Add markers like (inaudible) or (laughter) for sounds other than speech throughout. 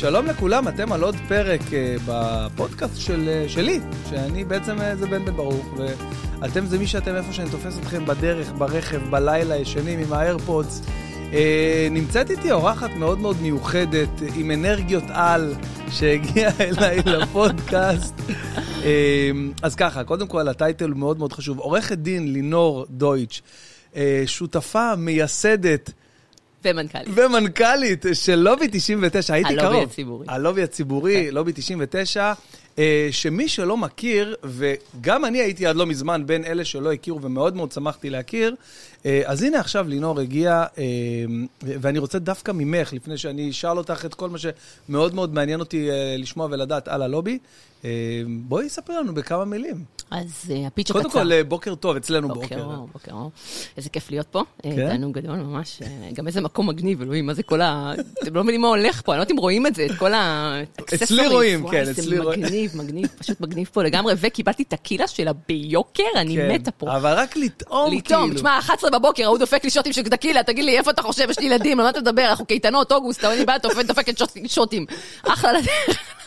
שלום לכולם, אתם על עוד פרק אה, בפודקאסט של, אה, שלי, שאני בעצם אה, זה בן בן ברוך, ואתם זה מי שאתם איפה שאני תופס אתכם בדרך, ברכב, בלילה, ישנים עם האיירפודס. נמצאת איתי אורחת מאוד מאוד מיוחדת, עם אנרגיות על, שהגיעה (laughs) אליי לפודקאסט. אז ככה, קודם כל, הטייטל מאוד מאוד חשוב. עורכת דין לינור דויטש, שותפה מייסדת. ומנכ"לית. ומנכ"לית של לובי 99, הייתי הלובי קרוב. הלובי הציבורי. הלובי הציבורי, כן. לובי 99, אה, שמי שלא מכיר, וגם אני הייתי עד לא מזמן בין אלה שלא הכירו ומאוד מאוד שמחתי להכיר, אה, אז הנה עכשיו לינור הגיעה, אה, ואני רוצה דווקא ממך, לפני שאני אשאל אותך את כל מה שמאוד מאוד מעניין אותי לשמוע ולדעת על הלובי, בואי ספרי לנו בכמה מילים. אז uh, הפיץ' הקצר. קודם כל, אה, בוקר טוב, אצלנו בוקר בוקר. אור, בוקר אור. איזה כיף להיות פה. אה, כן? תענוג גדול ממש. אה, גם איזה מקום מגניב, אלוהים, מה זה כל ה... אתם לא מבינים מה הולך פה, אני לא יודעת אם רואים את זה, את כל ה... אצלי רואים, כן, אצלי רואים. מגניב, מגניב, פשוט מגניב פה לגמרי, וקיבלתי את הקילה שלה ביוקר, אני כן, מתה פה. אבל רק לטעום, כאילו. לטעום, תשמע, 11 בבוקר, ההוא דופק לי שוטים של טקילה, תגיד לי, איפה אתה חושב, יש לי ילדים, על מה אתה מדבר, אנחנו קייטנות, אוגוסט, אני באה, דופק- דופקת שוט- שוטים. אחלה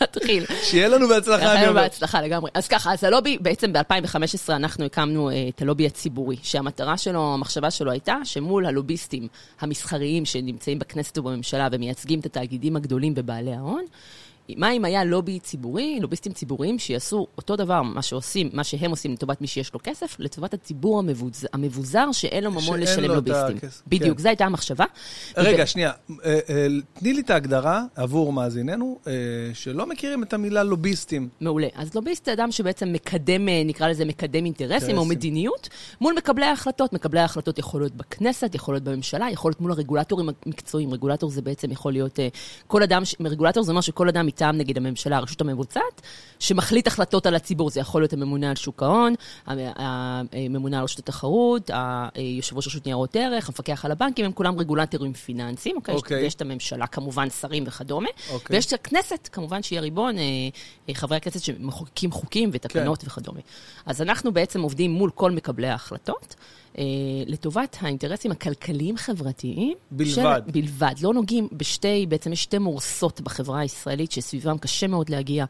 להתחיל. שיהיה לנו בהצלחה, אני אומר. בהצלחה לגמרי. אז ככה, אז הלובי, בעצם ב-2015 אנחנו הקמנו אה, את הלובי הציבורי, שהמטרה שלו, המחשבה שלו הייתה שמול הלוביסטים המסחריים שנמצאים בכנסת ובממשלה ומייצגים את התאגידים הגדולים ובעלי ההון, מה אם היה לובי ציבורי, לוביסטים ציבוריים, שיעשו אותו דבר, מה שעושים, מה שהם עושים לטובת מי שיש לו כסף, לטובת הציבור המבוז, המבוזר שאין לו ממון לו לשלם את לוביסטים. הכסף, בדיוק, כן. זו הייתה המחשבה. רגע, ו- שנייה. אה, אה, תני לי את ההגדרה עבור מאזיננו, אה, שלא מכירים את המילה לוביסטים. מעולה. אז לוביסט זה אדם שבעצם מקדם, נקרא לזה מקדם אינטרסים או. מדיניות, מול מקבלי ההחלטות. מקבלי ההחלטות יכול להיות בכנסת, יכול להיות בממשלה, יכול להיות מול הרגולטורים המקצועיים. רגולטור זה בעצם יכול להיות כל אדם, רגולטור זה אומר שכל אדם מטעם נגד הממשלה, הרשות המבוצעת, שמחליט החלטות על הציבור. זה יכול להיות הממונה על שוק ההון, המ- הממונה על רשות התחרות, ה- יושב ראש רשות ניירות ערך, המפקח על הבנקים, הם כולם רגולטורים פיננסיים, אוקיי? יש- אוקיי. ויש את הממשלה, כמובן, שרים וכדומה. אוקיי. ויש את הכנסת, כמובן שהיא הריבון, אה, אה, חברי הכנסת שמחוקקים חוקים ותקנות כן. וכדומה. אז אנחנו בעצם עובדים מול כל מקבלי ההחלטות, אה, לטובת האינטרסים הכלכליים-חברתיים. בלבד. של, בלבד. לא נוגעים בשתי, בעצם יש שתי מורסות בחברה הישראלית שסביבם קשה מאוד להגיע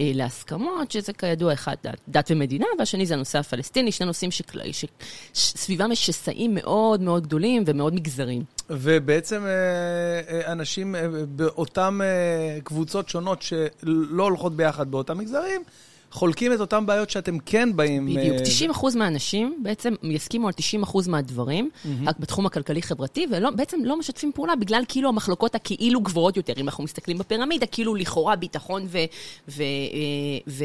אה, להסכמות, שזה כידוע אחד דת, דת ומדינה, והשני זה הנושא הפלסטיני, שני נושאים ש- שסביבם יש שסעים מאוד מאוד גדולים ומאוד מגזריים. ובעצם אה, אה, אנשים אה, באותן אה, קבוצות שונות שלא הולכות ביחד באותם מגזרים, חולקים את אותן בעיות שאתם כן באים... בדיוק, אה, 90 אחוז מהאנשים בעצם יסכימו על 90 אחוז מהדברים, רק בתחום הכלכלי-חברתי, ובעצם לא משתפים פעולה בגלל כאילו המחלוקות הכאילו גבוהות יותר. אם אנחנו מסתכלים בפירמידה, כאילו לכאורה ביטחון ו- ו- אה, ו-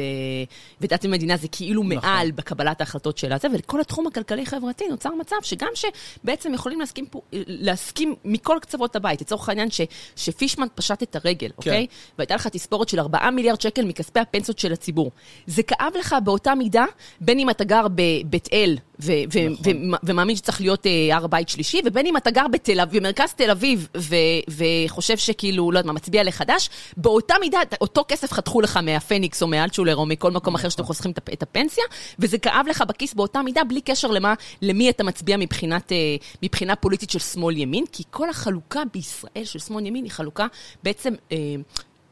ודת ומדינה זה כאילו נכון. מעל בקבלת ההחלטות של הזה, ולכל התחום הכלכלי-חברתי נוצר מצב שגם שבעצם יכולים להסכים, פה, להסכים מכל קצוות הבית, לצורך העניין ש- שפישמן פשט את הרגל, אוקיי? והייתה לך תספורת של 4 מיליארד שקל מכספי הפנסיות של הציבור. זה כאב לך באותה מידה, בין אם אתה גר בבית אל ו- ו- נכון. ו- ומאמין שצריך להיות אה, הר בית שלישי, ובין אם אתה גר בתל אביב, במרכז תל אביב, ו- וחושב שכאילו, לא יודעת מה, מצביע לחדש, באותה מידה, אותו כסף חתכו לך מהפניקס או מאלצ'ולר או מכל מקום אחר שאתם חוסכים את הפ- את הפנסיה, וזה כאב לך בכיס באותה מידה, בלי קשר למה, למי אתה מצביע מבחינת, אה, מבחינה פוליטית של שמאל-ימין, כי כל החלוקה בישראל של שמאל-ימין היא חלוקה בעצם... אה,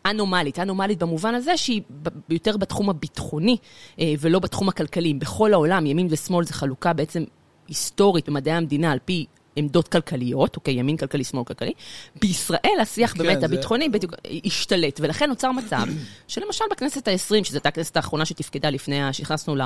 אנומלית, אנומלית במובן הזה שהיא יותר בתחום הביטחוני אה, ולא בתחום הכלכלי. בכל העולם, ימין ושמאל זה חלוקה בעצם היסטורית במדעי המדינה על פי עמדות כלכליות, אוקיי, ימין כלכלי, שמאל כלכלי. בישראל השיח כן, באמת זה- הביטחוני בדיוק השתלט, ולכן נוצר מצב (clears throat) שלמשל בכנסת ה-20, שזו הייתה הכנסת האחרונה שתפקדה לפני שנכנסנו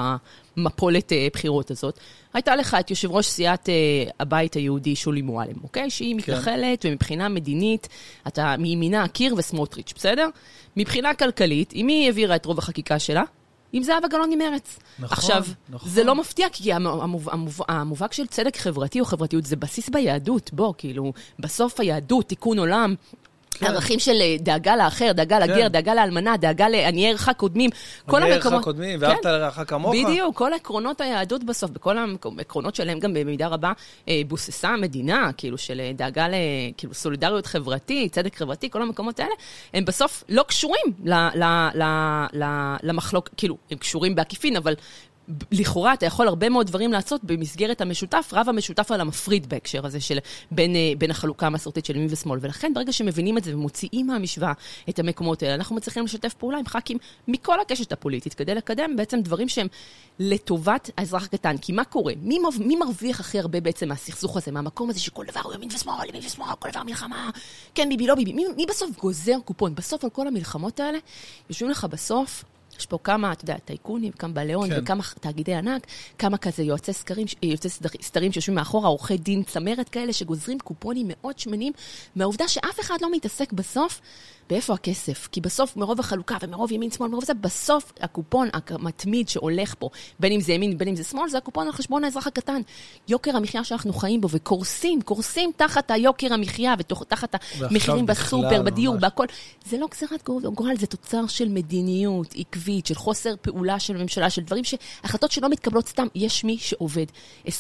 למפולת אה, בחירות הזאת, הייתה לך את יושב ראש סיעת אה, הבית היהודי, שולי מועלם, אוקיי? שהיא כן. מתנחלת, ומבחינה מדינית, אתה מימינה קיר וסמוטריץ', בסדר? מבחינה כלכלית, עם מי העבירה את רוב החקיקה שלה? עם זהבה גלאון ממרץ. נכון, עכשיו, נכון. זה לא מפתיע, כי המ- המוב- המוב- המובהק של צדק חברתי או חברתיות זה בסיס ביהדות. בוא, כאילו, בסוף היהדות, תיקון עולם. כן. ערכים של אה, דאגה לאחר, דאגה לגר, כן. דאגה לאלמנה, דאגה לעניי עירך קודמים. כל עניי עירך המקומות... קודמים, כן. ואהבת לרעך כמוך. בדיוק, כל עקרונות היהדות בסוף, בכל העקרונות שלהם גם במידה רבה אה, בוססה המדינה, כאילו של אה, דאגה ל... כאילו סולידריות חברתית, צדק חברתי, כל המקומות האלה, הם בסוף לא קשורים ל, ל, ל, ל, למחלוק, כאילו, הם קשורים בעקיפין, אבל לכאורה אתה יכול הרבה מאוד דברים לעשות במסגרת המשותף, רב המשותף על המפריד בהקשר הזה של בין, אה, בין החלוקה המסורתית של ימין ושמאל. ולכן ברגע שמבינים את זה ומוציאים מהמשוואה את המקומות האלה, אנחנו מצליחים לשתף פעולה עם ח"כים מכל הקשת הפוליטית כדי לקדם בעצם דברים שהם לטובת האזרח הקטן. כי מה קורה? מי, מי מרוויח הכי הרבה בעצם מהסכסוך הזה, מהמקום הזה שכל דבר הוא ימין ושמאל, ימין ושמאל, כל דבר מלחמה, כן ביבי, לא ביבי. מי, מי בסוף גוזר קופון? בסוף על כל המלחמות האלה, יושבים לך בסוף יש פה כמה, אתה יודע, טייקונים, כמה בעלי הון כן. וכמה תאגידי ענק, כמה כזה יועצי סקרים, יועצי סדרים שיושבים מאחורה, עורכי דין צמרת כאלה, שגוזרים קופונים מאוד שמנים, מהעובדה שאף אחד לא מתעסק בסוף באיפה הכסף? כי בסוף, מרוב החלוקה ומרוב ימין-שמאל, מרוב זה, בסוף הקופון המתמיד שהולך פה, בין אם זה ימין, בין אם זה שמאל, זה הקופון על חשבון האזרח הקטן. יוקר המחיה שאנחנו חיים בו, וקורסים, קורסים תחת היוקר המחיה, ותחת המחירים בסופר, בדיור, בהכל. זה לא גזירת גורל, זה תוצר של מדיניות עקבית, של חוסר פעולה של הממשלה, של דברים ש... החלטות שלא מתקבלות סתם. יש מי שעובד 24-7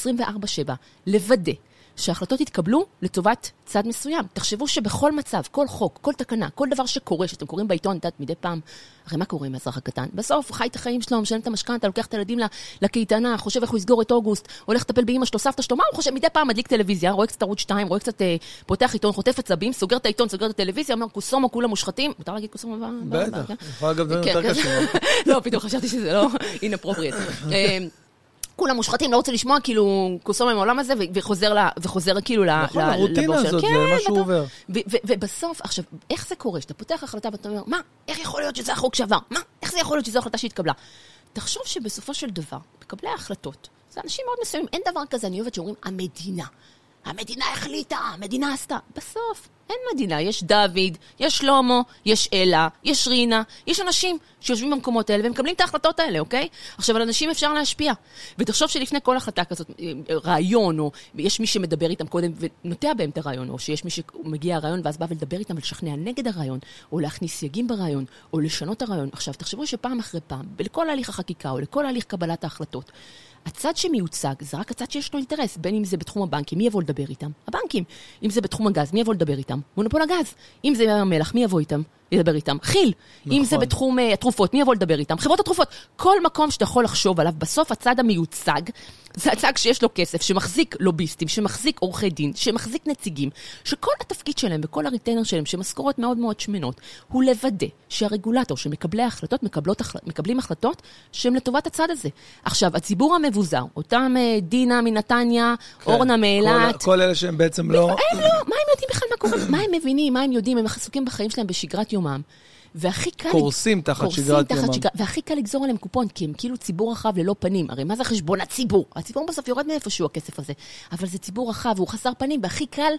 לוודא. שההחלטות יתקבלו לטובת צד מסוים. תחשבו שבכל מצב, כל חוק, כל תקנה, כל דבר שקורה, שאתם קוראים בעיתון, את יודעת, מדי פעם, הרי מה קורה עם האזרח הקטן? בסוף הוא חי את החיים שלו, משלם את המשכנתה, לוקח את הילדים לקייטנה, חושב איך הוא יסגור את אוגוסט, הולך לטפל באמא שלו, סבתא שלו, מה הוא חושב? מדי פעם מדליק טלוויזיה, רואה קצת ערוץ 2, רואה קצת, אה, פותח עיתון, חוטף עצבים, סוגר את העיתון, סוגר את הטלוויזיה, אומר, קוסומו, כולם מושחתים. מותר להגיד קוסומו? בטח, יכולה גם דברים יותר קשים. (laughs) לא, פתאום חשבתי שזה לא (laughs) inappropriate. (laughs) כולם מושחתים, לא רוצה לשמוע כאילו קוסום עם העולם הזה, וחוזר, לה, וחוזר כאילו נכון, ל... הרוטינה הזאת, כן, זה מה שהוא עובר. ובסוף, עכשיו, איך זה קורה? שאתה פותח החלטה ואתה אומר, מה, איך יכול להיות שזה החוק שעבר? מה, איך זה יכול להיות שזו החלטה שהתקבלה? תחשוב שבסופו של דבר, מקבלי ההחלטות, זה אנשים מאוד מסוימים, אין דבר כזה, אני אוהבת שאומרים, המדינה. המדינה החליטה, המדינה עשתה. בסוף, אין מדינה, יש דוד, יש שלמה, יש אלה, יש רינה, יש אנשים שיושבים במקומות האלה ומקבלים את ההחלטות האלה, אוקיי? עכשיו, על אנשים אפשר להשפיע. ותחשוב שלפני כל החלטה כזאת, אה, רעיון, או יש מי שמדבר איתם קודם ונוטע בהם את הרעיון, או שיש מי שמגיע הרעיון ואז בא ולדבר איתם ולשכנע נגד הרעיון, או להכניס סייגים ברעיון, או לשנות הרעיון. עכשיו, תחשבו שפעם אחרי פעם, בכל הליך החקיקה או לכל הליך קבלת ההחלטות, הצד שמיוצג זה רק הצד שיש לו אינטרס, בין אם זה בתחום הבנקים, מי יבוא לדבר איתם? הבנקים. אם זה בתחום הגז, מי יבוא לדבר איתם? מונופול הגז. אם זה ים המלח, מי יבוא איתם? לדבר איתם. כי"ל. נכון. אם זה נכון. בתחום uh, התרופות, מי יבוא לדבר איתם? חברות התרופות. כל מקום שאתה יכול לחשוב עליו, בסוף הצד המיוצג, זה הצד שיש לו כסף, שמחזיק לוביסטים, שמחזיק עורכי דין, שמחזיק נציגים, שכל התפקיד שלהם וכל הריטיינר שלהם, שמשכורות מאוד מאוד שמנות, הוא לוודא שהרגולטור, שמקבלי ההחלטות, מקבלות, מקבלים החלטות שהן לטובת הצד הזה. עכשיו, הציבור המבוזר, אותם uh, דינה מנתניה, כן. אורנה מאילת... כל, כל אלה שהם בעצם לא... הם לא, מה הם יודעים בכלל מה קורה? מה הם מבינים, מה הם יודעים, הם עסוקים בחיים שלהם בשגרת יומם. והכי קל... קורסים תחת קורסים שגרת תחת יומם. שגר... והכי קל לגזור עליהם קופון, כי הם כאילו ציבור רחב ללא פנים. הרי מה זה חשבון הציבור? הציבור בסוף יורד מאיפשהו הכסף הזה. אבל זה ציבור רחב, והוא חסר פנים, והכי קל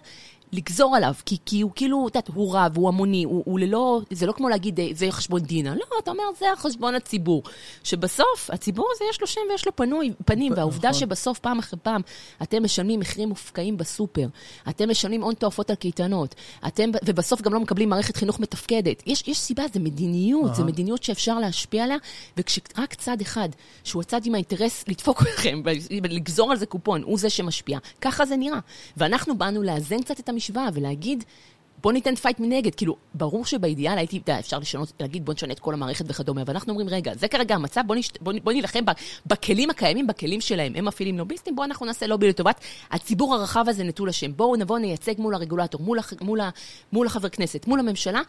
לגזור עליו, כי, כי הוא כאילו, את יודעת, הוא רב, הוא המוני, הוא, הוא ללא, זה לא כמו להגיד, אה, זה חשבון דינה. לא, אתה אומר, זה החשבון הציבור. שבסוף, הציבור הזה יש לו שם ויש לו פנוי, פנים, והעובדה נכון. שבסוף, פעם אחרי פעם, אתם משלמים מחירים מופקעים בסופר, אתם משלמים הון תועפות על קייטנות, אתם, ובסוף גם לא מקבלים מערכת חינוך מתפקדת. יש, יש סיבה, זה מדיניות, זה מדיניות שאפשר להשפיע עליה, וכשרק צד אחד, שהוא הצד עם האינטרס לדפוק (laughs) אתכם ולגזור על זה קופון, הוא זה שמשפיע, ככה זה נראה. ואנחנו באנו לאזן קצת את המשוואה ולהגיד, בוא ניתן fight מנגד. כאילו, ברור שבאידיאל הייתי, אתה יודע, אפשר לשנות, להגיד בוא נשנה את כל המערכת וכדומה, אבל אנחנו אומרים, רגע, זה כרגע המצב, בוא, נש... בוא, בוא נילחם בכלים הקיימים, בכלים שלהם. הם מפעילים לוביסטים, בואו אנחנו נעשה לובי לטובת הציבור הרחב הזה נטול השם. בואו נבוא נייצג מול הרגולטור, מול, הח... מול, ה... מול החבר כנסת, מול הממשלה.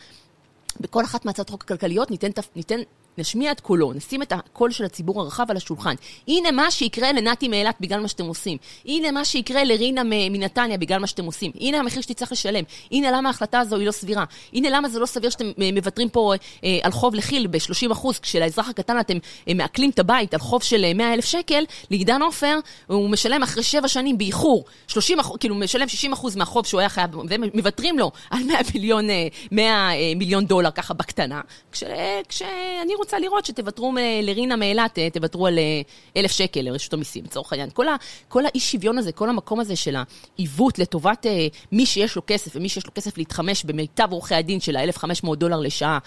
בכל אחת מהצעות חוק הכלכליות ניתן, ניתן נשמיע את קולו, נשים את הקול של הציבור הרחב על השולחן. הנה מה שיקרה לנתי מאילת בגלל מה שאתם עושים. הנה מה שיקרה לרינה מנתניה בגלל מה שאתם עושים. הנה המחיר שתצטרך לשלם. הנה למה ההחלטה הזו היא לא סבירה. הנה למה זה לא סביר שאתם אה, מוותרים פה אה, על חוב לכי"ל ב-30%, כשלאזרח הקטן אתם אה, מעקלים את הבית על חוב של 100 אלף שקל, לעידן עופר הוא משלם אחרי 7 שנים באיחור. 30 כאילו משלם 60% מהחוב שהוא היה חייב, ומוותרים לו על 100 מיליון, 100 מיליון דולר ככה בקטנה. כש, כשאני רוצה... רוצה לראות שתוותרו לרינה מאילת, אה, תוותרו על אה, אלף שקל לרשות המיסים, לצורך העניין. כל, ה, כל האי שוויון הזה, כל המקום הזה של העיוות לטובת אה, מי שיש לו כסף, ומי שיש לו כסף להתחמש במיטב עורכי הדין של ה-1,500 דולר לשעה,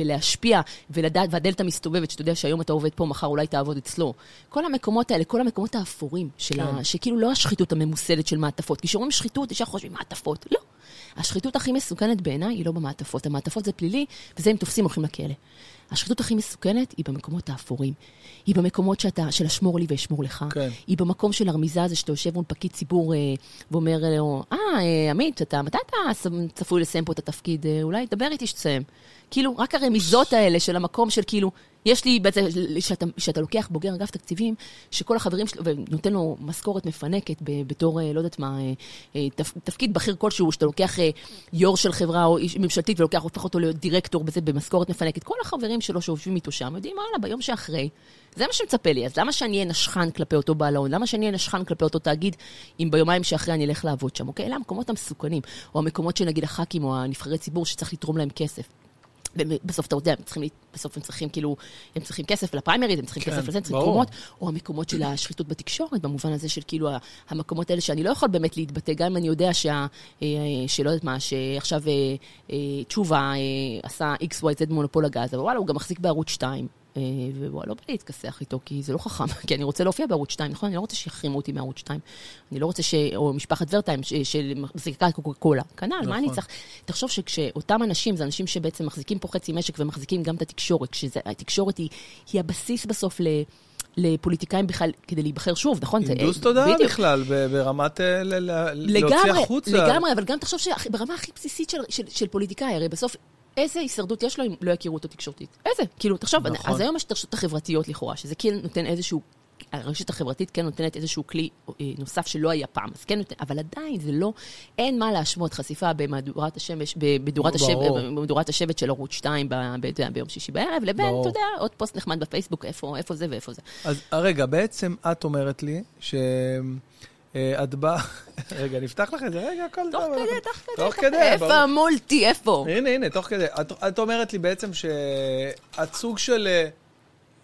ולהשפיע, ולדעת, והדלת מסתובבת, שאתה יודע שהיום אתה עובד פה, מחר אולי תעבוד אצלו. כל המקומות האלה, כל המקומות האפורים, של ה, כן. שכאילו לא השחיתות הממוסדת של מעטפות. כי כשאומרים שחיתות, ישר חושבים מעטפות. לא. השחיתות הכי מסוכנת בעיניי היא לא במעטפות. המעטפות זה פלילי, וזה אם תופסים הולכים לכלא. השחיתות הכי מסוכנת היא במקומות האפורים. היא במקומות שאתה, של השמור לי ואשמור לך. כן. היא במקום של הרמיזה הזה שאתה יושב מול פקיד ציבור אה, ואומר לו, אה, אה, עמית, אתה, מתי אתה צפוי לסיים פה את התפקיד? אה, אולי דבר איתי שתסיים. כאילו, רק הרמיזות האלה של המקום של כאילו, יש לי, בעצם, שאתה, שאתה לוקח בוגר אגף תקציבים, שכל החברים שלו, ונותן לו משכורת מפנקת בתור, אה, לא יודעת מה, אה, אה, תפ, תפקיד בכיר כלשהו, שאתה לוקח יו"ר של חברה או איש ממשלתית ולוקח, הופך אותו להיות דירקטור בזה, במשכורת מפנקת. כל החברים שלו שיושבים איתו שם יודעים, וואלה, ביום שאחרי, זה מה שמצפה לי, אז למה שאני אהיה נשכן כלפי אותו בעל ההון? למה שאני אהיה נשכן כלפי אותו תאגיד, אם ביומיים שאחרי אני אלך לעבוד שם, אוקיי? אלה המקומות המסוכנים, או המקומות שנגיד הח"כים או הנבחרי ציבור שצריך לתרום להם כסף. בסוף אתה יודע, הם צריכים, בסוף הם צריכים כאילו, הם צריכים כסף לפריימריז, הם צריכים כן, כסף לזה, הם צריכים. תרומות, או המקומות של השחיתות בתקשורת, במובן הזה של כאילו המקומות האלה שאני לא יכול באמת להתבטא, גם אם אני יודע שה... אה, שלא יודעת מה, שעכשיו אה, אה, תשובה עשה XYZ מונופול הגז, אבל וואלה, הוא גם מחזיק בערוץ 2. אה, ווואלה, לא בא לי להתכסח איתו, כי זה לא חכם, (laughs) כי אני רוצה להופיע בערוץ 2, נכון? אני לא רוצה שיחרימו אותי מערוץ 2. אני לא רוצה ש... או משפחת ורטיים, שמחזיקה קוקה קולה. כנ"ל, מה אני נכון. צריך? תחשוב שכשאותם אנשים, זה אנשים שבעצם מחזיקים פה חצי משק ומחזיקים גם את התקשורת, כשהתקשורת היא, היא הבסיס בסוף ל... לפוליטיקאים בכלל, כדי להיבחר שוב, נכון? זה- הנדוס תודעה. בכלל, ברמת אה, להוציא לגמרי, החוצה. לגמרי, אבל גם תחשוב שברמה הכי בסיסית של, של, של פוליטיקאי, הרי בסוף, איזה הישרדות יש לו אם לא יכירו אותו תקשורתית? איזה? כאילו, תחשוב, נכון. אז היום יש את הרשתות החברתיות לכאורה, שזה כן נותן איזשהו... הרשת החברתית כן נותנת איזשהו כלי אה, נוסף שלא היה פעם, אז כן נותן, אבל עדיין זה לא, אין מה להשוות חשיפה במהדורת השמש, במדורת השבט, השבט של ערוץ 2 ב, ב, יודע, ביום שישי בערב, לבין, ברור. אתה יודע, עוד פוסט נחמד בפייסבוק, איפה, איפה זה ואיפה זה. אז רגע, בעצם את אומרת לי שאת באה... (laughs) רגע, נפתח לך את זה, רגע, הכל תוך טוב. כדי, אנחנו- תוך כדי, תוך תוך כדי, כדי, איפה. המולטי, איפה? הנה, הנה, תוך כדי. את, את אומרת לי בעצם שאת סוג של אה,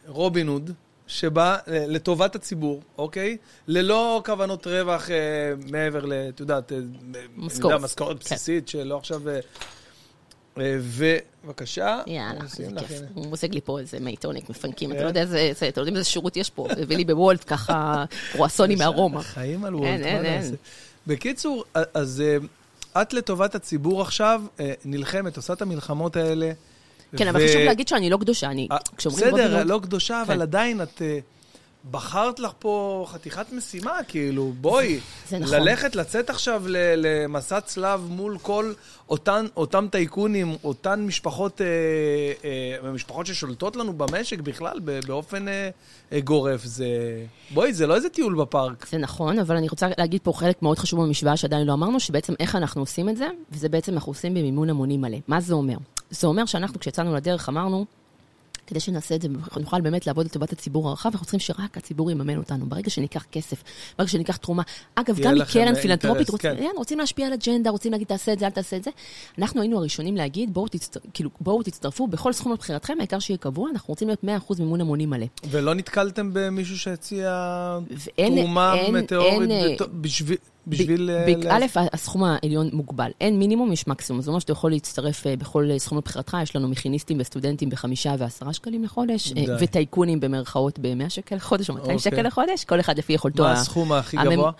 רובין הוד, שבא אה, לטובת הציבור, אוקיי? ללא כוונות רווח אה, מעבר ל... את יודעת, משכורת כן. בסיסית, שלא עכשיו... אה, ובבקשה. יאללה, איזה כיף. הוא מוזג לי פה איזה מי טוניק מפנקים, אתה כן. לא יודע איזה, זה- אתם יודעים איזה שירות יש פה, הביא לי בוולט ככה קרואסונים מארומה. חיים על אין, וולט, מה. נעשה? בקיצור, אז אה, את לטובת הציבור עכשיו אה, נלחמת, עושה את המלחמות האלה. כן, אבל חשוב להגיד שאני לא קדושה, אני, כשאומרים רובין בסדר, לא קדושה, כן. אבל עדיין את... בחרת לך פה חתיכת משימה, כאילו, בואי. זה נכון. ללכת, לצאת עכשיו ל- למסע צלב מול כל אותן, אותם טייקונים, אותן משפחות, אה, אה, משפחות ששולטות לנו במשק בכלל, ב- באופן אה, אה, גורף. זה... בואי, זה לא איזה טיול בפארק. זה נכון, אבל אני רוצה להגיד פה חלק מאוד חשוב במשוואה שעדיין לא אמרנו, שבעצם איך אנחנו עושים את זה, וזה בעצם אנחנו עושים במימון המונים מלא. מה זה אומר? זה אומר שאנחנו, כשיצאנו לדרך, אמרנו, כדי שנעשה את זה, נוכל באמת לעבוד לטובת הציבור הרחב, אנחנו צריכים שרק הציבור יממן אותנו. ברגע שניקח כסף, ברגע שניקח תרומה, אגב, גם מקרן פילנטרופית, רוצ... כן. רוצים להשפיע על אג'נדה, רוצים להגיד תעשה את זה, אל תעשה את זה. אנחנו היינו הראשונים להגיד, בואו, תצט... כאילו, בואו תצטרפו בכל סכום לבחירתכם, העיקר שיהיה קבוע, אנחנו רוצים להיות 100% מימון המונים מלא. ולא נתקלתם במישהו שהציע ואין- תרומה אין- מטאורית אין, בתו- בשביל... בשביל... אה, ב- לה- א', הסכום העליון מוגבל. אין מינימום, יש מקסימום. זאת אומרת שאתה יכול להצטרף אה, בכל אה, סכום לבחירתך. יש לנו מכיניסטים וסטודנטים בחמישה ועשרה שקלים לחודש, די. וטייקונים במרכאות ב-100 שקל לחודש או 200 אוקיי. שקל לחודש, כל אחד לפי יכולתו. מה ה- הסכום הכי הממ- גבוה?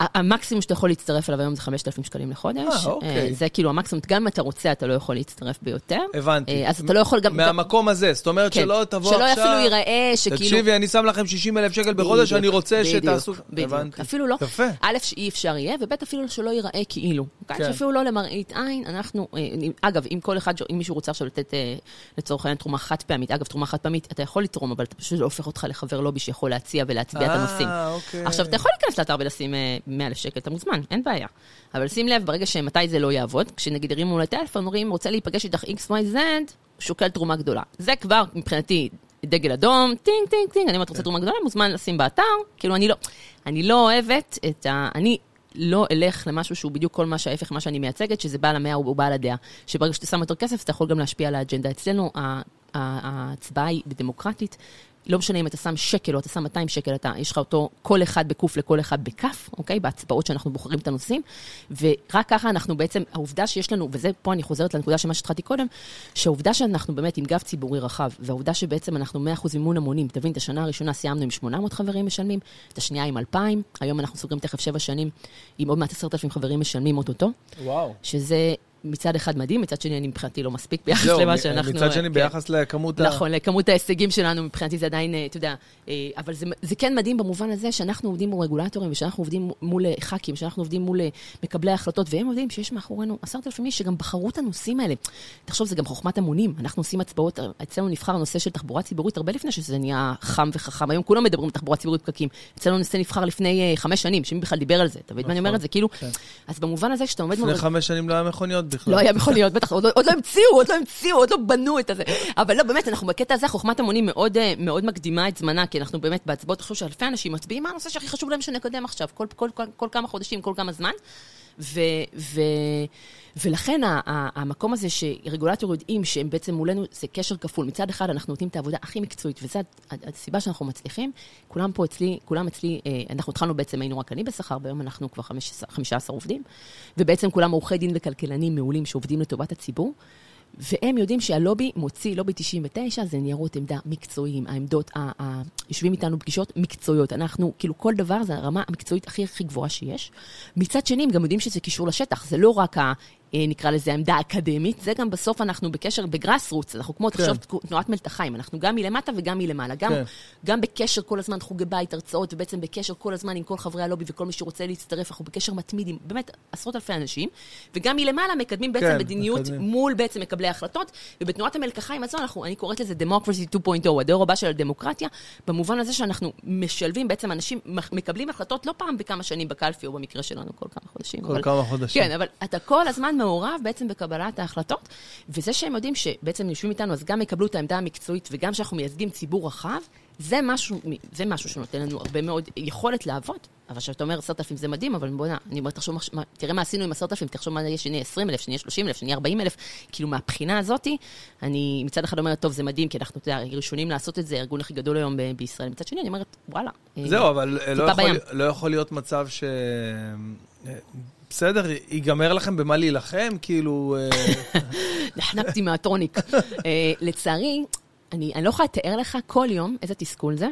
המקסימום שאתה יכול להצטרף אליו היום זה 5,000 שקלים לחודש. אה, אוקיי. זה כאילו המקסימום, גם אם אתה רוצה, אתה לא יכול להצטרף ביותר. הבנתי. אז אתה לא יכול גם... מהמקום הזה, זאת אומרת כן. שלא תבוא שלא עכשיו... אפילו ייראה שכאילו... תקשיבי, אני שם לכם 60 אלף שקל בחודש, אני רוצה שתעשו... הבנתי. אפילו לא. יפה. א', שאי אפשר יהיה, וב', אפילו שלא ייראה כאילו. כן. כן. שאפילו לא למראית עין, אנחנו, אה, אגב, אם כל אחד, אם מישהו רוצה עכשיו לתת, אה, לצורך העניין, תרומה חד פעמית, אגב, תרומה חד פעמית, אתה יכול לתרום, אבל אתה פשוט הופך אותך לחבר לובי שיכול להציע ולהצביע את הנושאים. אה, אוקיי. עכשיו, אתה יכול להיכנס לאתר ולשים 100 אלף שקל, אתה מוזמן, אין בעיה. אבל שים לב, ברגע שמתי זה לא יעבוד, כשנגיד הרימו לטלפון, אומרים, רוצה להיפגש איתך XYZ, שוקל תרומה גדולה. זה כבר, מבחינתי, דגל אדום, טינג, טינג, טינג, אני אומרת, רוצה תרומה גדולה, מוזמן לשים באתר. כאילו, אני לא, אני לא אוהבת את ה... אני לא אלך למשהו שהוא בדיוק כל מה שההפך ממה שאני מייצגת, שזה בעל המאה הוא בעל הדעה. שברגע שאתה שם יותר כסף, אתה יכול גם להשפיע על האג'נדה. אצלנו, ההצבעה היא דמוקרטית. לא משנה אם אתה שם שקל או אתה שם 200 שקל, אתה, יש לך אותו כל אחד בקוף לכל אחד בכף, אוקיי? בהצבעות שאנחנו בוחרים את הנושאים. ורק ככה אנחנו בעצם, העובדה שיש לנו, וזה פה אני חוזרת לנקודה של מה שהתחלתי קודם, שהעובדה שאנחנו באמת עם גב ציבורי רחב, והעובדה שבעצם אנחנו 100% מימון המונים, תבין, את השנה הראשונה סיימנו עם 800 חברים משלמים, את השנייה עם 2,000, היום אנחנו סוגרים תכף 7 שנים עם עוד מעט 10,000 חברים משלמים אוטוטו. וואו. שזה מצד אחד מדהים, מצד שני אני מבחינתי לא מספיק ביחס זהו, למה שאנחנו... מצד שני, כן. ביחס לכמות ה... נכון, לכמות ההישגים שלנו, מבחינתי זה עדיין, אה, אתה יודע, אה, אבל זה, זה כן מדהים במובן הזה שאנחנו עובדים מול רגולטורים, ושאנחנו עובדים מול אה, ח"כים, שאנחנו עובדים מול מקבלי ההחלטות, והם יודעים שיש מאחורינו עשרת אלפים איש שגם בחרו את הנושאים האלה. תחשוב, זה גם חוכמת המונים. אנחנו עושים הצבעות, אצלנו נבחר הנושא של תחבורה ציבורית הרבה לפני שזה נהיה חם וחכם. היום כולם מדברים על תחבורה ציבורית פקקים. אצלנו הנושא נבחר לפני חמש שנים, שמי בכלל דיבר על זה. אתה מבין מה אני נכון, אומרת? זה כאילו... כן. אז במובן הזה, כשאתה עומד. לפני חמש שנים לא היה מכוניות בכלל. לא היה מכוניות, בטח, לא, עוד לא המציאו, עוד לא המציאו, עוד לא בנו את הזה. אבל לא, באמת, אנחנו בקטע הזה, חוכמת המונים מאוד, אה, מאוד מקדימה את זמנה, כי אנחנו באמת בהצבעות, חשוב שאלפי אנשים מצביעים מה הנושא שהכי חשוב להם שנקדם עכשיו, כל, כל, כל, כל כמה חודשים, כל כמה זמן. ו, ו, ולכן ה, ה, המקום הזה שרגולטור יודעים שהם בעצם מולנו, זה קשר כפול. מצד אחד, אנחנו נותנים את העבודה הכי מקצועית, וזו הסיבה שאנחנו מצליחים. כולם פה אצלי, כולם אצלי, אה, אנחנו התחלנו בעצם, היינו רק אני בשכר, והיום אנחנו כבר 15, 15 עובדים, ובעצם כולם עורכי דין וכלכלנים מעולים שעובדים לטובת הציבור. והם יודעים שהלובי מוציא, לובי 99 זה ניירות עמדה מקצועיים, העמדות, יושבים איתנו פגישות מקצועיות. אנחנו, כאילו כל דבר זה הרמה המקצועית הכי הכי גבוהה שיש. מצד שני, הם גם יודעים שזה קישור לשטח, זה לא רק נקרא לזה העמדה האקדמית, זה גם בסוף אנחנו בקשר בגראס רוץ, אנחנו כמו, כן. תחשוב, תנועת מלתחיים, אנחנו גם מלמטה וגם מלמעלה, גם, כן. גם בקשר כל הזמן, חוגי בית, הרצאות, ובעצם בקשר כל הזמן עם כל חברי הלובי וכל מי שרוצה להצטרף, אנחנו בקשר מתמיד עם באמת עשרות אלפי אנשים, וגם מלמעלה מקדמים בעצם כן, מדיניות מקדמים. מול בעצם מקבלי ההחלטות, ובתנועת המלקחיים הזו, אנחנו, אני קוראת לזה Democracy 2.0, הדור הבא של הדמוקרטיה, במובן הזה שאנחנו משלבים, בעצם אנשים מקבלים החלטות לא פעם בכמה שנים בקלפי, או במקרה שלנו כל כמה חודשים. כל אבל- כמה חודשים. כן, אבל אתה כל הזמן מעורב בעצם בקבלת ההחלטות, וזה שהם יודעים שבעצם יושבים איתנו, אז גם יקבלו את העמדה המקצועית וגם שאנחנו מייצגים ציבור רחב, זה משהו, זה משהו שנותן לנו הרבה מאוד יכולת לעבוד. אבל כשאתה אומר עשרת אלפים זה מדהים, אבל בוא'נה, אני אומרת, תחשוב, מה- תראה מה עשינו עם עשרת אלפים, תחשוב מה יהיה שנהיה עשרים אלף, שנהיה שלושים אלף, שנהיה ארבעים אלף. כאילו, מהבחינה הזאתי, אני מצד אחד אומרת, טוב, זה מדהים, כי אנחנו, אתה יודע, ראשונים לעשות את זה, הארגון הכי גדול היום ב- בישראל. מצד שני, אני אומרת, וואלה. אה, זהו, אבל לא יכול. לא יכול להיות מצב ש... בסדר, ייגמר לכם במה להילחם? כאילו... אה, (laughs) נחנקתי מהטרוניק. אה, לצערי, אני, אני לא יכולה לתאר לך כל יום איזה תסכול זה.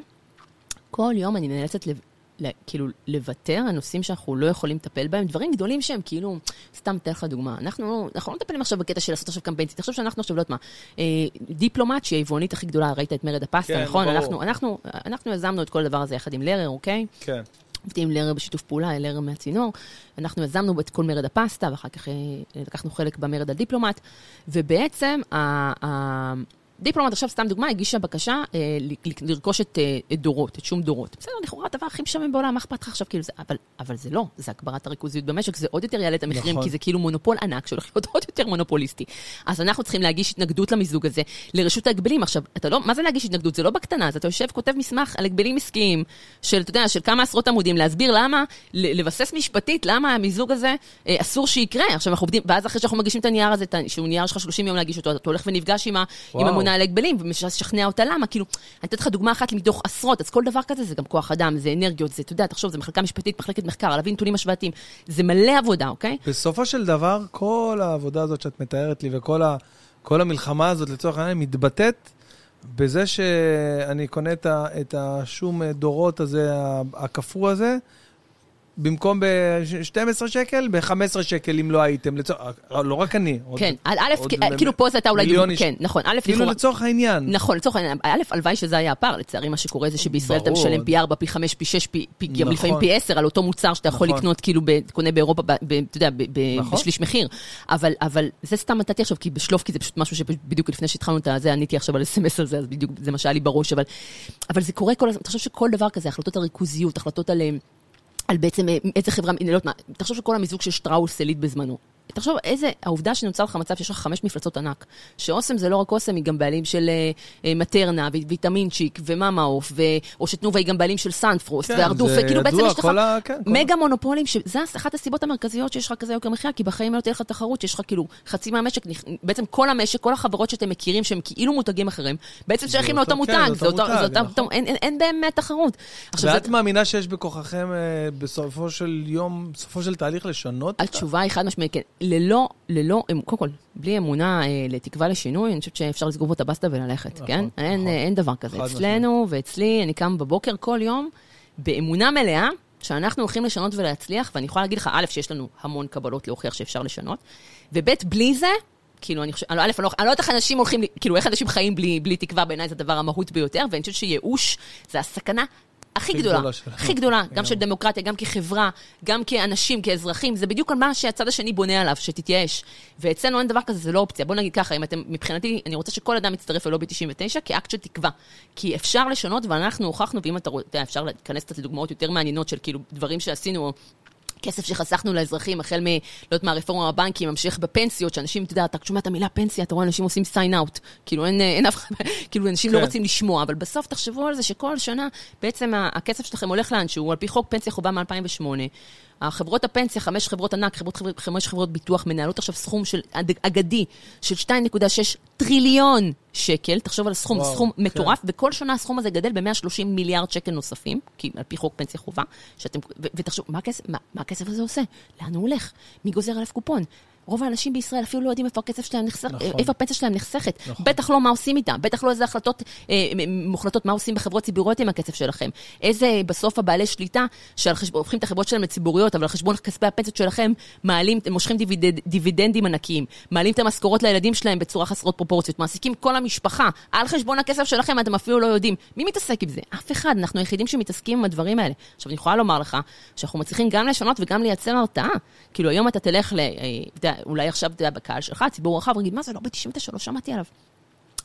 כל יום אני נאלצת לב, ל, כאילו לוותר על נושאים שאנחנו לא יכולים לטפל בהם, דברים גדולים שהם כאילו, סתם אתן לך דוגמה, אנחנו, לא- אנחנו לא מטפלים עכשיו בקטע של לעשות עכשיו קמפיין, תחשוב שאנחנו עכשיו, לא יודעת מה, אה, דיפלומט, שהיא היבואנית הכי גדולה, ראית את מרד הפסטה, כן, נכון? ברור. אנחנו, אנחנו, אנחנו יזמנו את כל הדבר הזה יחד עם לרר, אוקיי? כן. עובדים עם לרר בשיתוף פעולה, לרר מהצינור. אנחנו יזמנו את כל מרד הפסטה, ואחר כך אה, לקחנו חלק במרד הדיפלומט, ובעצם ה- דיפלומט, עכשיו סתם דוגמה, הגישה בקשה אה, לרכוש את, אה, את דורות, את שום דורות. בסדר, לכאורה הדבר הכי משעמם בעולם, מה אכפת לך עכשיו? כאילו זה, אבל, אבל זה לא, זה הגברת הריכוזיות במשק, זה עוד יותר יעלה את המחירים, נכון. כי זה כאילו מונופול ענק שהולך להיות עוד יותר מונופוליסטי. אז אנחנו צריכים להגיש התנגדות למיזוג הזה לרשות ההגבלים. עכשיו, אתה לא, מה זה להגיש התנגדות? זה לא בקטנה, אז אתה יושב, כותב מסמך על הגבלים עסקיים של, אתה יודע, של כמה עשרות עמודים, להסביר למה, לבסס משפטית למה המיזוג הזה אה, אסור שיקרה. עכשיו אנחנו עובדים, ואז אחרי שאנחנו מגישים את הנייר הזה, את ה- שהוא נייר שלך 30 יום להגיש אותו, אתה הולך ונפגש עם, ה, עם וואו. הממונה על ההגבלים, ומשכנע אותה למה, כאילו, אני אתן לך דוגמה אחת מתוך עשרות, אז כל דבר כזה זה גם כוח אדם, זה אנרגיות, זה, אתה יודע, תחשוב, זה מחלקה משפטית, מחלקת מחקר, להביא נתונים השוואתיים, זה מלא עבודה, אוקיי? בסופו של דבר, כל העבודה הזאת שאת מתארת לי וכל ה, כל המלחמה הזאת, לצורך העניין, מתבטאת בזה שאני קונה את, את השום דורות הזה, הקפוא הזה, במקום ב-12 שקל, ב-15 שקל אם לא הייתם. לצורך, לא רק אני. עוד- כן, א', עוד מ- כאילו פה זה הייתה אולי מיליון איש. כן, נכון, א', כאילו לכאורה- לצורך העניין. נכון, לצורך העניין, א', הלוואי שזה היה הפער, לצערי מה שקורה זה שבישראל אתה. משלם פי 4, פי 5, פי 6, פי, פי, גם נכון. לפעמים פי 10 על אותו מוצר שאתה יכול נכון. לקנות כאילו, ב, קונה באירופה, ב, אתה יודע, ב, ב, נכון. בשליש מחיר. אבל, אבל זה סתם נתתי עכשיו, כי בשלוף, כי זה פשוט משהו שבדיוק לפני שהתחלנו את זה, עניתי עכשיו על SMS על זה, אז בדיוק זה מה שהיה לי בראש, אבל, אבל זה קורה כל הזמן, תחשוב שכל דבר כזה, החלטות על ריכוזיות, החלטות על... על בעצם אה, איזה חברה, אני לא יודעת מה, תחשוב שכל המיזוג של שטראוס עילית בזמנו. תחשוב איזה, העובדה שנוצר לך מצב שיש לך חמש מפלצות ענק, שאוסם זה לא רק אוסם, היא גם הבעלים של אה, אה, מטרנה, וויטמינצ'יק, ומאמה עוף, ו... או שתנובה היא גם בעלים של סנפרוסט, כן, והרדוף, וכאילו בעצם יש לך כל ה- כן, כל מגה מונופולים, שזה אחת הסיבות המרכזיות שיש לך כזה יוקר מחיה, כי בחיים לא תהיה לך תחרות, שיש לך כאילו חצי מהמשק, בעצם כל המשק, כל החברות שאתם מכירים, שהם כאילו מותגים אחרים, בעצם שייכים אותו- לאותו כן, מותג, זה אותו נכון. אין- באמת תחרות. ואת מאמינה שיש בכוחכם אה, בסופו של יום, בסופו של תהליך לשנות? התשובה היא חד משמעית, כן. ללא, ללא, אמ- קודם כל, בלי אמונה אה, לתקווה לשינוי, אני חושבת שאפשר לסגור פה את הבסטה וללכת, נכון, כן? אין, נכון. אה, אין דבר כזה. אצלנו ואצלי, אני קם בבוקר כל יום באמונה מלאה שאנחנו הולכים לשנות ולהצליח, ואני יכולה להגיד לך, א', שיש לנו המון קבלות להוכיח שאפשר לשנות, וב', בלי זה, כאילו, אני חושבת, א', אני לא אני לא יודעת איך אנשים הולכים, כאילו, איך אנשים חיים בלי, בלי תקווה, בעיניי זה הדבר המהות ביותר, ואני חושבת שייאוש זה הסכנה הכי גדולה. הכי גדולה, גם לגמרי. של דמוקרטיה, גם כחברה, גם כאנשים, כאזרחים, זה בדיוק על מה שהצד השני בונה עליו, שתתייאש. ואצלנו אין דבר כזה, זה לא אופציה. בוא נגיד ככה, אם אתם, מבחינתי, אני רוצה שכל אדם יצטרף ללובי 99 כאקט של תקווה. כי אפשר לשנות, ואנחנו הוכחנו, ואם אתה רוצה, אפשר להיכנס קצת לדוגמאות יותר מעניינות של כאילו דברים שעשינו, כסף שחסכנו לאזרחים, החל מ... לא יודעת מה, הרפורמה בבנקים, ממשיך בפנסיות, שאנשים, אתה יודע, אתה שומע את המילה פנסיה, אתה רואה אנשים עושים sign out. כאילו אין, אין אף אחד, (laughs) כאילו אנשים לא כן. רוצים לשמוע, אבל בסוף תחשבו על זה שכל שנה בעצם הכסף שלכם הולך לאנשהו, על פי חוק פנסיה חובה מ-2008. החברות הפנסיה, חמש חברות ענק, חברות, חמש חברות ביטוח, מנהלות עכשיו סכום של אגדי של 2.6 טריליון שקל, תחשוב על סכום, וואו, סכום כן. מטורף, וכל שנה הסכום הזה גדל ב-130 מיליארד שקל נוספים, כי על פי חוק פנסיה חובה, שאתם, ו- ותחשבו, מה הכסף, מה, מה הכסף הזה עושה? לאן הוא הולך? מי גוזר עליו קופון? רוב האנשים בישראל אפילו לא יודעים איפה הכסף שלהם נחסך, נכון. איפה הפנסיה שלהם נחסכת. נכון. בטח לא מה עושים איתה, בטח לא איזה החלטות אה, מוחלטות, מה עושים בחברות ציבוריות עם הכסף שלכם. איזה בסוף הבעלי שליטה, שעל חשבון, הופכים את החברות שלהם לציבוריות, אבל על חשבון כספי הפנסיות שלכם, מעלים, מושכים דיבידנד, דיבידנדים ענקיים, מעלים את המשכורות לילדים שלהם בצורה חסרות פרופורציות, מעסיקים כל המשפחה, על חשבון הכסף שלכם, אתם אפילו לא יודעים. מי מתעסק עם זה? אף אחד, אנחנו היחידים שמתעסקים עם הדברים האלה. עכשיו, אני יכולה לומר לך, שאנחנו מצליחים גם לשנות וגם לייצר הרתעה. כאילו, היום אתה תלך ל... אה, אתה אולי עכשיו, אתה יודע, בקהל שלך, ציבור רחב, ויגיד, מה זה, לא ב-99, לא שמעתי עליו.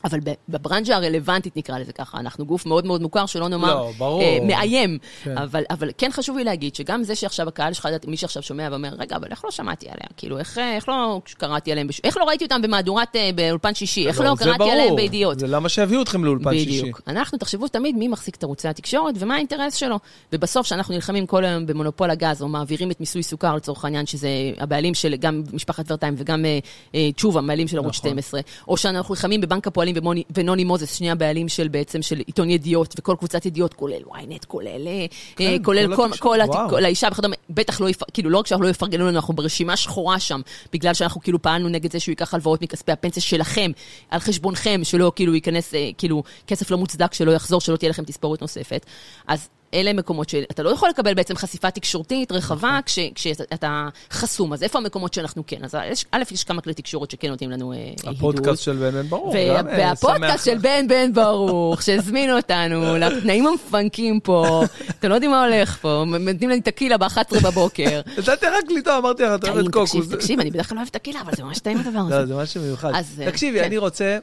אבל בברנז'ה הרלוונטית, נקרא לזה ככה, אנחנו גוף מאוד מאוד מוכר, שלא נאמר לא, ברור. אה, מאיים. כן. אבל, אבל כן חשוב לי להגיד שגם זה שעכשיו הקהל שלך, מי שעכשיו שומע ואומר, רגע, אבל איך לא שמעתי עליה? כאילו, איך, אה, איך לא קראתי עליהם, בש... איך לא ראיתי אותם במהדורת, אה, באולפן שישי? איך לא זה קראתי ברור. עליהם בידיעות? זה למה שהביאו אתכם לאולפן שישי. בדיוק. אנחנו, תחשבו תמיד מי מחזיק את ערוצי התקשורת ומה האינטרס שלו. ובסוף, כשאנחנו נלחמים כל היום במונופול הגז, או מעבירים את מיסוי סוכר לצורך העניין, שזה הבעלים של גם משפחת ורטיים וגם אה, אה, תשובה, הבעלים של ערוץ נכון. 12, או שאנחנו נלחמים בבנק הפועלים ומוני- ונוני מוזס, שני הבעלים של בעצם של עיתון ידיעות, וכל קבוצת ידיעות, כולל ynet, כולל, אה, כן, אה, כולל כל כל, כל. כל האישה וכדומה, בטח לא, יפ... כאילו לא רק שאנחנו לא יפרגנו לנו, אנחנו ברשימה שחורה שם, בגלל שאנחנו כאילו פעלנו נגד זה שהוא ייקח הלוואות מכספי הפנסיה שלכם, על חשבונכם, שלא כאילו ייכנס, אה, כאילו, כסף לא מוצדק, שלא יחזור, שלא תהיה לכם תספורת נוספת. אז אלה מקומות שאתה לא יכול לקבל בעצם חשיפה תקשורתית רחבה כש, כשאתה חסום. אז איפה המקומות שאנחנו כן? אז יש- א', יש כמה כלי תקשורת שכן נותנים לנו אה, הידוד. הפודקאסט של בן בן גם, אה, והפודקאסט. של בן בן ברוך, שהזמינו אותנו לתנאים המפנקים פה, אתם לא יודעים מה הולך פה, נותנים לי טקילה ב-11 בבוקר. (laughs) נתתי רק לטעום, אמרתי לך, אתה טעים, אוהבת קוקוס. תקשיב, אני בדרך כלל לא אוהבת טקילה, אבל זה ממש טעים הדבר לא, הזה. זה משהו מיוחד. אה, תקשיבי, כן. אני רוצה...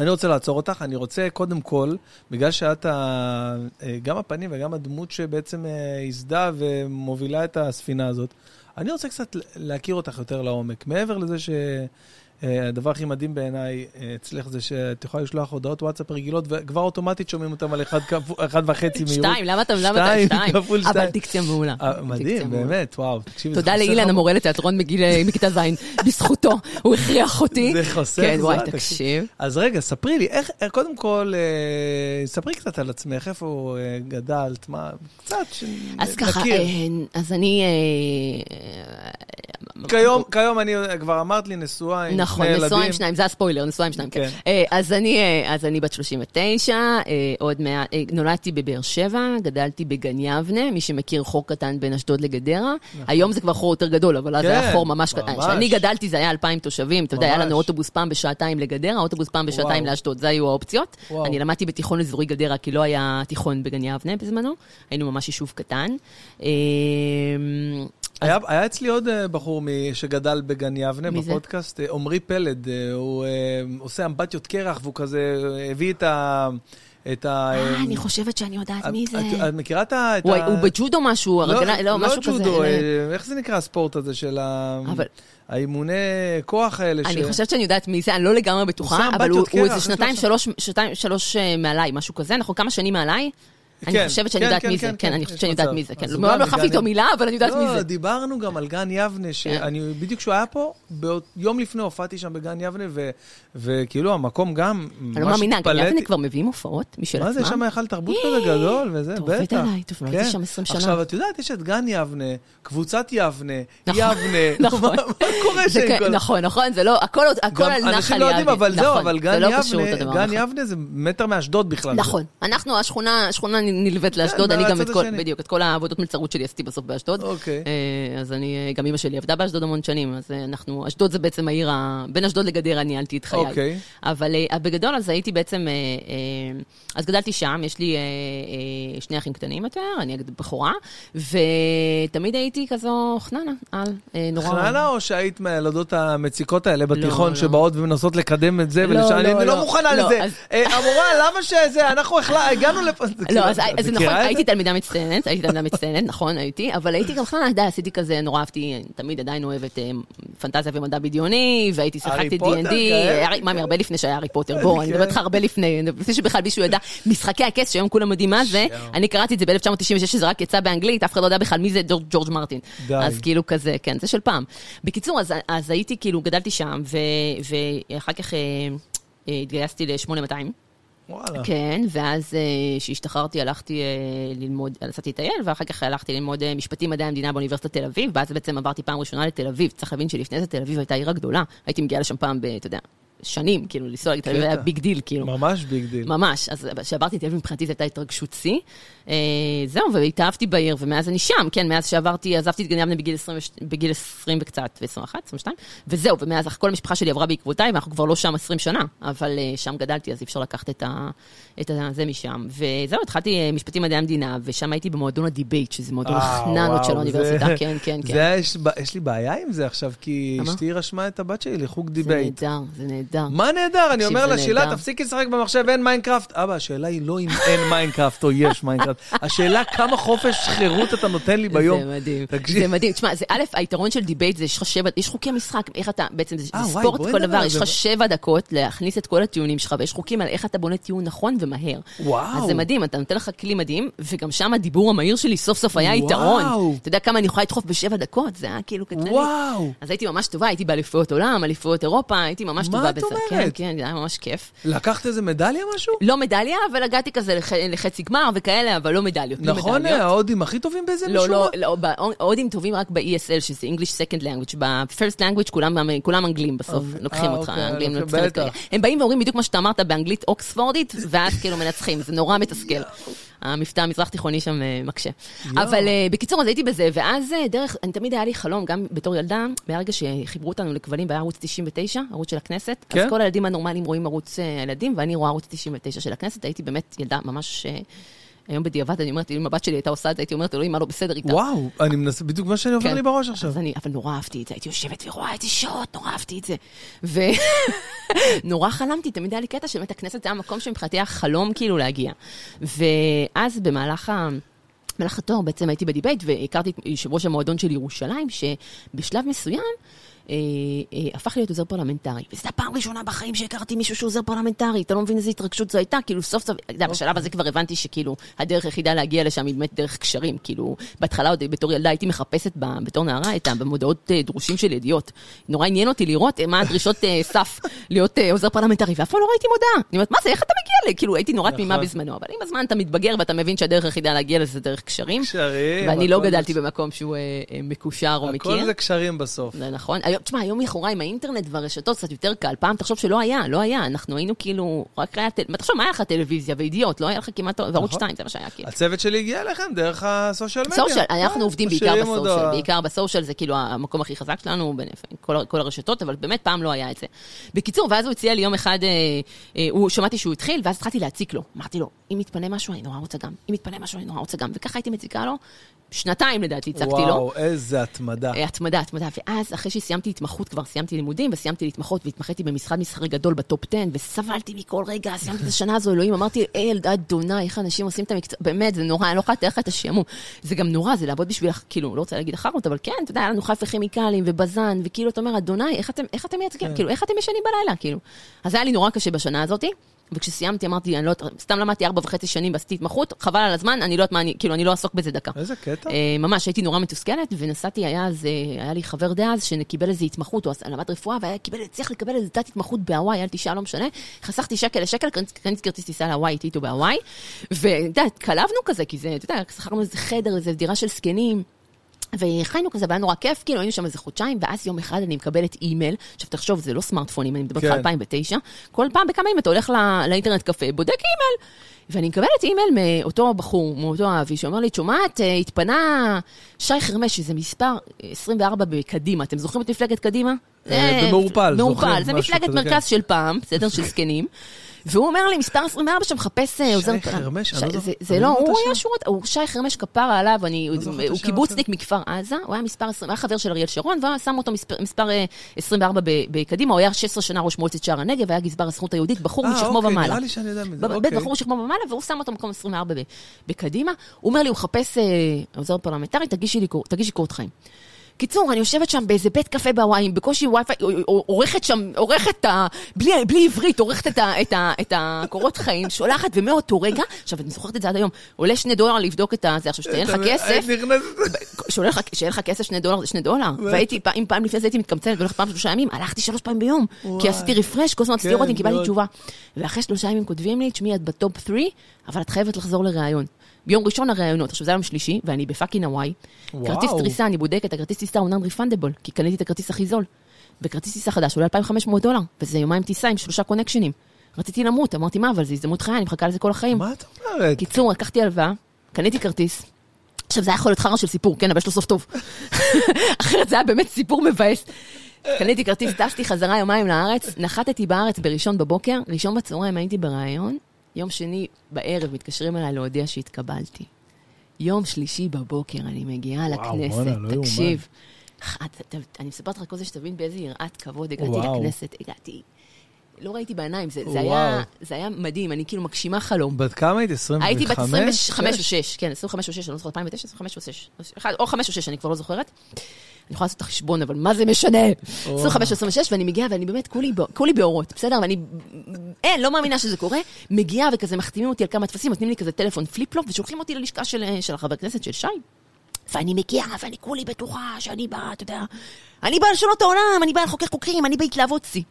אני רוצה לעצור אותך, אני רוצה קודם כל, בגלל שאת ה- אה, גם הפנים וגם הדמות שבעצם אה, ייסדה ומובילה את הספינה הזאת, אני רוצה קצת להכיר אותך יותר לעומק. מעבר לזה שהדבר הכי מדהים בעיניי אה, אצלך זה שאת יכולה לשלוח הודעות וואטסאפ רגילות, וכבר אוטומטית שומעים אותם על אחד כפו- אחד וחצי מהירות. שתיים, למה אתה, למה אתה, שתיים שתיים? כפול אבל שתיים. דיקציה מעולה. אה, מדהים. באמת, וואו, תקשיבי. תודה לאילן המורה לתיאטרון אה, מכיתה ז', (laughs) בזכותו, הוא הכריח אותי. זה חוסך כן, וואי, תקשיב. אז רגע, ספרי לי, איך, קודם כל, אה, ספרי קצת על עצמך, איפה אה, גדלת, מה, קצת, אז ככה. אה, אז אני... אה, כיום, כיום אני, כבר אמרת לי, נשואה עם נכון, שני ילדים. נשואה עם שניים, זה הספוילר, נשואה עם שניים, כן. כן. אה, אז אני, אה, אז אני בת 39, אה, עוד מעט, אה, נולדתי בבאר שבע, גדלתי בגן יבנה, מי שמכיר חור קטן בין אשדוד לגדרה. היום זה כבר חור יותר גדול, אבל אז היה כן, חור ממש קטן. כשאני גדלתי זה היה 2,000 תושבים, אתה יודע, היה לנו. אוטובוס פעם בשעתיים לגדרה, אוטובוס פעם בשעתיים. לאשדוד, זה היו האופציות. וואו. אני למדתי בתיכון אזורי גדרה, כי לא היה תיכון בגן יבנה בזמנו, היינו ממש יישוב קטן. היה, היה אצלי עוד אה, בחור שגדל בגן יבנה? בפודקאסט, אה, עמרי פלד, אה, הוא עושה אמבטיות קרח, והוא כזה הביא את ה... את ה... אה, אני חושבת שאני יודעת מי זה. את, מכירה את ה... הוא בג'ודו משהו, הרגליים, לא, משהו כזה. ג'ודו, אה, אה, איך זה נקרא הספורט הזה של ה... האימוני כוח האלה? אני חושבת שאני יודעת מי זה, אני לא לגמרי בטוחה, אבל הוא איזה שנתיים, שלוש, מעליי, משהו כזה, אנחנו כמה שנים מעליי. אני כן, חושבת שאני כן, יודעת כן, מי זה, כן, כן, כן, אני חושבת שאני יודעת. מי זה, כן. גם לא חפתי איתו מילה, אבל אני יודעת מי לא, זה. דיברנו גם על גן יבנה, שאני בדיוק כשהוא היה פה, יום לפני הופעתי שם בגן יבנה, וכאילו המקום גם, אני לא מאמינה, גם יבנה כבר מביאים הופעות משל מה זה, שם עצמם? היכל תרבות כזה גדול, וזה, אתה בטח. עובד עליי, טוב, לא הייתי כן. שם 20 שנה. עכשיו, את יודעת, יש את גן יבנה, קבוצת יבנה, נכון, יבנה, (laughs) נכון. מה קורה שם? כן, נכון, נכון, זה לא, הכל על נחל אנשים לא יודעים, יבנה. אבל לא נלווית לאשדוד, אני גם את כל. בדיוק, את כל העבודות מלצרות שלי עשיתי בסוף באשדוד. אוקיי. אה, אז אני, אה, גם אימא שלי עבדה באשדוד המון שנים, אז אה, אנחנו, אשדוד זה בעצם העיר, בין אשדוד לגדרה ניהלתי את חיי. אוקיי. אבל בגדול, אז הייתי בעצם, אז גדלתי שם, יש לי שני אחים קטנים יותר, אני בכורה, ותמיד הייתי כזו חננה, על, נורא... חננה או שהיית מהילדות המציקות האלה בתיכון לא. שבאות ומנסות לקדם את זה לא, ולשם, אני לא, לא לא. מוכנה לא, לזה. המורה, למה שזה, אנחנו הגענו לפה. לא, אז זה מכירה נכון, הייתי תלמידה מצטיינת, הייתי תלמידה מצטיינת, נכון, הייתי, אבל הייתי גם חננה, די, עשיתי כזה, נורא אהבתי, תמיד עדיין אוהבת אה, פנטזיה ומדע בדיוני, והייתי שיחקתי D&D, מאמי, הרבה לפני שהיה הארי פוטר, בוא, אני כן. מדברת איתך הרבה לפני, לפני שבכלל מישהו ידע, משחקי הכס, שהיום כולם יודעים מה זה. אני קראתי את זה ב-1996, שזה רק יצא באנגלית, אף אחד לא יודע בכלל מי זה ג'ורג' מרטין. אז כאילו כזה, כן, זה של פעם. בקיצור, אז- אז הייתי, כאילו, גדלתי שם, ואחר כך אה, אה, התגייסתי ל-8200. וואלה. כן, ואז אה, כשהשתחררתי הלכתי אה, ללמוד, נסעתי לטייל, ואחר כך הלכתי ללמוד אה, משפטים מדעי המדינה באוניברסיטת תל אביב, ואז בעצם עברתי פעם ראשונה לתל אביב. צריך להבין שלפני זה תל אביב הייתה עיר הגדולה. הייתי מגיעה לשם פעם, אתה יודע, שנים, כאילו, לנסוע לתל אביב קטע. היה ביג דיל, כאילו. ממש big deal. ממש, אז כשעברתי לתל אביב מבחינתי זו הייתה התרגשות שיא. אה, זהו, והתאהבתי בעיר, ומאז אני שם, כן, מאז שעברתי, עזבתי את גן יבנה בגיל 20, וש- בגיל 20 וקצת, ו-21, 22, וזהו, ומאז כל המשפחה שלי עברה בעקבותיי, ואנחנו כבר לא שם 20 שנה, אבל אה, שם גדלתי, אז אי אפשר לקחת את, ה, את זה משם. וזהו, התחלתי אה, משפטים מדעי המדינה, ושם הייתי במועדון הדיבייט, שזה מועדון החננות של האוניברסיטה, זה- כן, כן, כן. זה יש יש לי בעיה עם זה עכשיו, כי? אשתי רשמה את הבת שלי לחוג זה דיבייט. נהדר, זה נהדר. מה נהדר? אני אומר זה לה, שילה, נהדר. תפסיקי לשחק במחשב, אין מיינקראפט. אבא, השאלה היא לא אם אין מיינקראפט או יש מיינקראפט. (laughs) השאלה כמה חופש חירות אתה נותן לי ביום. זה מדהים. זה מדהים. תשמע, זה א', היתרון של דיבייט זה יש לך שבע, יש חוקי משחק, איך אתה, בעצם זה, אה, ספורט כל דבר, יש. לך שבע דקות להכניס את כל הטיעונים שלך, ויש חוקים על איך אתה בונה טיעון נכון ומהר. וואו. אז זה מדהים, אתה נותן לך כלי מדהים, וגם שם הדיבור המהיר שלי סוף סוף היה. יתרון. אתה יודע כמה אני יכולה לדחוף בשבע דקות? זה היה כאילו קטלני. וואו. אז הייתי ממש טובה, הייתי באליפויות עולם, אליפויות אירופה, הייתי ממש מה טובה את בזה. אומרת? כן, כן, זה היה ממש כיף. לקחת איזה מדליה משהו? לא מדליה, אבל הגעתי כזה לח- לחצי גמר וכאלה, אבל לא מדליות. בלי נכון. ההודים הכי טובים בזה לא, משום לא, מה? לא, ב- ההודים טובים רק ב-ESL, שזה English Second Language. ב-First Language כולם, כולם אנגלים בסוף, אה, לוקחים אותך, אוקיי, האנגלים אוקיי, לוקחים בטח. אותך. הם באים ואומרים בדיוק מה שאתה אמרת באנגלית אוקספורדית, ואז כאילו מנצחים, זה נורא מתסכל. המבטא המזרח תיכוני שם אה, מקשה. אבל אה, בקיצור, אז הייתי בזה, ואז אה, דרך, אני תמיד היה לי חלום, גם בתור ילדה, ברגע שחיברו אותנו לכבלים והיה ערוץ 99, ערוץ של הכנסת, כן? אז כל הילדים הנורמליים רואים ערוץ הילדים, ואני רואה ערוץ 99 של הכנסת, הייתי באמת ילדה ממש... היום בדיעבד אני אומרת, אם הבת שלי הייתה עושה את זה, הייתי אומרת, אלוהים, מה לא בסדר איתה? וואו, אני מנסה, בדיוק מה שאני עובר כן. לי בראש עכשיו. אז אני, אבל נורא אהבתי את זה, הייתי יושבת ורואה את זה שעות, נורא אהבתי את זה. ונורא (laughs) חלמתי, תמיד היה לי קטע שבאמת הכנסת זה היה מקום שמבחינתי היה חלום כאילו להגיע. ואז במהלך ה... במהלך התואר בעצם הייתי בדיבייט והכרתי את יושב ראש המועדון של ירושלים, שבשלב מסוים אה, אה, הפך להיות עוזר פרלמנטרי. וזו הפעם ראשונה בחיים שהכרתי מישהו שהוא עוזר פרלמנטרי, אתה לא מבין איזה התרגשות זו הייתה, כאילו סוף סוף, אתה יודע, בשלב הזה כבר הבנתי שכאילו הדרך היחידה להגיע לשם היא באמת דרך קשרים, כאילו בהתחלה עוד בתור ילדה הייתי מחפשת ב- בתור נערה את ה- במודעות אה, דרושים של ידיעות. נורא עניין אותי לראות אה, מה הדרישות אה, (laughs) סף להיות אה, עוזר פרלמנטרי, ואף פעם לא ראיתי מודעה. אני אומרת, מה זה, איך אתה מגיע ל... כאילו הייתי נורא תמימה נכון. בזמנו, אבל עם הזמן אתה מתבגר ואתה מבין שהדרך היחידה להגיע לזה זה דרך קשרים. קשרים, ואני לא גדלתי במקום שהוא אה, אה, מקושר או מכיר. הכל זה קשרים בסוף. נכון. היום, תשמע, היום לכאורה עם האינטרנט והרשתות קצת יותר קל. פעם תחשוב שלא היה, לא היה. אנחנו היינו כאילו, רק היה, תחשוב, מה היה לך טלוויזיה וידיעות? לא היה לך כמעט, וערוץ נכון. 2, זה מה שהיה כאילו. הצוות שלי הגיע אליכם דרך ה social media. social, אנחנו אה, עובדים בעיקר ב social. בעיקר בסושיאל זה כאילו המקום הכי חזק שלנו, כל, הרשתות, אבל באמת פעם לא היה את זה. בקיצור, ואז הוא הציע לי יום אחד, אה, אה, שמעתי שהוא התחיל, ואז התחלתי להציק לו. אמרתי לו, אם מתפנה משהו, אני נורא רוצה גם. אם מתפנה משהו, אני נורא רוצה גם. וככה הייתי מציקה לו, שנתיים לדעתי הצקתי לו. וואו, איזה התמדה. התמדה, התמדה. ואז, אחרי שסיימתי התמחות, כבר סיימתי לימודים, וסיימתי להתמחות, והתמחיתי במשרד מסחרי גדול בטופ 10, וסבלתי מכל רגע, סיימתי את השנה הזו, אלוהים, אמרתי, אה, ילדה אדוני, איך אנשים עושים את המקצוע, באמת, זה נורא, אני לא יכולה לתאר לך את השעמום. זה גם נורא, זה לעבוד בשביל, כאילו, לא רוצה להגיד אחרות, אבל כן, אתה יודע, היה לנו חיפה כימיקלים ובזן, וכאילו, אתה אומר, אדוני, איך אתם, איך אתם מייצגים, כן. כאילו, איך אתם ישנים בלילה, כאילו. אז היה לי נורא קשה בשנה הזאתי. וכשסיימתי אמרתי, אני לא, יודעת, סתם למדתי ארבע וחצי שנים ועשיתי התמחות, חבל על הזמן, אני לא יודעת מה אני, כאילו, אני לא אעסוק בזה דקה. איזה קטע. אה, ממש, הייתי נורא מתוסכלת, ונסעתי, היה אז, אה, היה לי חבר דאז שקיבל איזו התמחות, הוא למד רפואה, וקיבל, הצליח לקבל איזו תת התמחות בהוואי, היה לי תשעה, לא משנה. חסכתי שקל לשקל, קניתי קניתי כרטיס טיסה להוואי, הייתי איתו בהוואי, ואתה יודע, התקלבנו כזה, כי זה, אתה יודע, שכרנו איזה חדר, איזה דירה של זקנים. וחיינו כזה, והיה נורא כיף, כאילו היינו שם איזה חודשיים, ואז יום אחד אני מקבלת אימייל, עכשיו תחשוב, זה לא סמארטפונים, אני מדברת כן. על 2009, כל פעם בכמה ימים אתה הולך לא, ל internet café, בודק אימייל, ואני מקבלת אימייל מאותו בחור, מאותו אבי, שאומר לי, את שומעת, אה, התפנה שי חרמש, שזה מספר 24 בקדימה, אתם זוכרים את מפלגת קדימה? אה, זה- במעורפל, מעורפל, זוכרים זה משהו מפלגת כזה, מרכז כן. של פעם, בסדר? של זקנים. והוא אומר לי, מספר 24 שמחפש אה, עוזר... פרלמנט." חרמש, אני שי- לא זוכר- זה- לא, הוא. היה שורות, הוא שי חרמש כפרה עליו, אני- הוא קיבוצניק מכפר עזה, הוא היה מספר 20, היה חבר של אריאל שרון, שם אותו מספר- מספר אה, 24 ב- בקדימה, הוא היה 16 שנה ראש מועצת שער הנגב, היה גזבר הסוכנות היהודית, בחור אה, משכמו אוקיי, ומעלה. נראה לי שאני יודע מזה, אוקיי. בחור משכמו ומעלה, והוא שם אותו במקום 24 ב- בקדימה. הוא אומר לי, הוא מחפש אה, עוזר פרלמנטרי, תגישי קורות חיים. קיצור, אני יושבת שם באיזה בית קפה בהוואי, עם בקושי WiFi, עורכת שם, עורכת ה... בלי, בלי עברית, עורכת את, ה, את, ה, את הקורות חיים, שולחת, ומאותו רגע, עכשיו, אני זוכרת את זה עד היום, עולה שני דולר לבדוק את הזה, עכשיו, שתהיה לך כסף, שיהיה לך כסף שני דולר, זה שני דולר. והייתי, אם פעם לפני זה הייתי מתקמצנת והולכת פעם שלושה ימים, הלכתי שלוש פעמים ביום. כי עשיתי refresh, כל הזמן רציתי כן, לראות אם קיבלתי. תשובה. ואחרי שלושה ימים כותבים לי, תשמעי, את ב top 3, אבל את חייבת לחזור לראיון. ביום ראשון הראיונות, עכשיו זה היום שלישי, ואני ב fucking הוואי. כרטיס טריסה, אני בודקת, הכרטיס טיסה הוא נון ריפנדבול, כי קניתי את הכרטיס הכי זול. וכרטיס טיסה חדש עולה 2,500 דולר, וזה יומיים טיסה עם שלושה קונקשנים. רציתי למות, אמרתי, מה, אבל זו הזדמנות חיי, אני מחכה לזה כל החיים. מה את אומרת? קיצור, לקחתי הלוואה, קניתי כרטיס. עכשיו, זה היה יכול להיות חרא של סיפור, כן, אבל יש לו סוף טוב. (laughs) אחרת זה היה באמת סיפור מבאס. קניתי כרטיס, טסתי חזרה יומיים לארץ, נחתתי בארץ בראשון בבוקר, ראשון בצהריים הייתי בריאיון, יום שני בערב מתקשרים אליי להודיע שהתקבלתי. יום שלישי בבוקר אני מגיעה וואו, לכנסת, בואנה, לא. תקשיב. את- אני מספרת לך כל זה שתבין באיזה יראת כבוד הגעתי וואו. לכנסת, הגעתי. לא ראיתי בעיניים, זה, זה. היה, זה היה מדהים, אני כאילו מגשימה חלום. בת כמה היית? 25? הייתי בת 25 או 6, כן, 25 או 6, אני לא זוכרת, 2009, 25 או 6. אחד, או 5 או 6, אני כבר לא זוכרת. אני יכולה לעשות את החשבון, אבל מה זה משנה? 25 או 26, ואני מגיעה, ואני באמת, כולי באורות, בסדר? ואני, אין, לא מאמינה שזה קורה. מגיעה וכזה מחתימים אותי על כמה טפסים, נותנים לי כזה טלפון flip-flop, ושולחים אותי ללשכה של של החבר כנסת של שי. ואני מגיעה, ואני כולי בטוחה שאני באה, אתה יודע, אני באה לשנות העולם, אני באה לחוקק חוקים, אני בהתלהבות שיא.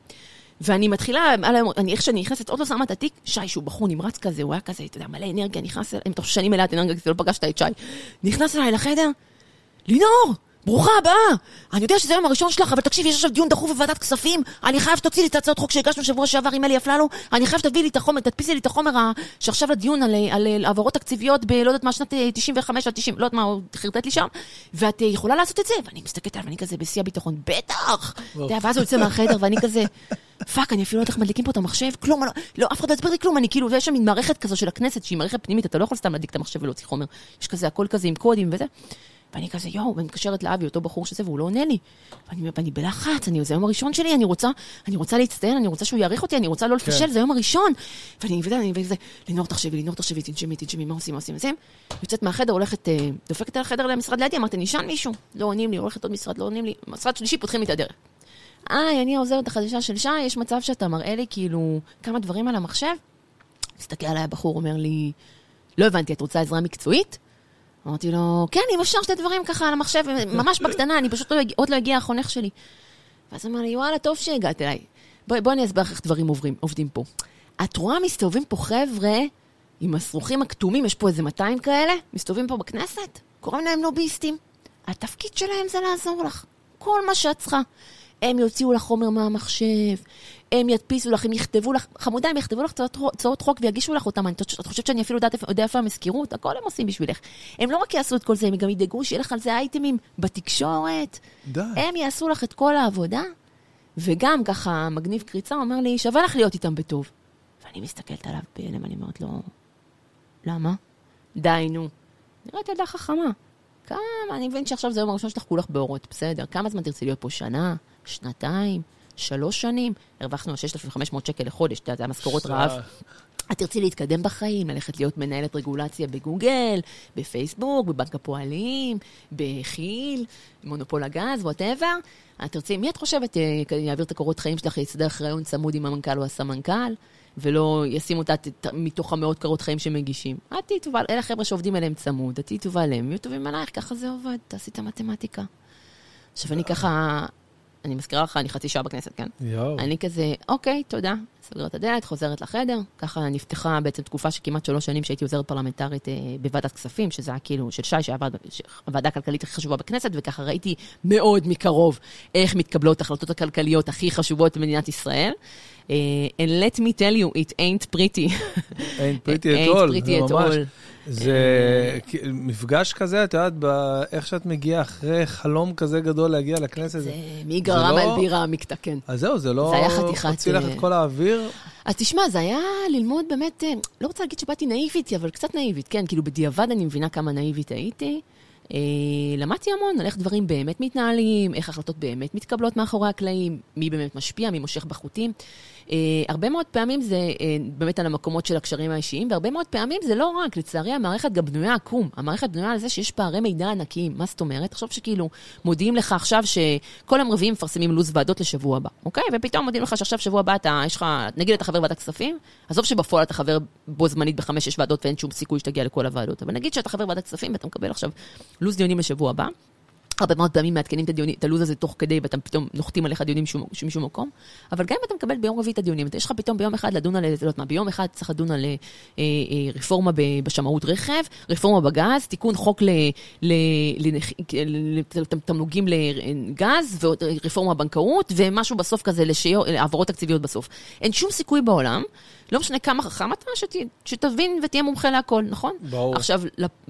ואני מתחילה, אני, איך שאני נכנסת, עוד לא שמה את התיק, שי, שהוא בחור נמרץ כזה, הוא היה כזה, אתה יודע, מלא אנרגיה, נכנס אליי, אם אתה חושב שאני מלאת אנרגיה, כי לא פגשת את שי. נכנס אליי לחדר, לינור, ברוכה הבאה. אני יודע שזה היום הראשון שלך, אבל תקשיבי, יש עכשיו דיון דחוף בוועדת כספים, אני חייב שתוציא לי את הצעות חוק שהגשנו שבוע שעבר עם אלי אפללו, אני חייב שתביאי לי את החומר, תדפיסי לי את החומר שעכשיו לדיון על, על, על העברות תקציביות ב... לא יודעת מה, שנת אה, 95 עד 90, לא יודעת מה, הוא חרטט לי שם, ואת אה, יכולה לעשות את זה? ואני מסתכלת עליו, ואני כזה בשיא הביטחון, בטח! ואז הוא יוצא מהחדר, ואני כזה, fuck, אני אפילו לא יודעת איך מדליקים פה את המחשב, כלום, אני לא, לא, אף אחד לא יסביר לי כלום, אני כאילו, ויש שם מין מערכת כזו של הכנסת, שהיא מערכת פנימית, אתה לא יכול סתם להדליק את המחשב ולהוציא חומר. יש כזה, הכל כזה עם קודים וזה. ואני כזה, יואו, ואני מתקשרת לאבי, אותו בחור שזה, והוא לא עונה לי. ואני, ואני בלחץ, אני, זה היום הראשון שלי, אני רוצה, אני רוצה להצטיין, אני רוצה שהוא יעריך אותי, אני רוצה לא לפשל, זה היום הראשון. ואני, ואני, ואני, וזה, לינור תחשבי, לינור תחשבי, תנשמי, תנשמי, מה עושים, מה עושים, עושים. יוצאת מהחדר, הולכת, אה, דופקת על החדר למשרד לידי, אמרתי, נשאל מישהו, לא עונים לי, הולכת עוד משרד, לא עונים לי, משרד שלישי, פותחים לי את הדרך. היי, אני העוזרת החדשה של שי, יש מצב שאתה מראה לי כאילו כמה דברים על המחשב? מסתכל עליי הבחור, אומר לי, לא הבנתי, את רוצה עזרה מקצועית? אמרתי לו, כן, אם אפשר שתי דברים ככה על המחשב, ממש בקטנה, אני פשוט לא, עוד לא הגיע החונך שלי. ואז אמר לי, וואלה, טוב שהגעת אליי. בואי בוא אני אסביר לך איך דברים עוברים, עובדים פה. את רואה מסתובבים פה חבר'ה עם השרוכים הכתומים, יש פה איזה 200 כאלה, מסתובבים פה בכנסת, קוראים להם לוביסטים. התפקיד שלהם זה לעזור לך. כל מה שאת צריכה. הם יוציאו לך חומר מהמחשב, הם ידפיסו לך, הם יכתבו לך, חמודה, הם יכתבו לך הצעות חוק- ויגישו לך אותם. את חושבת שאני אפילו יודעת יודע איפה המזכירות? הכל הם עושים בשבילך. הם לא רק יעשו את כל זה, הם גם ידאגו שיהיה לך על זה אייטמים בתקשורת. די. הם יעשו לך את כל העבודה, וגם ככה מגניב קריצה אומר לי, שווה לך להיות איתם בטוב. ואני מסתכלת עליו בהלם, אני אומרת לו, למה? די, נו. נראית ילדה חכמה. כמה, אני מבין שעכשיו זה היום הראשון שלך כולך באורות, בסדר. כמה זמן תרצי להיות פה? שנה? שנתיים? שלוש שנים? הרווחנו 6,500 שקל לחודש, אתה יודע, זה המשכורות רעב. את תרצי להתקדם בחיים, ללכת להיות מנהלת רגולציה בגוגל, בפייסבוק, בבנק הפועלים, בכי"ל, מונופול הגז, whatever. את תרצי, מי את חושבת אה, יעביר את הקורות חיים שלך, יסדר ריאיון צמוד עם המנכ"ל או הסמנכ"ל, ולא ישימו אותה מתוך המאות קורות חיים שמגישים? את תהיי טובה, אלה חבר'ה שעובדים אליהם צמוד, את תהיי טובה עליהם, הם יהיו טובים עלייך, ככה זה עובד, תעשי את המתמטיקה. עכשיו אני ככה אני מזכירה לך, אני חצי שעה בכנסת, כן? יואו. אני כזה, אוקיי, תודה. סוגרת את הדלת, חוזרת לחדר. ככה נפתחה בעצם תקופה של כמעט שלוש שנים שהייתי עוזרת פרלמנטרית אה, בוועדת כספים, שזה היה כאילו של שי, שהיה ועד- ש- הוועדה הכלכלית הכי חשובה בכנסת, וככה ראיתי מאוד מקרוב איך מתקבלות ההחלטות הכלכליות הכי חשובות במדינת ישראל. אה, and let me tell you, it ain't pretty. אין פריטי את Ain't אול, (laughs) pretty at all. זה מפגש כזה, את יודעת, איך שאת מגיעה אחרי חלום כזה גדול להגיע לכנסת. זה מי גרם לא- על בירה עמיקתא, כן. אז זהו, זה לא זה היה חתיכת, הוציא לך אה, את כל האוויר. אז תשמע, זה היה ללמוד באמת, אה, לא רוצה להגיד שבאתי נאיבית, אבל קצת נאיבית, כן, כאילו בדיעבד אני מבינה כמה נאיבית הייתי. למדתי המון על איך דברים באמת מתנהלים, איך החלטות באמת מתקבלות מאחורי הקלעים, מי באמת משפיע, מי מושך בחוטים. אה, הרבה מאוד פעמים זה אה, באמת על המקומות של הקשרים האישיים, והרבה מאוד פעמים זה לא רק, לצערי המערכת גם בנויה עקום. המערכת בנויה על זה שיש פערי מידע ענקיים. מה זאת אומרת? תחשוב שכאילו מודיעים לך עכשיו שכל יום רביעי מפרסמים לו"ז ועדות לשבוע הבא, אוקיי? ופתאום מודיעים לך שעכשיו שבוע הבא אתה, יש לך, נגיד אתה חבר ועדת כספים, עזוב שבפועל אתה חבר בו זמנית בחמש-שש ועדות ואין שום סיכוי שתגיע לכל הוועדות, אבל נגיד שאתה חבר ועדת כספים ואתה מקבל עכשיו לו"ז דיונים לשבוע הבא, הרבה מאוד פעמים מעדכנים את, הדיונים, את הלו"ז הזה תוך כדי, ואתם פתאום נוחתים עליך דיונים משום, מקום. אבל גם אם אתה מקבל ביום רביעי את הדיונים, יש לך פתאום ביום אחד לדון על, לא יודעת מה, ביום אחד צריך לדון על אה, אה, רפורמה ב- בשמאות רכב, רפורמה בגז, תיקון חוק לתמלוגים לגז, ורפורמה בבנקאות, ומשהו בסוף כזה להעברות תקציביות בסוף. אין שום סיכוי בעולם. לא משנה כמה חכם אתה, שת, שתבין ותהיה מומחה להכל, נכון? ברור. עכשיו,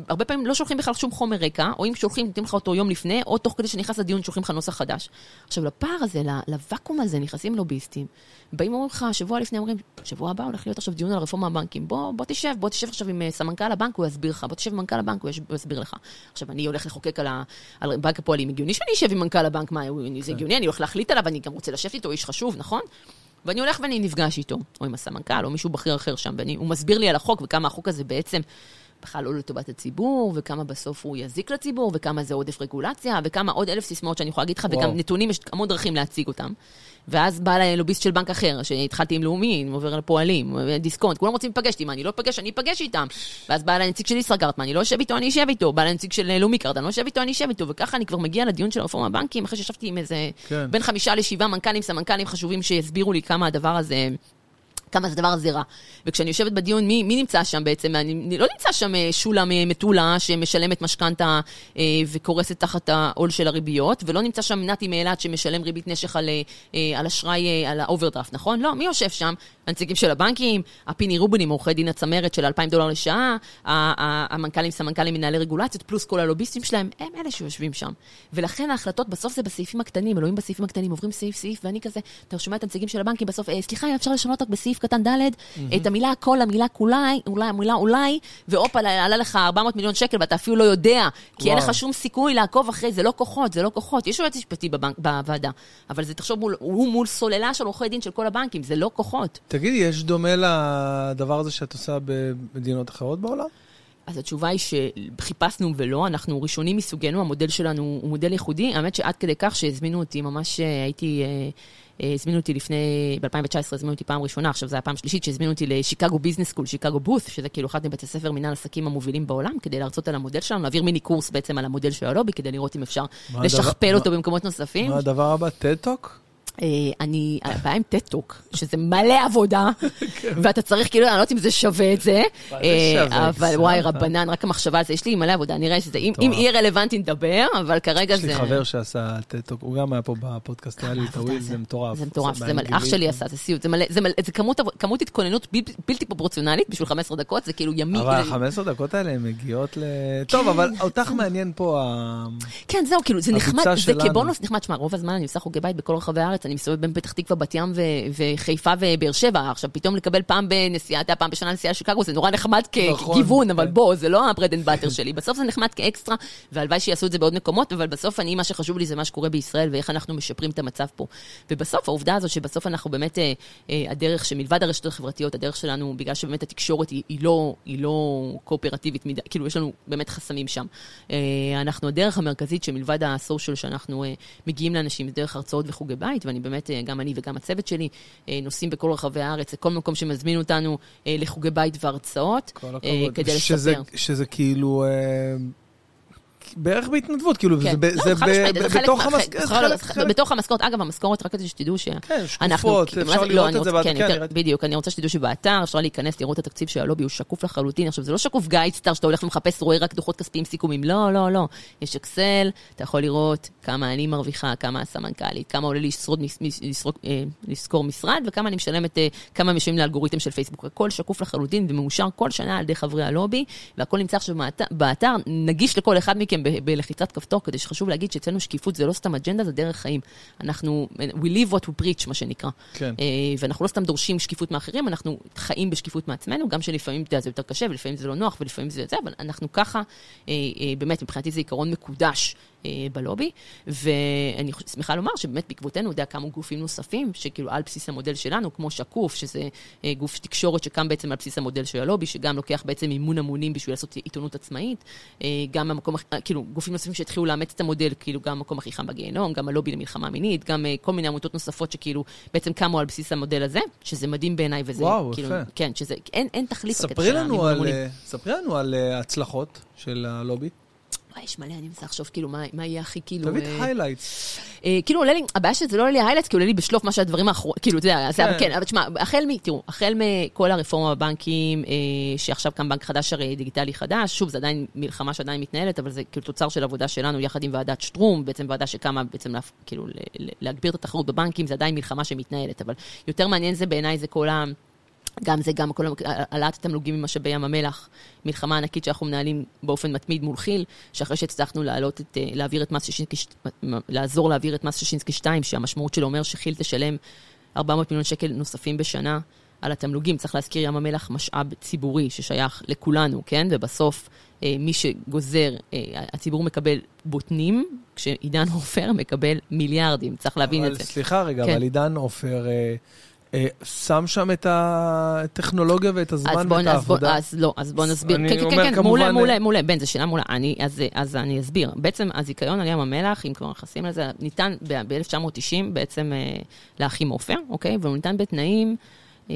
הרבה פעמים לא שולחים בכלל שום חומר רקע, או אם שולחים, נותנים לך אותו יום לפני, או תוך כדי שנכנס לדיון שולחים לך נוסח חדש. עכשיו, לפער הזה, לוואקום הזה, נכנסים לוביסטים, באים ואומרים לך, שבוע לפני אומרים, שבוע הבא הולך להיות עכשיו דיון על רפורמה הבנקים, בוא, בוא תשב, בוא תשב עכשיו עם סמנכ"ל הבנק, הוא יסביר לך, בוא תשב עם מנכ"ל הבנק, הוא יסביר לך. עכשיו, אני הולך לחוקק על, ה, על בנק הפועלים, הגיוני שאני אשב עם מנכ"ל הבנק, מה, זה הגיוני, אני הולך להחליט עליו, אני גם רוצה לשבת איתו, איש חשוב, נכון? ואני הולך ואני נפגש איתו, או עם הסמנכ"ל, או מישהו בכיר אחר שם, והוא מסביר לי על החוק, וכמה החוק הזה בעצם בכלל לא לטובת הציבור, וכמה בסוף הוא יזיק לציבור, וכמה זה עודף רגולציה, וכמה עוד אלף סיסמאות שאני יכולה להגיד לך, וגם נתונים, יש המון דרכים להציג אותם. ואז בא ללוביסט של בנק אחר, שהתחלתי עם לאומי, עובר לפועלים, דיסקונט, כולם רוצים להיפגש איתי, מה, אני לא אפגש, אני אפגש איתם. ואז בא לנציג של ישראכרט, מה, אני לא אשב איתו, אני אשב איתו. בא לנציג של לאומי קארד, אני לא אשב איתו, אני אשב איתו. וככה אני כבר מגיע לדיון של רפורמה הבנקים, אחרי שישבתי עם איזה, כן. בין חמישה לשבעה מנכ"לים, סמנכ"לים חשובים שיסבירו לי כמה הדבר הזה... כמה הדבר הזה רע. וכשאני יושבת בדיון, מי, מי נמצא שם בעצם? אני לא נמצא שם שולה מטולה שמשלמת משכנתה אה, וקורסת תחת העול של הריביות, ולא נמצא שם נתי מאילת שמשלם ריבית נשך על, אה, על אשראי, אה, על האוברדרפט, נכון? לא, מי יושב שם? הנציגים של הבנקים, הפיני רובנים, עורכי דין הצמרת של 2,000 דולר לשעה, המנכ"לים, סמנכ"לים, מנהלי רגולציות, פלוס כל הלוביסטים שלהם, הם אלה שיושבים שם. ולכן ההחלטות בסוף זה בסעיפים הקטנים, אלוהים בסעיפים הקטנים, עוברים סעיף סעיף, ואני כזה, אתה שומע את הנציגים של הבנקים בסוף, אה, סליחה, אפשר לשנות רק בסעיף קטן ד', mm-hmm. את המילה הכל, המילה כולי, אולי, המילה אולי, והופה, עלה לך 400 מיליון שקל ואתה אפילו לא יודע, כי וואו. אין לך שום סיכוי לעקוב אחרי, זה לא כוחות, זה לא כוחות. יש יועץ משפטי בוועדה, אבל זה תחשוב, מול, הוא מול סוללה של עורכי דין של כל הבנקים, זה לא כוחות. תגידי, יש דומה לדבר הזה שאת עושה במדינות אחרות בעולם? אז התשובה היא שחיפשנו ולא, אנחנו ראשונים מסוגנו, המודל שלנו הוא מודל ייחודי. האמת שעד כדי כך שהזמינו אותי, ממש הייתי... הזמינו אותי לפני, ב-2019 הזמינו אותי פעם ראשונה, עכשיו זו הפעם שלישית שהזמינו אותי לשיקגו business school, שיקגו Booth, שזה כאילו אחד מבתי ספר מנהל עסקים המובילים בעולם, כדי להרצות על המודל שלנו, להעביר מיני קורס בעצם על המודל של הלובי, כדי לראות אם אפשר לשכפל אותו במקומות נוספים. מה הדבר הבא? TED Talk? אני, הבעיה עם TED Talk, שזה מלא עבודה, ואתה צריך כאילו לראות אם זה שווה את זה, אבל וואי, רבנן, רק המחשבה על זה, יש לי מלא עבודה, נראה שזה, אם יהיה רלוונטי נדבר, אבל כרגע זה... יש לי חבר שעשה TED Talk, הוא גם היה פה בפודקאסט, היה לי את הוויל, זה מטורף. זה מטורף, זה מלא, אח שלי עשה, זה סיוט, זה כמות התכוננות בלתי פרופורציונלית בשביל 15 דקות, זה כאילו ימי... אבל ה-15 דקות האלה מגיעות ל... טוב, אבל אותך מעניין פה ה... כן, זהו, כאילו, זה נחמד, זה כבונוס נחמד, שמע, רוב הזמן אני עושה חוגי בית בכל רחבי הארץ, אני מסתובבת בין פתח תקווה, בת ים וחיפה ובאר שבע. עכשיו, פתאום לקבל פעם בנסיעה, אתה פעם בשנה נסיעה לשיקגו, זה נורא נחמד כגיוון, אבל בוא, זה לא ה bread and butter שלי. בסוף זה נחמד כאקסטרה, והלוואי שיעשו את זה בעוד מקומות, אבל בסוף אני, מה שחשוב לי זה מה שקורה בישראל, ואיך אנחנו משפרים את המצב פה. ובסוף, העובדה הזו שבסוף אנחנו באמת, הדרך שמלבד הרשתות החברתיות, הדרך שלנו, בגלל שבאמת התקשורת היא, היא לא, היא לא קואופרטיבית מדי, כאילו, יש לנו באמת חסמים שם. אנחנו, הדרך המרכזית שמלבד הסושיאל שאנחנו מגיעים לאנשים, דרך הרצאות וחוגי בית, ואני באמת גם אני וגם הצוות שלי, נוסעים בכל רחבי הארץ, לכל מקום שמזמין אותנו לחוגי בית והרצאות, כדי שזה, לספר. שזה כאילו, בערך בהתנדבות, כאילו, כן. זה לא, זה ב- ב- בתוך המשכורת. בתוך המשכורת, אגב, המשכורת, רק כדי שתדעו ש... כן, שקופות, מה אפשר לא, לראות את זה באתר. כן, כן, יותר- בדיוק, אני רוצה שתדעו שבאתר אפשר להיכנס, לראות את התקציב של הלובי, הוא שקוף לחלוטין. עכשיו, זה לא שקוף גיידסטאר שאתה הולך ומחפש, רואה רק דוחות כספיים סיכומים. לא, לא, לא. יש אקסל, אתה יכול לראות כמה אני מרוויחה, כמה הסמנכ"לית, כמה עולה לשרוד, אה, לשכור משרד, וכמה אני משלמת, אה, כמה משלמים לאלגוריתם של פייסבוק. הכל שקוף לחלוטין ומאושר כל שנה על ידי חברי הלובי, והכל נמצא עכשיו באתר- באתר, נגיש לכל אחד מכם ב- בלחיצת כפתור, כדי שחשוב להגיד שאצלנו שקיפות זה לא סתם אג'נדה, זה דרך חיים. אנחנו, we live what we preach, מה שנקרא. כן. אה, ואנחנו לא סתם דורשים שקיפות מאחרים, אנחנו חיים בשקיפות מעצמנו, גם שלפעמים יודע, זה יותר קשה, ולפעמים זה לא נוח, ולפעמים זה זה, אבל אנחנו ככה, אה, אה, באמת, מבחינתי זה עיקרון מקודש בלובי, ואני שמחה לומר שבאמת בעקבותינו, יודע, קמו גופים נוספים, שכאילו על בסיס המודל שלנו, כמו שקוף, שזה אה, גוף תקשורת שקם בעצם על בסיס המודל של הלובי, שגם לוקח בעצם מימון המונים בשביל לעשות עיתונות עצמאית, אה, גם המקום, אה, כאילו, גופים נוספים שהתחילו לאמץ את המודל, כאילו, גם המקום הכי חם בגיהנום, גם הלובי למלחמה מינית, גם אה, כל מיני עמותות נוספות שכאילו בעצם קמו על בסיס המודל הזה, שזה מדהים בעיניי, וזה וואו, כאילו, יפה. כן, שזה, אין, אין תחליף ספרי לנו על. אה, ספרי לנו על אה, הצלחות של הלובי. וואי, יש מלא, אני מנסה לחשוב כאילו מה, מה יהיה הכי כאילו... תביא את אה, highlights. אה, כאילו עולה לי, הבעיה שזה לא עולה לי highlights, כי עולה לי בשלוף מה שהדברים האחרונים, כאילו, אתה יודע, זה- כן. כן, אבל תשמע, החל מ... תראו, החל מכל הרפורמה בבנקים, אה, שעכשיו קם בנק חדש הרי דיגיטלי חדש, שוב, זה עדיין מלחמה שעדיין מתנהלת, אבל זה כאילו תוצר של עבודה שלנו יחד עם ועדת שטרום, בעצם ועדה שקמה בעצם להפ- כאילו להגביר את התחרות בבנקים, זה עדיין מלחמה שמתנהלת, אבל יותר מעניין זה בעיניי זה כל ה... גם זה, גם כל העלאת התמלוגים ממשאבי ים המלח, מלחמה ענקית שאנחנו מנהלים באופן מתמיד מול כי"ל, שאחרי שהצלחנו להעלות את, אה, להעביר את מס שישינסקי, ש- לעזור להעביר את מס שישינסקי 2, שהמשמעות שלו אומר שכי"ל תשלם 400 מיליון שקל נוספים בשנה על התמלוגים. צריך להזכיר, ים המלח משאב ציבורי ששייך לכולנו, כן? ובסוף אה, מי שגוזר, אה, הציבור מקבל בוטנים, כשעידן עופר מקבל מיליארדים. צריך להבין את זה. סליחה רגע, כן. אבל עידן עופר אה, שם שם את הטכנולוגיה ואת הזמן אז ואת בוא, אז, בוא, העבודה. אז לא, אז בוא נסביר. אני כן, כן, אומר כן, כן, מעולה, אה, מעולה, מעולה. בן, זו שאלה מעולה. אני, אז, אז אני אסביר. בעצם הזיכיון על ים המלח, אם כבר נכנסים לזה, ניתן ב-1990 בעצם אה, לאחים עופר, אוקיי? והוא ניתן בתנאים... אה,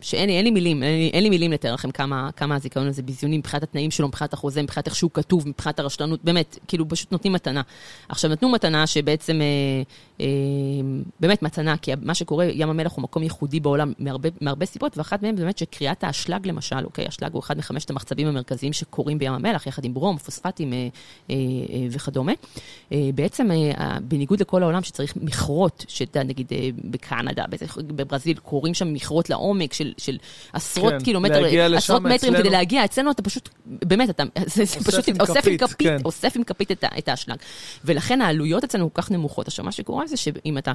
שאין לי, אין לי מילים, אין לי, אין לי מילים לתאר לכם כמה, כמה הזיכיון הזה ביזיוני מבחינת התנאים שלו, מבחינת החוזה, מבחינת איך שהוא כתוב, מבחינת הרשלנות, באמת, כאילו פשוט נותנים מתנה. עכשיו, נתנו מתנה שבעצם, אה, אה, באמת מתנה, כי מה שקורה, ים המלח הוא מקום ייחודי בעולם מהרבה, מהרבה סיבות, ואחת מהן באמת שקריאת האשלג למשל, אוקיי, אשלג הוא אחד מחמשת המחצבים המרכזיים שקורים בים המלח, יחד עם ברום, פוספטים אה, אה, אה, וכדומה. אה, בעצם, אה, בניגוד לכל העולם שצריך מכרות, שאתה נגיד אה, בקנדה, בברזיל, קורים שם מכרות לעומק של, של עשרות כן, קילומטר, עשרות מטרים אצלנו- כדי להגיע, אצלנו אתה פשוט, באמת, אתה, (laughs) אוסף פשוט עם אוסף עם כפית, כפית, כן. אוסף עם כפית את, את האשלג. ולכן העלויות אצלנו כל כך נמוכות. עכשיו, מה שקורה זה שאם אתה,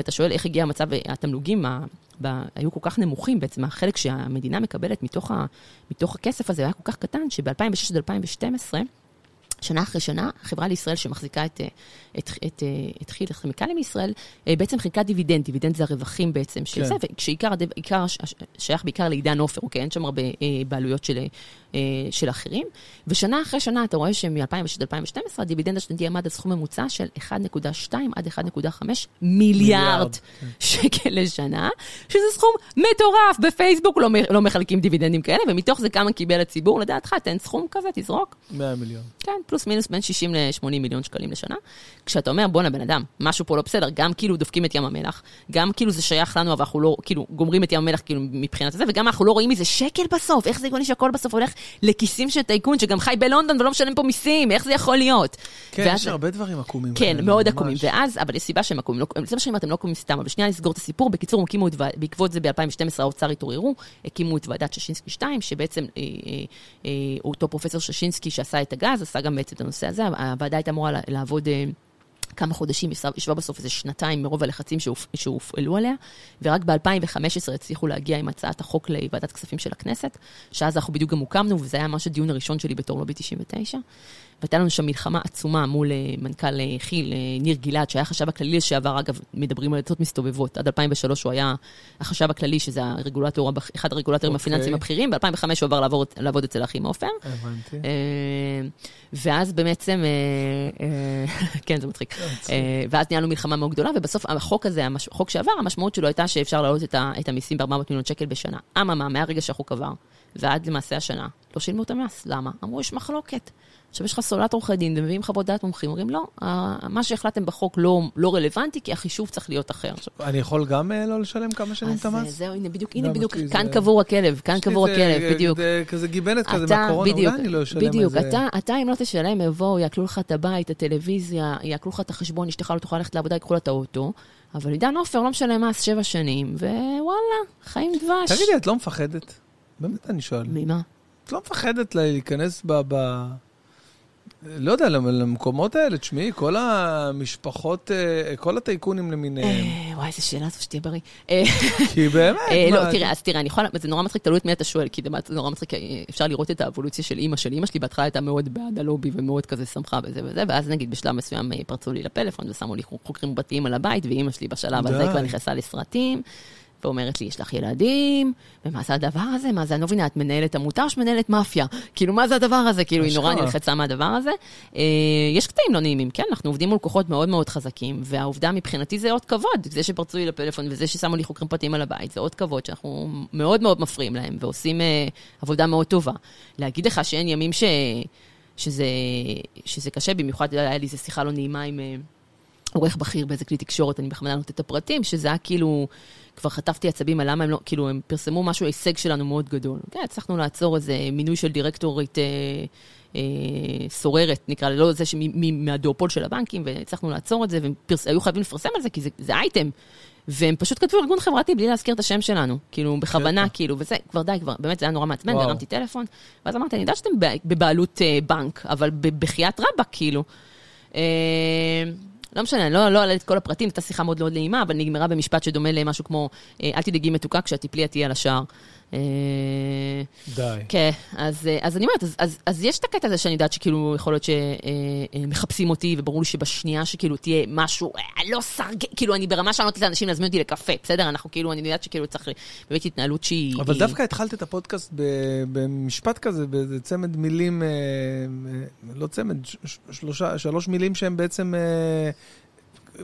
אתה שואל איך הגיע המצב, התמלוגים ה- ב, היו כל כך נמוכים בעצם, החלק שהמדינה מקבלת מתוך, ה, מתוך הכסף הזה היה כל כך קטן, שב-2006 עד 2012, שנה אחרי שנה, החברה לישראל שמחזיקה את, אה, את, את, אה, את כי"ל הכימיקלים מישראל, אה, בעצם חילקה דיבידנד, דיבידנד זה הרווחים בעצם של כן. זה, וכשעיקר עיקר שייך בעיקר לעידן עופר, אוקיי? אין שם הרבה בעלויות של, של אחרים. ושנה אחרי שנה אתה רואה שמ-2006 עד 2012 הדיבידנד השנתי עמד על סכום ממוצע של 1.2 עד 1.5 מיליארד כן. שקל לשנה, שזה סכום מטורף, בפייסבוק לא, לא מחלקים דיבידנדים כאלה, ומתוך זה כמה קיבל הציבור, לדעתך, תן סכום כזה, תזרוק. 100 מיליון. כן, פלוס מינוס בין 60 ל-80 מיליון שקלים לשנה. כשאתה אומר, בואנה, בן אדם, משהו פה לא בסדר, גם כאילו דופקים את ים המלח, גם כאילו זה שייך לנו, אבל אנחנו לא, כאילו, גומרים את ים המלח כאילו מבחינת זה, וגם אנחנו לא רואים מזה שקל בסוף, איך זה הגיוני שהכל בסוף הולך לכיסים של טייקון, שגם חי בלונדון ולא משלם פה מיסים, איך זה יכול להיות? כן, ואז- יש הרבה דברים עקומים. כן, כאלה, מאוד. עקומים. ואז, אבל יש סיבה שהם עקומים. לא, זה מה שאני אומרת, הם לא עקומים סתם. אבל שנייה נסגור את הסיפור. בקיצור, הם הקימו את, בעקבות זה ב-2012 האוצר התעוררו, הקימו את ועדת ששינסקי 2, שבעצם אה, אה, אה, אותו פרופסור ששינסקי שעשה את הגז, עשה גם בעצם את הנושא הזה. הוועדה הייתה אמורה לעבוד... אה, כמה חודשים, ישבה- בסוף איזה שנתיים מרוב הלחצים שהופ- שהופעלו עליה, ורק ב-2015 הצליחו להגיע עם הצעת החוק לוועדת כספים של הכנסת, שאז אנחנו בדיוק גם הוקמנו, וזה היה ממש הדיון הראשון שלי בתור לובי 99. והייתה לנו שם מלחמה עצומה מול אה, מנכ"ל אה, כי"ל, אה, ניר גלעד, שהיה החשב הכללי לשעבר, אגב, מדברים על עצות מסתובבות. עד 2003 הוא היה החשב הכללי, שזה הרגולטור, אחד הרגולטורים אוקיי. הפיננסיים הבכירים, ב-2005 הוא עבר לעבוד, לעבוד אצל האחים עופר. הבנתי. אה, ואז בעצם, אה, אה, (laughs) כן, זה מצחיק. אה, ואז ניהלנו מלחמה מאוד גדולה, ובסוף החוק הזה, החוק שעבר, המשמעות שלו הייתה שאפשר להעלות את המיסים ב-400 מיליון שקל בשנה. אממה, מהרגע שהחוק עבר, ועד למעשה השנה, לא שילמו את המס. למה? אמרו, יש מחלוקת. עכשיו יש לך סוללת עורכי דין ומביאים חוות דעת מומחים, אומרים, לא, מה שהחלטתם בחוק לא, לא רלוונטי, כי החישוב צריך להיות אחר. אני יכול גם אה, לא לשלם כמה שנים את אז אה, המס? זהו, הנה בדיוק, הנה בדיוק, אצלי כאן זה- קבור הכלב, כאן קבור הכלב, אה, בדיוק. אה, כזה גיבנת כזה אתה, מהקורונה, בדיוק, אולי אני לא אשלם בדיוק, איזה... אתה, אתה אם לא תשלם, יבואו, יעקלו לך את הבית, את הטלוויזיה, יעקלו לך את החשבון, אשתך לא תוכל ללכת לעבודה, ייקחו לה את האוטו, אבל עידן עופר לא משלם מס שבע שנים, ווואלה, חיים דבש. תגידי, את לא מפחדת? באמת אני שואל. ממה? את לא מפחדת להיכנס ב... לא יודע, למ- למקומות האלה, תשמעי, כל המשפחות, אה, כל הטייקונים למיניהם. אה, וואי, איזה שאלה זו שתהיה בריא. אה, כי באמת, אה, מה, לא, תראה, אז תראה, אני יכולה, זה נורא מצחיק, תלוי את מי אתה שואל, כי זה נורא מצחיק, אפשר לראות את האבולוציה של אימא שלי. אימא שלי בהתחלה הייתה מאוד בעד הלובי ומאוד כזה שמחה וזה וזה, ואז נגיד בשלב מסוים פרצו לי לפלאפון ושמו לי חוקרים פרטיים על הבית, ואימא שלי בשלב הזה. כבר נכנסה לסרטים. ואומרת לי, יש לך ילדים, ומה זה הדבר הזה? מה זה, אני לא מבינה, את מנהלת עמותה או שמנהלת מאפיה? כאילו, מה זה הדבר הזה? כאילו, היא נורא. נלחצה מהדבר הזה. אה, יש קטעים לא נעימים, כן? אנחנו עובדים מול כוחות מאוד מאוד חזקים, והעובדה מבחינתי זה אות כבוד. זה שפרצו לי לפלאפון וזה ששמו לי חוקרים פרטיים על הבית, זה אות כבוד שאנחנו מאוד מאוד מפריעים להם, ועושים אה, עבודה מאוד טובה. להגיד לך שאין ימים ש... שזה, שזה קשה, במיוחד היה לי איזו שיחה לא נעימה עם... עורך בכיר באיזה כלי תקשורת, אני בכוונה נותנת את הפרטים, שזה היה כאילו, כבר חטפתי עצבים על למה הם לא, כאילו, הם פרסמו משהו, הישג שלנו מאוד גדול. כן, הצלחנו לעצור איזה מינוי של דירקטורית אה, אה, סוררת, נקרא לה, לא זה מהדואופול של הבנקים, והצלחנו לעצור את זה, והם פרס, היו חייבים לפרסם על זה, כי זה, זה אייטם. והם פשוט כתבו ארגון חברתי בלי להזכיר את השם שלנו, כאילו, בכוונה. כאילו, וזה, כבר די, כבר, באמת, זה היה נורא מעצבן. והרמתי טלפון, ואז אמרתי, אני יודעת שאתם בבעלות אה, בנק, אבל ב- בחייאת רבאק, כאילו. אה, לא משנה, לא לא אעלה את כל הפרטים, הייתה שיחה מאוד מאוד נעימה, אבל נגמרה במשפט שדומה למשהו כמו, אה, אל תדאגי מתוקה כשהטיפלי את תהיה על השער. אה, די. כן, אז, אה, אז אני אומרת, אז, אז, אז יש את הקטע הזה שאני יודעת שכאילו, יכול להיות שמחפשים אותי, וברור לי שבשנייה שכאילו תהיה משהו, אה, לא סרג... כאילו, אני ברמה שאני לא נותנת לאנשים להזמין אותי לקפה, בסדר? אנחנו כאילו, אני יודעת שכאילו צריך באמת התנהלות שהיא... אבל היא- דווקא התחלת את הפודקאסט במשפט כזה, באיזה צמד מילים, אה, אה, לא צמד, שלושה, שלוש מילים שהם בעצם אה,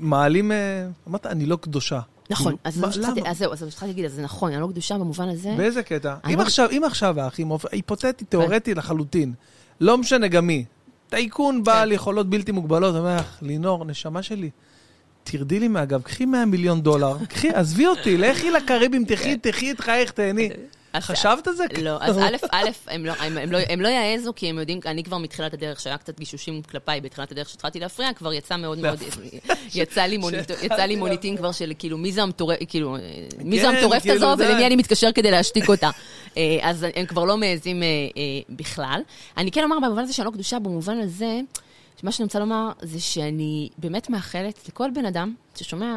מעלים, אה, אמרת, אני לא קדושה. נכון, כאילו, אז, מה- למה? אז זהו, אז התחלתי להגיד, אז זה נכון, אני לא קדושה במובן הזה. באיזה קטע? אני אם לא- עכשיו, אם עכשיו האחים, היפותטי, תיאורטי לחלוטין, לא משנה גם מי, טייקון בעל יכולות בלתי מוגבלות, אומר לך, לינור, נשמה שלי, תרדי לי מהגב, קחי 100 מיליון דולר, קחי, עזבי אותי, לכי לקריבים, תחי, תחי את חייך, תהני. (laughs) חשבת על זה? לא, אז א', א', הם לא, הם, הם, לא, הם לא יעזו, כי הם יודעים, אני כבר מתחילת הדרך, שהיה קצת גישושים כלפיי בתחילת הדרך שהתחלתי להפריע, כבר יצא מאוד מאוד, יצא לי, מוניטין כבר של כאילו, מי זה כאילו, מי זה כן, המטורפת כאילו, הזו. ולמי אני מתקשר כדי להשתיק אותה. אה, אז הם כבר לא מעזים אה, אה, בכלל. אני כן אומר במובן הזה שאני לא קדושה, במובן הזה, מה שאני רוצה לומר זה שאני באמת מאחלת לכל בן אדם ששומע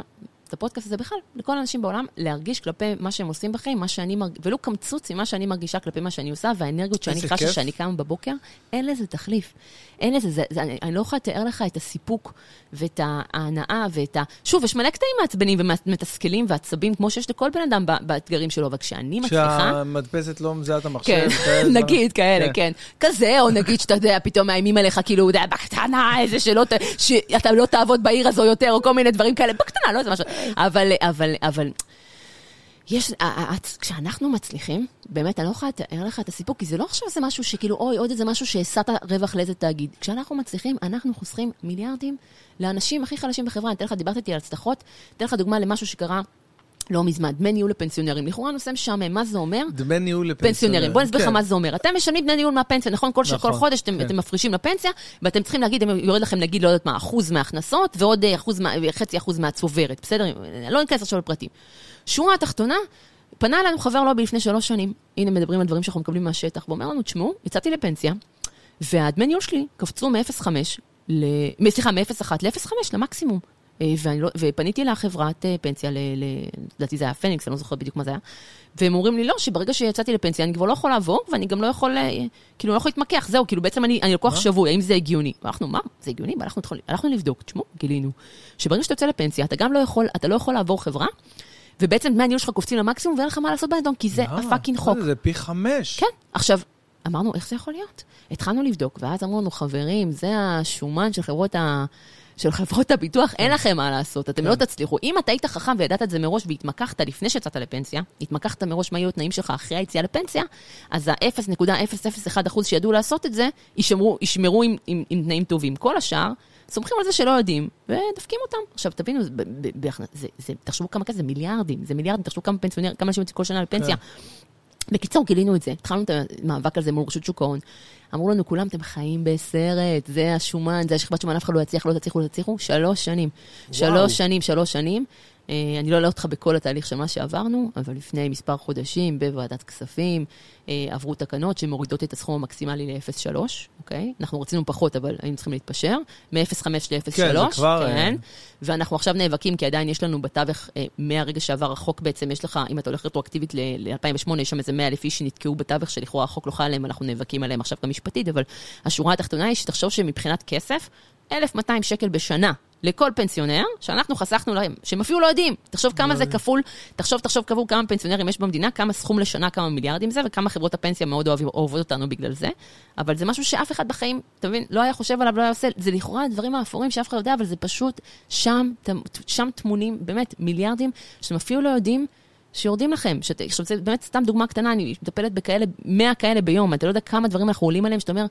את הפודקאסט הזה בכלל, לכל האנשים בעולם, להרגיש כלפי מה שהם עושים בחיים, מה שאני מרגישה, ולו קמצוץ ממה שאני מרגישה כלפי מה שאני עושה, והאנרגיות שאני חשה. שאני קמה בבוקר, אין לזה תחליף. אין לזה, זה, זה, אני, אני לא יכולה לתאר לך את הסיפוק ואת ההנאה ואת ה... שוב, יש מלא קטעים מעצבנים ומתסכלים ועצבים, כמו שיש לכל בן אדם באתגרים שלו, אבל כשאני מצליחה... שהמדפסת לא מזהה את המחשב. כן. נגיד כאלה, כן. כזה, או נגיד שאתה יודע, פתאום מאיימים עליך, כאילו, בקטנה, איזה שלא, שאתה לא תעבוד בעיר הזו יותר, או כל מיני דברים כאלה, בקטנה, לא איזה משהו. אבל, אבל, אבל, יש, ה- ה- ה- כשאנחנו מצליחים, באמת, אני לא יכולה לתאר לך את הסיפור, כי זה לא עכשיו איזה משהו שכאילו, אוי, עוד איזה משהו שהסעת רווח לאיזה תאגיד. כשאנחנו מצליחים, אנחנו חוסכים מיליארדים לאנשים הכי חלשים בחברה. אני אתן לך, דיברת איתי על הצלחות, אתן לך דוגמה למשהו שקרה לא מזמן, דמי ניהול לפנסיונרים. לכאורה נושא משעמם, מה זה אומר? דמי ניהול לפנסיונרים. פנסיונרים. בוא נסביר לך כן. מה זה אומר. אתם משלמים דמי ניהול מהפנסיה, נכון? כל. נכון, חודש אתם, כן. אתם מפרישים לפנסיה, ואתם צריכים להגיד, יורד לכם נגיד, לא יודעת מה, אחוז מההכנסות, ועוד אה, חצי אחוז מהצוברת, בסדר? לא ניכנס עכשיו לפרטים. שורה התחתונה, פנה אלינו חבר לובי לפני שלוש שנים, הנה מדברים על דברים שאנחנו מקבלים מהשטח, ואומר לנו, תשמעו, יצאתי לפנסיה, והדמי ניהול שלי קפצו מ-0.5, ל... סליחה, מ-0.1 ל-0.5 למקסימום. אה, לא, ופניתי לחברת אה, פנסיה, לדעתי זה היה פניקס, אני לא זוכרת בדיוק מה זה היה, והם אומרים לי, לא, שברגע שיצאתי לפנסיה אני כבר לא יכול לעבור, ואני גם לא יכול, אה, כאילו, לא יכול להתמקח, זהו, כאילו, בעצם אני, אני לקוח? שבוי, האם זה הגיוני? ואנחנו, מה, זה הגיוני? והלכנו התחל- הלכנו לבדוק, תשמעו, גילינו, שברגע שאתה יוצא לפנסיה, אתה גם לא יכול, אתה לא יכול לעבור חברה, ובעצם דמי הניהול שלך קופצים למקסימום, ואין לך מה לעשות בנדון, כי זה הפאקינג חוק. זה פי חמש. כן, עכשיו, אמרנו, איך זה יכול להיות? התחלנו לבדוק, ואז אמרו לנו, חברים, זה השומן של חברות ה... של חברות הביטוח, אין לכם מה לעשות, אתם לא תצליחו. אם אתה היית חכם וידעת את זה מראש והתמקחת לפני שיצאת לפנסיה, התמקחת מראש מה יהיו התנאים שלך אחרי היציאה לפנסיה, אז ה-0.001% שידעו לעשות את זה, ישמרו, ישמרו עם, עם, עם תנאים טובים. כל השאר, סומכים על זה שלא יודעים, ודופקים אותם. עכשיו, תבינו, זה, זה, זה, תחשבו כמה כזה, זה מיליארדים, זה מיליארדים, תחשבו כמה פנסיונרים, כמה אנשים יוצאים כל שנה לפנסיה. בקיצור, גילינו את זה, התחלנו את המאבק הזה מול רשות שוק ההון. אמרו לנו, כולם, אתם חיים בסרט, זה השומן, זה השכבת שומן, אף אחד לא יצליח, לא תצליחו, לא תצליחו. שלוש שנים. וואו. שלוש שנים, שלוש שנים. אה, אני לא אלאה אותך בכל התהליך של מה שעברנו, אבל לפני מספר חודשים בוועדת כספים אה, עברו תקנות שמורידות את הסכום המקסימלי ל-0.3, אוקיי? אנחנו רצינו פחות, אבל היינו צריכים להתפשר, מ-0.5 ל-0.3, כן, זה כבר... כן. ואנחנו עכשיו נאבקים, כי עדיין יש לנו בתווך, אה, מהרגע שעבר החוק בעצם, יש לך, אם אתה הולך רטרואקטיבית ל-2008, יש שם איזה 100 אלף איש שנתקעו בתווך, שלכאורה החוק לא חל עליהם, אנחנו נאבקים עליהם עכשיו גם משפטית, אבל השורה התחתונה היא שתחשוב שמבחינת כסף, 1,200 שקל בשנה לכל פנסיונר, שאנחנו חסכנו להם, שהם אפילו לא יודעים. תחשוב כמה זה כפול, תחשוב, תחשוב כפול כמה פנסיונרים יש במדינה, כמה סכום לשנה, כמה מיליארדים זה, וכמה חברות הפנסיה מאוד אוהב, אוהבות אותנו בגלל זה. אבל זה משהו שאף אחד בחיים, אתה מבין, לא היה חושב עליו, לא היה עושה, זה לכאורה הדברים האפורים שאף אחד לא יודע, אבל זה פשוט שם, שם טמונים באמת מיליארדים, שאתם אפילו לא יודעים. שיורדים לכם. שת, עכשיו, זה באמת סתם דוגמה קטנה, אני מטפלת בכאלה, 100 כאלה ביום, אתה לא יודע כמה דברים אנחנו עולים עליהם, שאתה אומר,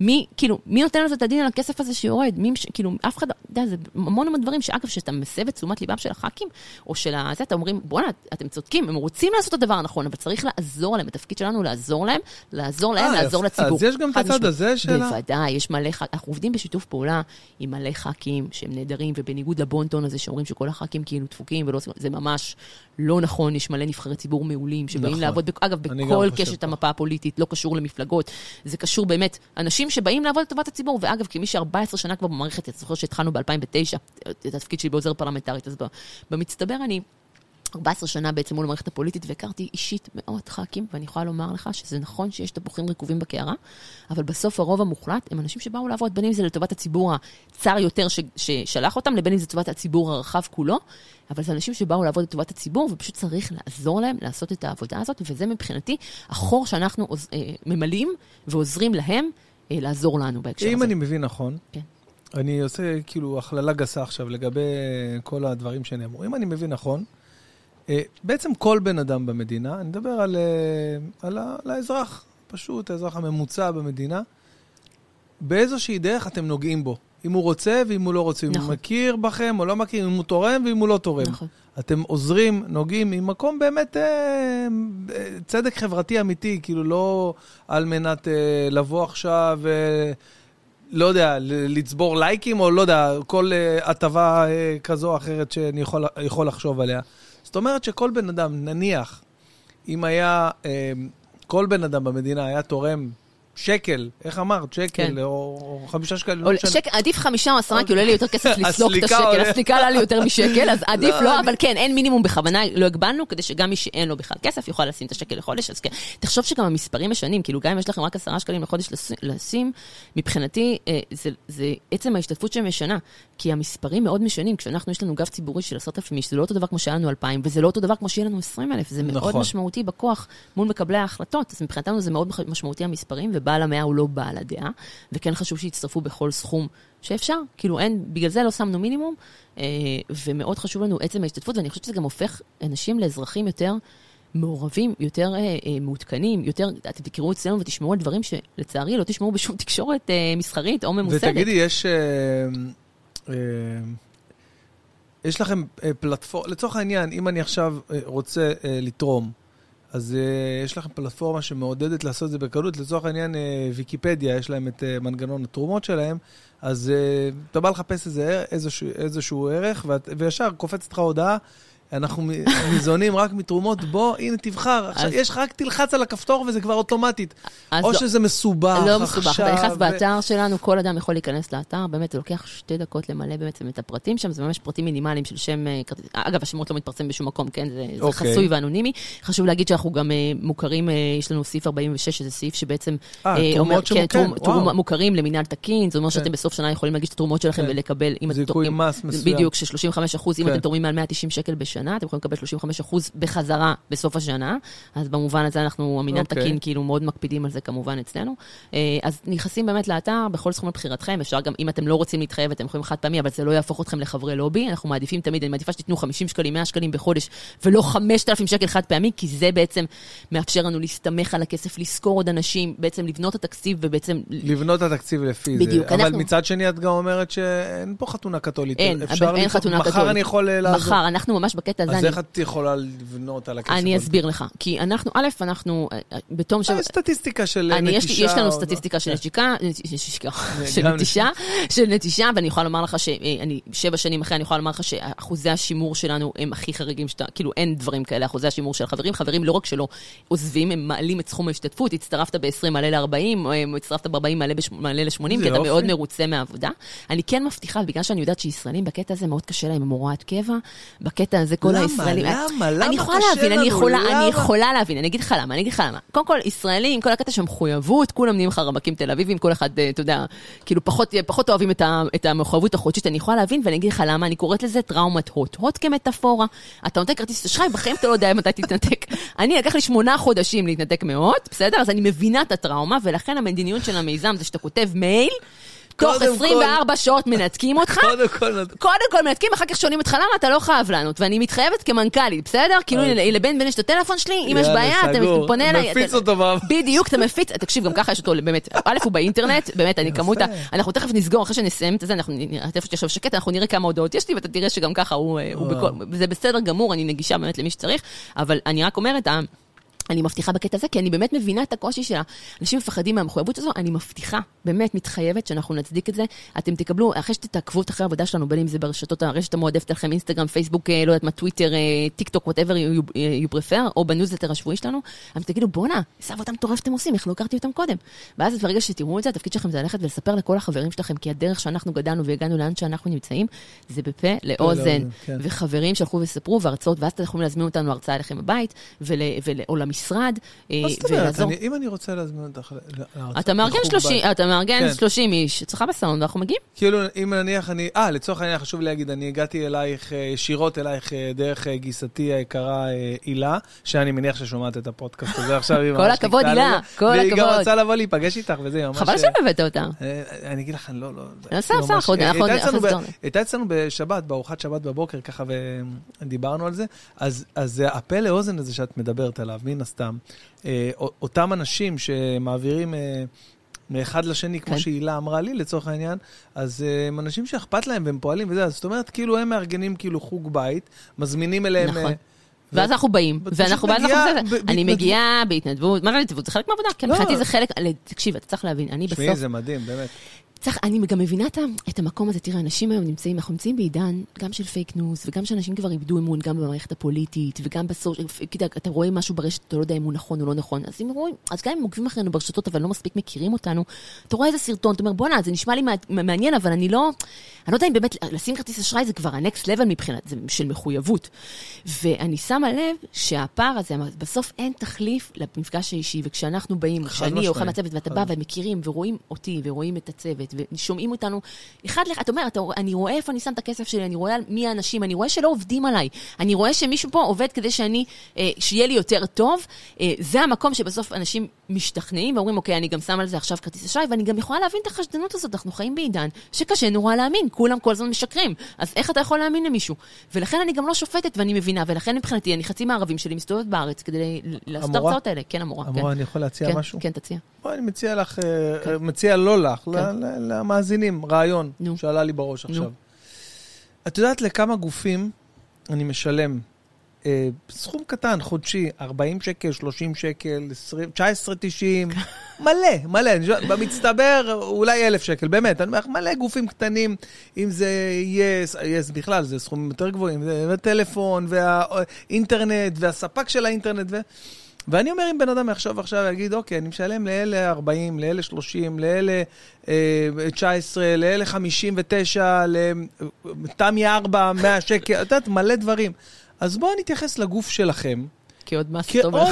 מי, כאילו, מי נותן לזה את הדין על הכסף הזה שיורד? מי, כאילו, אף אחד, אתה יודע, זה המון המון דברים שאגב, שאתה מסב את תשומת ליבם של הח"כים, או של הזה, אתם אומרים, בואנה, אתם צודקים, הם רוצים לעשות את הדבר הנכון, אבל צריך לעזור להם, התפקיד שלנו לעזור להם, לעזור להם, 아, אה, לעזור לציבור. אז יש גם את הצד הזה של. בוודאי, יש מלא ח"כים, אנחנו עובדים בשיתוף פעולה עם מלא ח"כים שהם נהדרים, ובניגוד לבונטון הזה שאומרים שכל הח"כים כאילו דפוקים ולא עושים, זה ממש לא נכון, יש מלא נבחרי ציבור מעולים שבאים נכון. לעבוד, אגב, בכל קשת המפה הפוליטית, לא קשור למפלגות, זה קשור באמת, אנשים שבאים לעבוד לטובת הציבור, ואגב, כמי ש-14 שנה כבר במערכת, אתה זוכר שהתחלנו ב-2009, את התפקיד שלי בעוזר פרלמנטרית, אז במצטבר אני 14 שנה בעצם מול המערכת הפוליטית, והכרתי אישית מאות ח"כים, ואני יכולה לומר לך שזה נכון שיש תפוחים רקובים בקערה, אבל בסוף הרוב המוחלט הם אנשים שבאו לעבוד, בין אם זה לטובת הציבור הצר יותר ש, ששלח אותם, לבין אם זה לטובת הציבור הרחב כולו, אבל זה אנשים שבאו לעבוד לטובת הציבור, ופשוט צריך לעזור להם לעשות את העבודה הזאת, וזה מבחינתי החור שאנחנו עוז, אה, ממלאים ועוזרים להם לעזור לנו בהקשר אם הזה. אם אני מבין נכון, כן. אני עושה כאילו הכללה גסה עכשיו לגבי כל הדברים שנאמרו. אם אני מבין נכון, אה, בעצם כל בן אדם במדינה, אני מדבר על, אה, על, על האזרח, פשוט האזרח הממוצע במדינה, באיזושהי דרך אתם נוגעים בו. אם הוא רוצה ואם הוא לא רוצה, נכון. אם הוא נכון. מכיר בכם או לא מכיר, אם הוא תורם ואם הוא לא תורם. נכון. אתם עוזרים, נוגעים ממקום באמת אה, צדק חברתי אמיתי, כאילו לא על מנת אה, לבוא עכשיו, אה, לא יודע, לצבור לייקים או לא יודע, כל אה, הטבה אה, כזו או אחרת שאני יכול, יכול לחשוב עליה. זאת אומרת שכל בן אדם, נניח, אם היה, אה, כל בן אדם במדינה היה תורם שקל, איך אמרת? שקל, כן. או, או חמישה שקלים. או לא שק, עדיף חמישה או עשרה, כי עולה לי יותר כסף (laughs) לסלוק את השקל, הסליקה עולה לי יותר משקל, אז עדיף לא, לא אבל כן, אין מינימום בכוונה, לא הגבלנו, כדי שגם מי שאין לו בכלל כסף יוכל לשים את השקל לחודש, אז כן. תחשוב שגם המספרים משנים, כאילו גם אם יש לכם רק עשרה שקלים לחודש לשים, מבחינתי, אה, זה, זה עצם ההשתתפות שהם משנה, כי המספרים מאוד משנים, כשאנחנו, יש לנו גב ציבורי של עשרת אלפים איש, זה לא אותו דבר כמו שהיה לנו אלפיים, וזה לא אותו דבר כמו שיהיה לנו עשרים אלף, זה מאוד נכון. משמעותי בכוח מול מקבלי ההחלטות, אז מבחינתנו זה מאוד משמעותי המספרים, ובעל המאה הוא לא בעל הדעה, וכן חשוב שיצטרפו בכל סכום שאפשר. כאילו אין, בגלל זה לא שמנו מינימום, אה, ומאוד חשוב לנו עצם ההשתתפות, ואני חושבת שזה גם הופך אנשים לאזרחים יותר מעורבים, יותר אה, אה, מעודכנים, יותר, אתם תקראו אצלנו ותשמעו על דברים שלצערי לא תשמעו בשום תקשורת אה, מסחרית או ממוסדת. ותגידי, יש... אה... יש לכם אה, פלטפורמה, לצורך העניין, אם אני עכשיו אה, רוצה אה, לתרום, אז יש לכם פלטפורמה שמעודדת לעשות את זה בקלות. לצורך העניין, ויקיפדיה, יש להם את מנגנון התרומות שלהם, אז אתה בא לחפש איזה, איזשהו, איזשהו ערך, ואת, וישר קופצת לך הודעה. אנחנו ניזונים רק מתרומות, בוא, הנה, תבחר. עכשיו, יש לך רק תלחץ על הכפתור וזה כבר אוטומטית. או לא, שזה מסובך לא מסובך, אתה נכנס ו... באתר שלנו, כל אדם יכול להיכנס לאתר, באמת, זה לוקח שתי דקות למלא בעצם את הפרטים שם, זה ממש פרטים מינימליים של שם, אה, אגב, השמות לא מתפרסמים בשום מקום, כן? זה, זה okay. אוקיי. חסוי ואנונימי. חשוב להגיד שאנחנו גם אה, מוכרים, אה, יש לנו סעיף 46, שזה סעיף שבעצם 아, אומר, כן, תרומות תרומ, מוכרים למינהל תקין, זאת אומרת כן. שאתם בסוף שנה יכולים להגיש את התרומות שלכם כן. ולקבל, זיכוי מס מסוים. בדיוק, ש-35 אחוז, אם כן. אתם תורמים מעל 190 שקל בשנה. השנה, אתם יכולים לקבל 35% בחזרה בסוף השנה, אז במובן הזה אנחנו, המינהל אוקיי. תקין, כאילו מאוד מקפידים על זה כמובן אצלנו. אה, אז נכנסים באמת לאתר, בכל סכום לבחירתכם, אפשר גם, אם אתם לא רוצים להתחייב, אתם יכולים חד פעמי, אבל זה לא יהפוך אתכם לחברי לובי, אנחנו מעדיפים תמיד, אני מעדיפה שתיתנו 50 שקלים, 100 שקלים בחודש, ולא 5,000 שקל חד פעמי, כי זה בעצם מאפשר לנו להסתמך על הכסף, לשכור עוד אנשים, בעצם לבנות את התקציב ובעצם... לבנות את התקציב לפי בדיוק, זה. אבל אנחנו- מצד שני, את גם אומרת שאין פה חתונה קתולית. אין, אפשר אין לבנות- חתונה מחר קתולית. אני יכול אה, לעזור. מחר, אנחנו ממש בקטע הזה, אז אני- איך את יכולה לבנות על הכסף? אני? אסביר לך. כי אנחנו, א', אנחנו, אה, אה, בתום ש... אה, סטטיסטיקה של אני, יש, נטישה. יש לנו סטטיסטיקה של כן. נשיקה, של נטישה, של נטישה, ואני יכולה לומר לך שאני, שבע שנים אחרי, אני יכולה לומר לך שאחוזי השימור שלנו הם הכי חריגים, שאתה, כאילו אין דברים כאלה, אחוזי השימור של חברים. חברים לא רק שלא עוזבים, הם מעלים את סכום ההשתתפות, הצטרפת ב-20 מעלה ל-40, או הצטרפת ב-40 מעלה בש- מעלה ל-80, איזה כי אתה. מאוד מרוצה מהעבודה. אני כן מבטיחה, בגלל שאני יודעת שישראלים בקטע הזה מאוד קשה להם עם הוראת קבע, בקטע הזה כל למה? הישראלים... למה? למה אני יכולה להבין, אני? יכולה, אני למה? יכולה להבין, אני אגיד לך למה, אני אגיד לך למה. קודם כל, ישראלים, כל הקטע של מחויבות, כולם נהיים לך רווקים תל אביבים, כל אחד, אה, אתה יודע, כאילו פחות, פחות אוהבים את, ה, את המחויבות החודשית, אני יכולה להבין, ואני אגיד לך למה, אני קוראת לזה טראומת הוט. הוט כמטאפורה. אתה נותן כרטיס אשראי, בחיים אתה לא יודע מתי תתנתק. (laughs) אני, לקח לי שמונה חודשים להתנתק מהוט, בסדר? אז אני מבינה את הטראומה, ולכן המדיניות של המיזם זה שאתה כותב מייל, תוך קודם כל- 24 שעות מנתקים אותך, קודם כל, קודם כל מנתקים, אחר כך שואלים אותך למה אתה לא חייב לענות, ואני מתחייבת כמנכ"לית, בסדר? כאילו לבן בן יש את הטלפון שלי, אם יש בעיה, אתה. פונה אליי. מפיץ אותו. בדיוק, אתה מפיץ, תקשיב, גם ככה יש אותו, באמת, א', הוא באינטרנט, באמת, אני כמות ה... אנחנו תכף נסגור, אחרי שנסיים את זה, אנחנו נראה, הטלפון שלי עכשיו שקט, אנחנו נראה כמה הודעות יש לי, ואתה תראה שגם ככה הוא אה. בכל... זה בסדר גמור, אני נגישה באמת למי שצריך, אבל אני רק אומרת, אני מבטיחה בקטע הזה, כי אני באמת מבינה את הקושי שלה. אנשים מפחדים מהמחויבות הזו, אני מבטיחה, באמת מתחייבת שאנחנו נצדיק את זה. אתם תקבלו, אחרי שתתעקבו אחרי העבודה שלנו, בין אם זה ברשתות הרשת המועדפת לכם, אינסטגרם, פייסבוק, אה, לא יודעת מה, טוויטר, אה, טיק טוק, whatever you, you prefer, או בניוזלטר השבועי שלנו, אתם תגידו, בואנה, איזה עבודה מטורפת אתם עושים, איך לא הכרתי אותם קודם. ואז ברגע שתראו את זה, התפקיד שלכם זה ללכת ולספר לכל החברים שלכם, כי הדרך שאנחנו גדלנו והגענו לאן שאנחנו נמצאים, זה בפה לאוזן. כן. וחברים שהלכו וסיפרו והרצאות, ואז אתם יכולים להזמין אותנו הרצאה אליכם הבית, ול, ול, או למשרד, אה, מה זאת אומרת? ולעזור. אם אני רוצה להזמין אותך ל- להרצאה, אתה מארגן לחוג 30, בית. אתה מארגן כן. 30 איש, אצלך בסלון, ואנחנו מגיעים. כאילו, אם נניח אני... אה, לצורך העניין חשוב להגיד, אני הגעתי אלייך, אה, ישירות אלייך, אה, דרך גיסתי היקרה הילה, שאני מניח ששומעת את הפודקאסט הזה עכשיו. (laughs) כל הכבוד, הילה, כל והיא גם הכבוד. רצה לבוא להיפגש איתך וזה, ממש... חבל שלא הבאת אותה. אני אגיד לך, לא, לא... בסדר, ממש- בסדר, אנחנו עוד- נסגור. הייתה אצלנו בשבת, בארוחת שבת בבוקר, ככה, ודיברנו על זה. אז הפה לאוזן הזה שאת מדברת עליו, מן הסתם. אה, אותם אנשים שמעבירים... אה, מאחד לשני, כמו כן. שהילה אמרה לי, לצורך העניין, אז אה, הם אנשים שאכפת להם והם פועלים וזה, זאת אומרת, כאילו הם מארגנים כאילו חוג בית, מזמינים אליהם... נכון. ואז אנחנו באים, ואנחנו ואז אנחנו... אני. מגיעה בהתנדבות, מה זה התנדבות? זה חלק מהעבודה, כן, לא. מבחינתי זה חלק, תקשיב, אתה צריך להבין, אני תשמעי, בסוף, זה מדהים, באמת. צריך, אני גם מבינה את, המקום הזה, תראה, אנשים היום נמצאים, אנחנו נמצאים בעידן גם של פייק ניוז, וגם שאנשים כבר איבדו אמון גם במערכת הפוליטית, וגם בסוף, אתה רואה משהו ברשת, אתה לא יודע אם הוא נכון או לא נכון, אז אם רואים, אז גם אם עוקבים אחרינו ברשתות, אבל לא מספיק מכירים אותנו, אתה רואה איזה סרטון, אתה אומר, בואנה, זה נשמע לי מע- מעניין, אבל אני לא, אני לא יודע אם באמת, לשים כרטיס אשראי זה כבר ה-next level מבחינת, זה של מחויבות. ואני שמה לב שהפער הזה, בסוף אין תחליף למפגש האישי, וכשאנחנו באים, כשאני או. אחד מהצוות, ואתה בא. ומכירים ורואים אותי ורואים את הצוות ושומעים אותנו, אחד לאחד, אתה אומר, אתה, אני רואה איפה אני שם את הכסף שלי, אני רואה מי האנשים, אני רואה שלא עובדים עליי, אני רואה שמישהו פה עובד כדי שאני, אה, שיהיה לי יותר טוב, אה, זה המקום שבסוף אנשים משתכנעים ואומרים, אוקיי, אני גם שם על זה עכשיו כרטיס אשראי, ואני גם יכולה להבין את החשדנות הזאת, אנחנו חיים בעידן שקשה נורא להאמין, כולם כל הזמן משקרים, אז איך אתה יכול להאמין למישהו? ולכן אני גם לא שופטת ואני מבינה, ולכן מבחינתי, אני חצי מהערבים שלי מסתובבת בארץ כדי לעשות את? ההרצאות האלה, כן, המורה, המורה, כן. אני יכול להציע כן, משהו? כן, תציע. בואי, אני מציע לך, אה, מציע לא לך, כן. למאזינים, רעיון נו. שעלה לי בראש נו. עכשיו. את יודעת לכמה גופים אני משלם אה, סכום קטן, חודשי, 40 שקל, 30 שקל, 20, 19.90, (laughs) מלא, מלא, במצטבר אולי 1,000 שקל, באמת, אני אומר לך, מלא גופים קטנים, אם זה יס, יס בכלל, זה סכומים יותר גבוהים, זה הטלפון והאינטרנט והספק של האינטרנט, ו... ואני אומר, אם בן אדם עכשיו עכשיו יגיד, אוקיי, אני משלם לאלה 40, לאלה 30, לאלה אה, 19, לאלה 59, לתמי 4, 100 שקל, את יודעת, מלא דברים. אז בואו נתייחס לגוף שלכם כעוד מס, אומר.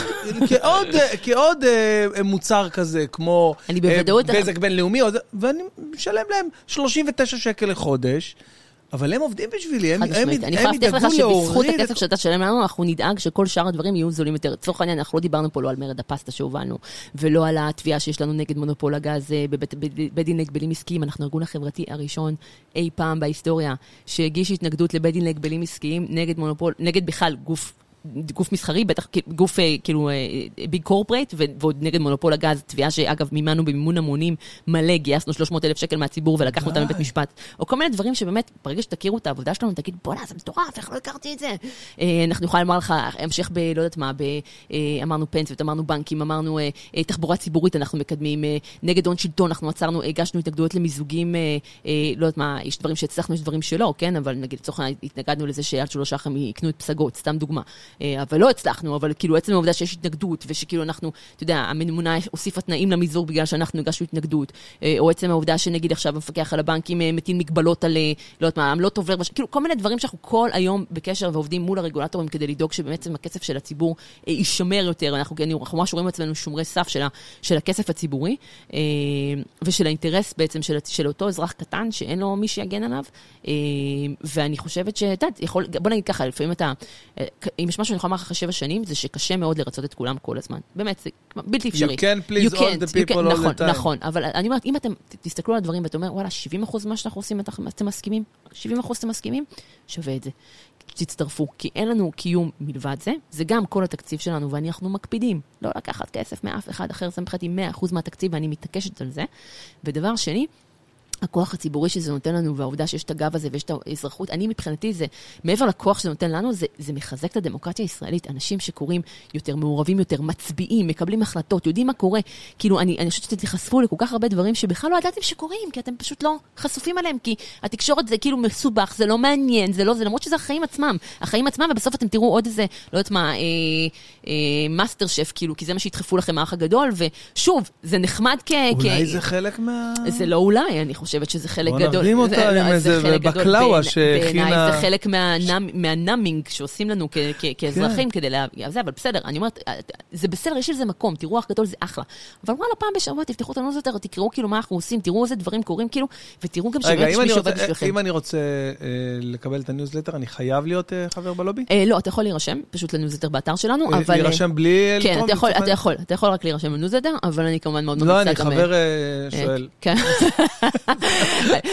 כעוד, (laughs) כעוד, אה, מוצר כזה, כמו אה, בזק בינלאומי, ואני משלם להם 39 שקל לחודש. אבל הם עובדים בשבילי, הם הם הם לך ידאגו שבזכות להוריד... הכסף את- שאתה תשלם לנו, אנחנו נדאג שכל שאר הדברים יהיו זולים יותר. לצורך העניין, אנחנו לא דיברנו פה לא על מרד הפסטה שהובלנו, ולא על התביעה שיש לנו נגד מונופול הגז אה, בבית בית- בית דין להגבלים עסקיים. אנחנו הארגון החברתי הראשון אי פעם בהיסטוריה שהגיש התנגדות לבית דין להגבלים עסקיים נגד מונופול, נגד בכלל גוף. גוף מסחרי, בטח גוף אה, כאילו big corporate, ועוד נגד מונופול הגז, תביעה שאגב מימנו במימון המונים מלא, גייסנו 300 אלף שקל מהציבור ולקחנו אותם. לבית משפט. או כל מיני דברים שבאמת, ברגע שתכירו את העבודה שלנו, תגיד, בואנה, זה מטורף, איך לא הכרתי את זה? אה, אנחנו יכולים לומר לך, המשך ב... לא יודעת מה, ב, אה, אמרנו פנסיות, אמרנו בנקים, אמרנו אה, אה, תחבורה ציבורית אנחנו מקדמים, אה, נגד הון שלטון, אנחנו עצרנו, הגשנו התנגדויות למיזוגים, אה, אה, לא יודעת מה, יש דברים שהצלחנו, יש דברים שלא, כן? אבל נגיד, לצורך העניין, התנגדנו לזה שאלת שלוש שחם יקנו את פסגות, סתם דוגמה. אה, אבל לא הצלחנו, אבל כאילו עצם העובדה שיש התנגדות, ושכאילו אנחנו, אתה יודע, הממונה הוסיפה תנאים למיזוג בגלל שאנחנו הגשנו התנגדות, אה, או עצם העובדה שנגיד עכשיו המפקח על הבנקים אה, מטיל מגבלות על, לא יודעת מה, עמלות עובר, וש- כאילו כל מיני דברים שאנחנו כל היום בקשר ועובדים מול הרגולטורים כדי לדאוג שבעצם הכסף של הציבור יישמר יותר. אנחנו, אני- אנחנו ממש רואים עצמנו שומרי סף של, ה, של הכסף הציבורי, ושל האינטרס בעצם של, של אותו אזרח קטן שאין לו מי שיגן עליו. ואני חושבת שאת יודעת, יכול, בוא נגיד ככה, לפעמים אתה, אם יש משהו שאני יכולה לומר לך אחרי שבע שנים, זה שקשה מאוד לרצות את כולם כל הזמן. באמת, זה בלתי אפשרי. can't please You all the you people all the נכון, time. נכון, אבל אני אומרת, אם אתם תסתכלו על הדברים ואתה אומר, וואלה, 70% ממה שאנחנו עושים, אתם מסכימים? 70% אתם מסכימים? שווה את זה. תצטרפו, כי אין לנו קיום מלבד זה, זה גם כל התקציב שלנו, ואנחנו מקפידים לא לקחת כסף מאף אחד אחר, זה מבחינתי 100% מהתקציב, ואני מתעקשת על זה. ודבר שני, הכוח הציבורי שזה נותן לנו, והעובדה שיש את הגב הזה ויש את האזרחות, אני מבחינתי זה, מעבר לכוח שזה נותן לנו, זה, זה מחזק את הדמוקרטיה הישראלית. אנשים שקוראים יותר, מעורבים יותר, מצביעים, מקבלים החלטות, יודעים מה קורה. כאילו, אני, אני חושבת שאתם תיחשפו לכל כך הרבה דברים שבכלל לא ידעתם שקורים, כי אתם פשוט לא חשופים עליהם, כי התקשורת זה כאילו מסובך, זה לא מעניין, זה לא זה, למרות שזה החיים עצמם. החיים עצמם, ובסוף אתם תראו עוד איזה, לא יודעת מה, אה, אה, מאסטר שף, כאילו, כי זה מה שידחפו לכם האח הגדול, ושוב, זה נחמד כ... אולי כ... זה חלק מה... זה לא אולי, אני חושבת שזה חלק בוא גדול. נרדים אותה זה- עם לא, איזה. בקלאווה שהכינה- בעיניי זה חלק מהנאמ- מהנאמינג שעושים לנו כ- כ- כאזרחים כדי לה... זה, אבל בסדר, אני אומרת, זה בסדר, יש לזה מקום, תראו אח גדול זה אחלה. אבל וואלה, פעם בשבוע תפתחו את הניוזלטר, תקראו כאילו מה אנחנו עושים, תראו איזה דברים קורים כאילו, ותראו גם שבאמת יש אם מי אני שעובד רוצה- בשבילכם. אם אני רוצה אה, לקבל את הניוזלטר, אני חייב להיות אה, חבר בלובי? אה, לא, אתה יכול להירשם פשוט לניוזלטר באתר שלנו, אה, אבל... להירשם בלי כן, אתה יכול, אתה יכול, אתה יכול רק להירשם בניוזלטר, אבל אני כמובן מאוד? לא, ממליצה אני גם... חבר אה, אה, שואל. כן.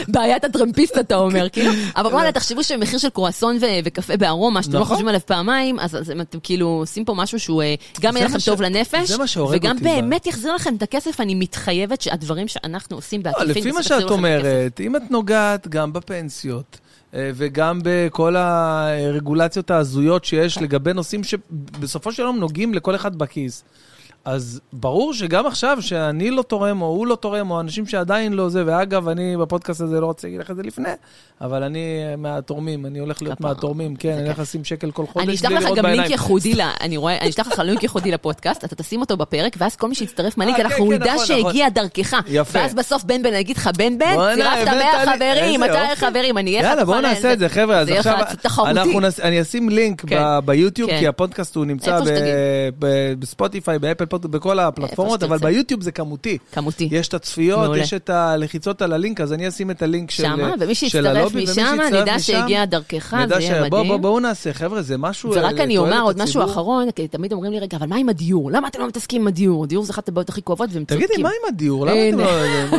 בעיית הטרמפיסט, אתה אומר, כאילו. אבל וואלה, תחשבו שמחיר של קרואסון וקפה בארומה, שאתם לא נכון. חושבים עליו פעמיים, אז אתם כאילו עושים פה משהו שהוא אה, גם יהיה מה לכם טוב לנפש, מה וגם באמת יחזיר לכם את הכסף, אני מתחייבת שהדברים שאנחנו עושים לא, בעקיפין, לפי מה שאת. אומרת, אם את נוגעת גם בפנסיות, אה, וגם בכל הרגולציות ההזויות שיש לגבי נושאים שבסופו של יום נוגעים לכל אחד בכיס, אז ברור שגם עכשיו, שאני לא תורם, או הוא לא תורם, או אנשים שעדיין לא זה, ואגב, אני בפודקאסט הזה לא רוצה להגיד לך את זה לפני, אבל אני מהתורמים, אני הולך להיות. מהתורמים, כן, אני הולך לשים שקל כל חודש אני אשלח לך גם לינק. ייחודי, אני רואה, אני אשלח לך לינק ייחודי לפודקאסט, אתה תשים אותו בפרק, ואז כל מי שיצטרף מהלינק, אה, אנחנו כן, נדע נכון, שהגיע דרכך. יפה. ואז בסוף בן בן יגיד לך, בן בן, צירפת הבאת 100 לי- חברים, איזה 200 יופי. חברים, אני אהיה לך יאללה, בואו נעשה את זה, חבר'ה. אז עכשיו תחרותי. אנחנו נס- אני אשים לינק כן. ב- ביוטיוב, כן. כי הפודקאסט הוא נמצא איפה ב- שתגיד. ב- בספוטיפיי, באפל פודקאסט, בכל הפלטפורמות, אבל. ביוטיוב זה כמותי. כמותי. יש את הצפיות. יש את הלחיצות על הלינק, אז אני אשים את הלינק של שמה, ומי שיצטרף הלובי, משם, נדע שהגיע דרכך, זה יהיה מדהים. בוא- בואו נעשה, חבר'ה, זה משהו ורק אני אומר עוד משהו. אחרון, כי תמיד אומרים לי, רגע, אבל מה עם הדיור? למה אתם לא מתעסקים עם הדיור? דיור זה אחת הבעיות הכי כואבות, והם צודקים. תגידי, מה עם הדיור? לא...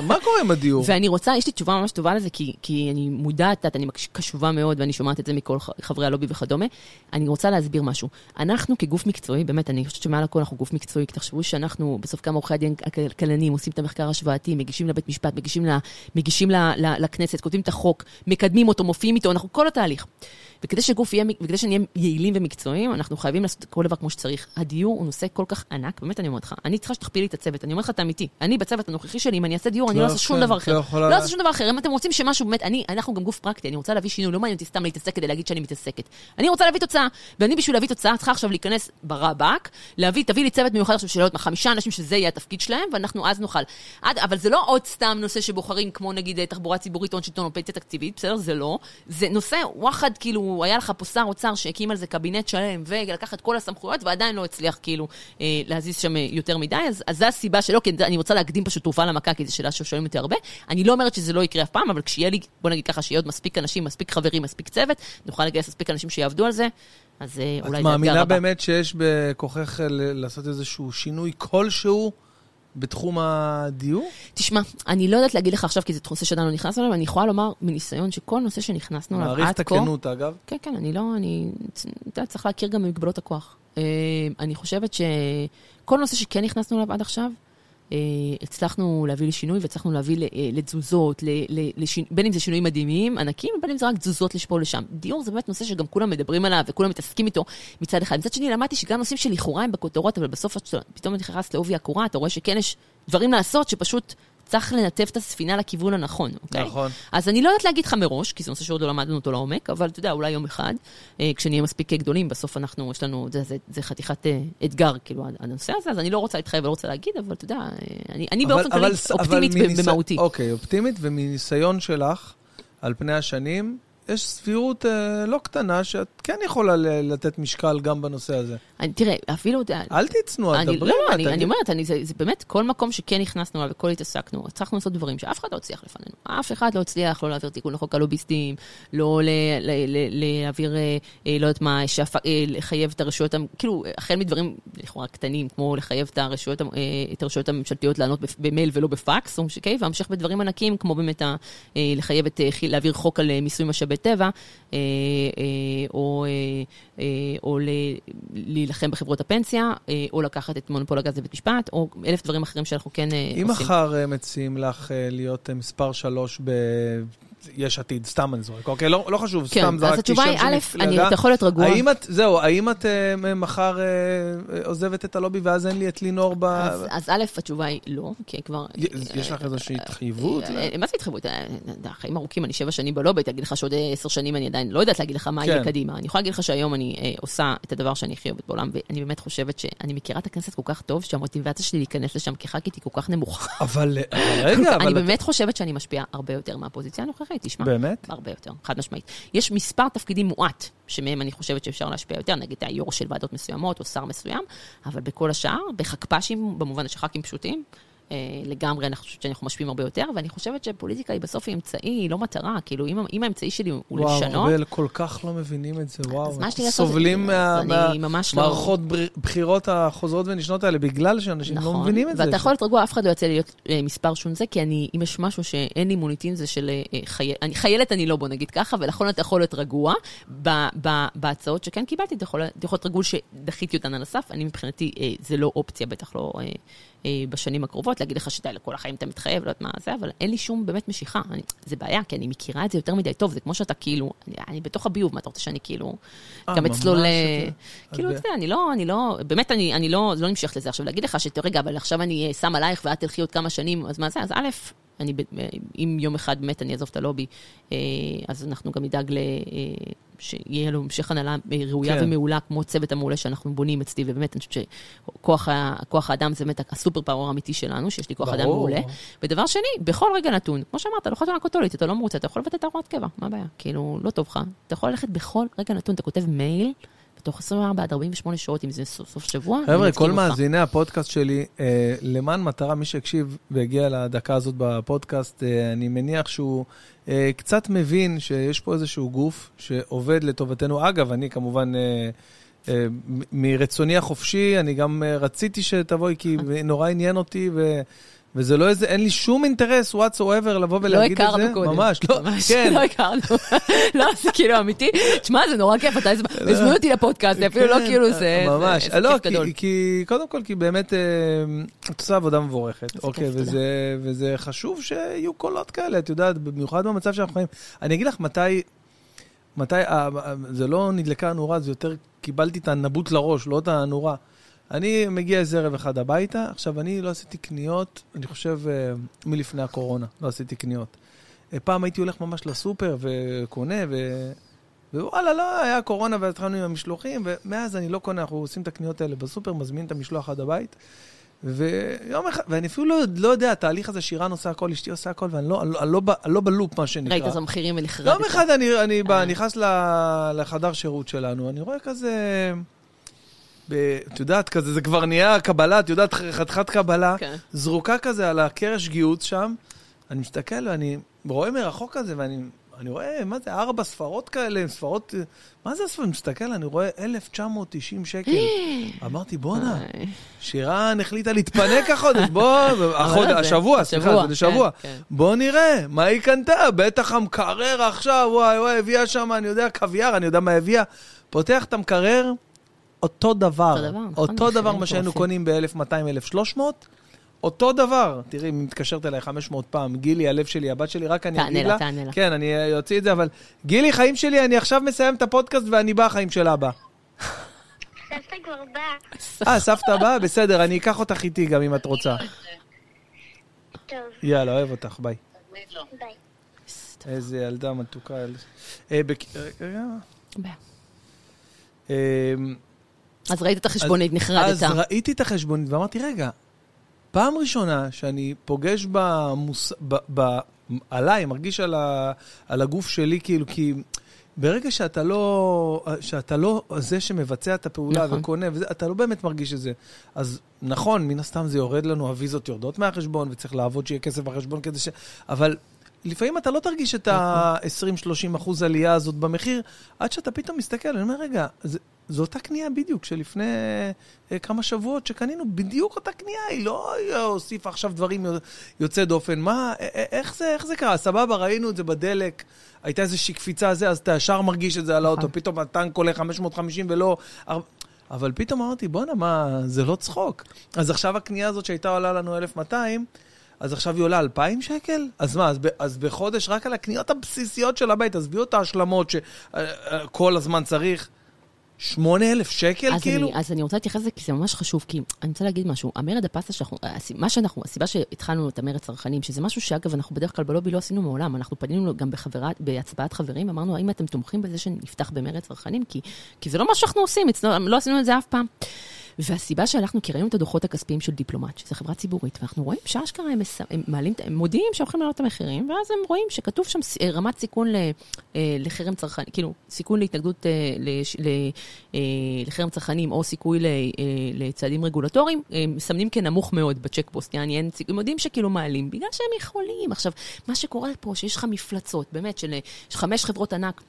מה קורה עם הדיור? ואני רוצה, יש לי תשובה ממש טובה לזה, כי, אני מודעת, את יודעת, אני מקש- קשובה מאוד, ואני שומעת את זה מכל ח- חברי הלובי וכדומה. אני רוצה להסביר משהו. אנחנו כגוף מקצועי, באמת, אני חושבת שמעל הכל אנחנו גוף מקצועי, כי תחשבו שאנחנו, בסוף כמה עורכי הדין הכלכלנים, עושים את המחקר ההשוואתי, מגישים לבית משפט, מגישים, ל, מגישים ל, ל, לכנסת, כותבים את החוק, מקדמים אותו, מופיעים איתו, אנחנו כל התהליך. וכדי שגוף יהיה, וכדי שנהיה יעילים ומקצועיים, אנחנו חייבים לעשות כל דבר כמו שצריך. הדיור הוא נושא כל כך ענק, באמת אני אומרת לך, אני צריכה שתכפיל לי את הצוות, אני אומרת לך את האמיתי. אני בצוות הנוכחי שלי, אם אני אעשה דיור, אני לא לא אעשה שום יכול, דבר אחר. לא יכולה- לא אעשה שום דבר אחר. אם אתם רוצים שמשהו באמת, אני, אנחנו גם גוף פרקטי, אני רוצה להביא שינוי, לא מעניין אותי סתם להתעסק כדי להגיד שאני מתעסקת. אני רוצה להביא תוצאה, ואני בשביל להביא תוצאה צריכה עכשיו להיכנס ברבק, להביא, תביא לי צוות מיוחד עכשיו של עוד חמישה אנשים שזה יהיה התפקיד שלהם, ואנחנו אז נוכל. עד, אבל זה לא עוד סתם נושא שבוחרים, כמו נגיד תחבורה ציבורית, הון שלטון או פנסיה תקציבית, בסדר? זה לא. זה נושא, וואחד, כאילו, היה לך פה שר אוצר שהקים על זה קבינט שלם, ולקח את כל הסמכויות, ועדיין לא הצליח כאילו אה, להזיז שם יותר מדי, אז, אז זו הסיבה שלא, כי אני רוצה להקדים פשוט תרופה למכה, כי זו שאלה ששואלים אותי הרבה. אני לא אומרת שזה לא יקרה אף פעם, אבל כשיהיה לי, בוא נגיד ככה, שיהיה עוד מספיק אנשים, מספיק חברים, מספיק צוות, נוכל לגייס מספיק אנשים שיעבדו על זה, אז אה, אולי זה את מאמינה באמת שיש בכוחך לעשות איזשהו שינוי כלשהו? בתחום הדיור? תשמע, אני לא יודעת להגיד לך עכשיו, כי זה נושא שעדיין לא נכנסנו אליו, אני יכולה לומר מניסיון שכל נושא שנכנסנו אליו עד כה... מעריך את הכנות, אגב. כן, כן, אני לא, אני... אתה צריך להכיר גם במגבלות הכוח. אה, אני חושבת שכל נושא שכן נכנסנו אליו עד עכשיו, הצלחנו להביא לשינוי והצלחנו להביא אה, לתזוזות, בין אם זה שינויים מדהימים, ענקים, ובין אם זה רק תזוזות לשפה לשם. דיור זה באמת נושא שגם כולם מדברים עליו וכולם מתעסקים איתו מצד אחד. מצד שני, למדתי שגם נושאים שלכאורה הם בכותרות, אבל בסוף פתאום נכנס לעובי הקורה, אתה רואה שכן יש דברים לעשות שפשוט צריך לנתב את הספינה לכיוון הנכון, אוקיי? נכון. אז אני לא יודעת להגיד לך מראש, כי זה נושא שעוד לא למדנו אותו לעומק, אבל אתה יודע, אולי יום אחד, אה, כשנהיה מספיק גדולים, בסוף אנחנו, יש לנו, זה, זה, זה חתיכת אה, אתגר, כאילו, הנושא הזה, אז אני לא רוצה להתחייב ולא רוצה להגיד, אבל אתה יודע, אה, אני, אני אבל, באופן כללי אופטימית מניס... במהותי. אוקיי, אופטימית, ומניסיון שלך, על פני השנים, יש סבירות אה, לא קטנה שאת כן יכולה לתת משקל גם בנושא הזה. אני, תראה, אפילו... אל תצנו, דברי. לא, לא, אני, אני אומרת, אני, זה, זה באמת כל מקום שכן נכנסנו אליו וכל התעסקנו, הצלחנו לעשות דברים שאף אחד לא הצליח לפנינו. אף אחד לא הצליח לא להעביר תיקון לחוק הלוביסטים, לא ל, ל, ל, להעביר, אה, אה, לא יודעת מה, שפ, אה, לחייב את הרשויות, כאילו, החל מדברים לכאורה קטנים, כמו לחייב את הרשויות, אה, את הרשויות הממשלתיות לענות במייל ולא בפקס, אוקיי? והמשך בדברים ענקים, כמו באמת ה, אה, לחייב את, להעביר חוק על מיסוי משאבי טבע, אה, אה, או, אה, או להילחם בחברות הפנסיה, או לקחת את מונופול הגז לבית משפט, או אלף דברים אחרים שאנחנו כן עושים. אם מחר מציעים לך להיות מספר שלוש ב... יש עתיד, סתם אני זורק, אוקיי? לא, לא חשוב, כן, סתם זרקתי שם של מפלגה. אז התשובה היא, א', אתה יכול להיות רגוע. האם את, זהו, האם את uh, מחר uh, עוזבת את הלובי ואז אין לי את לינור ב... אז, אז א', התשובה היא לא, כי כבר... יש לך איזושהי התחייבות? מה זה התחייבות? חיים ארוכים, אני שבע שנים בלובי, תגיד לך שעוד עשר שנים אני עדיין לא יודעת להגיד לך מה יהיה כן. קדימה. אני יכולה להגיד לך שהיום אני עושה את הדבר שאני הכי אוהבת בעולם, ואני באמת חושבת שאני מכירה את הכנסת כל כך טוב, שהמוטיבציה שלי להיכנס לשם כח"כית היא כל כך נמוכה. אבל (laughs) רגע, אבל... אני באמת חושבת שאני משפיעה הרבה יותר מהפוזיציה הנוכחית, תשמע. באמת? הרבה יותר, חד משמעית. יש מספר תפקידים מועט, שמהם אני חושבת שאפשר להשפיע יותר, נגיד היו"ר של ועדות מסוימות או שר מסוים, אבל בכל השאר, בחקפ"שים, במובן שח"כים פשוטים, לגמרי, אני חושבת שאנחנו משפיעים הרבה יותר, ואני חושבת שפוליטיקה היא בסוף אמצעי, היא לא מטרה. כאילו, אם, אם האמצעי שלי הוא וואו, לשנות... וואו, הרבה כל כך לא מבינים את זה, וואו. מה? סובלים מהמערכות מה, לא... בחירות החוזרות ונשנות האלה, בגלל שאנשים לא נכון, לא מבינים את זה. ואתה יכול להיות רגוע, אף אחד לא יוצא להיות אה, מספר שום זה, כי אני, אם יש משהו שאין לי מוניטין, זה של אה, חי... אני, חיילת אני לא, בוא נגיד ככה, ולכן אתה יכול להיות רגוע. ב, ב, בהצעות שכן קיבלתי, אתה יכול, להיות רגוע שדחיתי אותן על הסף. אני מבחינתי, אה, זה לא אופציה, בטח לא... אה, אה, בשנים הקרובות, להגיד לך שאתה לכל החיים אתה מתחייב, לא יודעת מה זה, אבל אין לי שום באמת משיכה. אני, זה בעיה, כי אני מכירה את זה יותר מדי טוב, זה כמו שאתה כאילו, אני, אני בתוך הביוב, מה אתה רוצה שאני כאילו, אה, גם אצלו ל... כאילו, אתה יודע, אני לא, אני לא, באמת, אני, אני לא, לא נמשכת לזה עכשיו, להגיד לך שרגע, אבל עכשיו אני אה, שם עלייך ואת תלכי עוד כמה שנים, אז מה זה? אז א', אני, אם יום אחד באמת אני אעזוב את הלובי, אז אנחנו גם נדאג ל... שיהיה לו המשך הנהלה ראויה כן. ומעולה, כמו צוות המעולה שאנחנו בונים אצלי, ובאמת, אני חושבת שכוח האדם זה באמת הסופר פאוור האמיתי שלנו, שיש לי כוח אדם מעולה. ודבר שני, בכל רגע נתון, כמו שאמרת, לא חתונה קתולית, אתה לא מרוצה, אתה יכול לבטא את ההוראת קבע, מה הבעיה? כאילו, לא טוב לך. אתה יכול ללכת בכל רגע נתון, אתה כותב מייל, בתוך 24 עד 48 שעות, אם זה סוף, סוף שבוע. חבר'ה, כל מאזיני הפודקאסט שלי, אה, למען מטרה, מי שהקשיב והגיע לדקה הזאת בפודקאסט, אה, אני מניח שהוא אה, קצת מבין שיש פה איזשהו גוף שעובד לטובתנו. אגב, אני כמובן... אה, אה, מרצוני החופשי, אני גם אה, רציתי שתבואי, כי (laughs) נורא עניין אותי, ו... וזה לא איזה, אין לי שום אינטרס what so ever לבוא לא ולהגיד את זה. לא הכרנו קודם. ממש, לא, ממש, כן. לא הכרנו. (laughs) לא, זה כאילו אמיתי. תשמע, זה נורא כיף, אתה הזמנו אותי לפודקאסט, אפילו לא כן, כאילו זה, ממש. זה, לא. כי, קודם כל, כי באמת, אה, את עושה עבודה מבורכת. אוקיי, וזה חשוב שיהיו קולות כאלה, את יודעת, במיוחד במצב שאנחנו חיים. אני אגיד לך מתי, מתי, זה לא נדלקה הנורה, זה יותר קיבלתי את הנבוט לראש, לא את הנורה. אני מגיע איזה ערב אחד הביתה, עכשיו, אני לא עשיתי קניות, אני חושב, אה, מלפני הקורונה, לא עשיתי קניות. אה, פעם הייתי הולך ממש לסופר וקונה, ו... ווואלה, לא, היה קורונה והתחלנו עם המשלוחים, ומאז אני לא קונה, אנחנו עושים את הקניות האלה בסופר, מזמין את המשלוח עד הבית. ויום אחד, ואני אפילו לא, לא יודע, התהליך הזה, שירן עושה הכל, אשתי עושה הכל, ואני לא, אני לא, אני לא, אני לא בלופ, מה שנקרא. ראית את המחירים ונחרדת. יום אחד אני, אני בא, אה. נכנס לחדר שירות שלנו, אני רואה כזה... את יודעת, כזה, זה כבר נהיה קבלה, את יודעת, חתיכת קבלה, כן. זרוקה כזה על הקרש גיהוץ שם. אני מסתכל ואני רואה מרחוק כזה, ואני אני רואה, מה זה, ארבע ספרות כאלה, ספרות... מה זה הספרות? אני מסתכל, אני רואה 1,990 שקל. (gasps) אמרתי, בואנה. שירן החליטה להתפנק החודש, בוא, (laughs) החוד- זה- השבוע, סליחה, זה שבוע. כן, כן. בוא נראה, מה היא קנתה? בטח המקרר עכשיו, וואי וואי, הביאה שם, אני יודע, קוויאר, אני יודע מה הביאה. פותח את המקרר, אותו דבר. אותו דבר, נכון, אותו דבר מחירים מה שהיינו. קונים ב-1200, 1300. אותו דבר, תראי, היא מתקשרת אליי 500 פעם, גילי, הלב שלי, הבת שלי, רק אני תענה אגיד לה, לה. תענה לה. כן, אני אוציא את זה, אבל... גילי, חיים שלי, אני עכשיו מסיים את הפודקאסט ואני בא, חיים של אבא. סבתא כבר באה. אה, סבתא באה? בסדר, אני אקח אותך איתי גם אם את רוצה. טוב, יאללה, אוהב אותך, ביי. ביי. איזה ילדה מתוקה. ילד. אה, בק- רגע. אז ראית את החשבונית, נחרדת. אז ראיתי את החשבונית ואמרתי, רגע, פעם ראשונה שאני פוגש במוס... ב... ב... עליי, מרגיש על, ה... על הגוף שלי, כאילו, כי ברגע שאתה לא, שאתה לא זה שמבצע את הפעולה נכון. וקונה, וזה, אתה לא באמת מרגיש את זה. אז נכון, מן הסתם זה יורד לנו, הוויזות יורדות מהחשבון, וצריך לעבוד שיהיה כסף בחשבון כדי ש... אבל... לפעמים אתה לא תרגיש את ה-20-30 אחוז עלייה הזאת במחיר, עד שאתה פתאום מסתכל, אני אומר, רגע, זה, זו אותה קנייה בדיוק שלפני אה, כמה שבועות שקנינו, בדיוק אותה קנייה, היא לא הוסיפה עכשיו דברים יוצ- יוצאי דופן. מה, א- א- איך זה, איך זה קרה? סבבה, ראינו את זה בדלק, הייתה איזושהי קפיצה זה, אז אתה ישר מרגיש את זה על האוטו, פתאום הטנק עולה 550 ולא... אבל פתאום אמרתי, בואנה, מה, זה לא צחוק. אז עכשיו הקנייה הזאת שהייתה עולה לנו 1,200, אז עכשיו היא עולה 2,000 שקל? אז מה, אז, ב, אז בחודש רק על הקניות הבסיסיות של הבית, עזבי את ההשלמות שכל הזמן צריך, 8,000 שקל אז כאילו? אני, אז אני רוצה להתייחס לזה כי זה ממש חשוב, כי אני רוצה להגיד משהו. המרד הפסטה שאנחנו, הס- מה שאנחנו, הסיבה שהתחלנו את המרד צרכנים, שזה משהו שאגב, אנחנו בדרך כלל בלובי לא עשינו מעולם, אנחנו פנינו גם בחברה, בהצבעת חברים, אמרנו, האם אתם תומכים בזה שנפתח במרד צרכנים? כי, כי זה לא מה שאנחנו עושים, לא עשינו את זה אף פעם. והסיבה שהלכנו, כי ראינו את הדוחות הכספיים של דיפלומט, שזו חברה ציבורית, ואנחנו רואים שאשכרה הם, מס- הם מעלים, הם מודיעים שהולכים להעלות את המחירים, ואז הם רואים שכתוב שם אה, רמת סיכון אה, לחרם צרכני, כאילו, סיכון להתנגדות אה, לחרם צרכנים, או סיכוי לצעדים רגולטוריים, הם מסמנים כנמוך מאוד בצ'קפוסט, יעני, אין סיכוי, הם יודעים שכאילו מעלים, בגלל שהם יכולים. עכשיו, מה שקורה פה, שיש לך מפלצות, באמת, של חמש חברות ענק.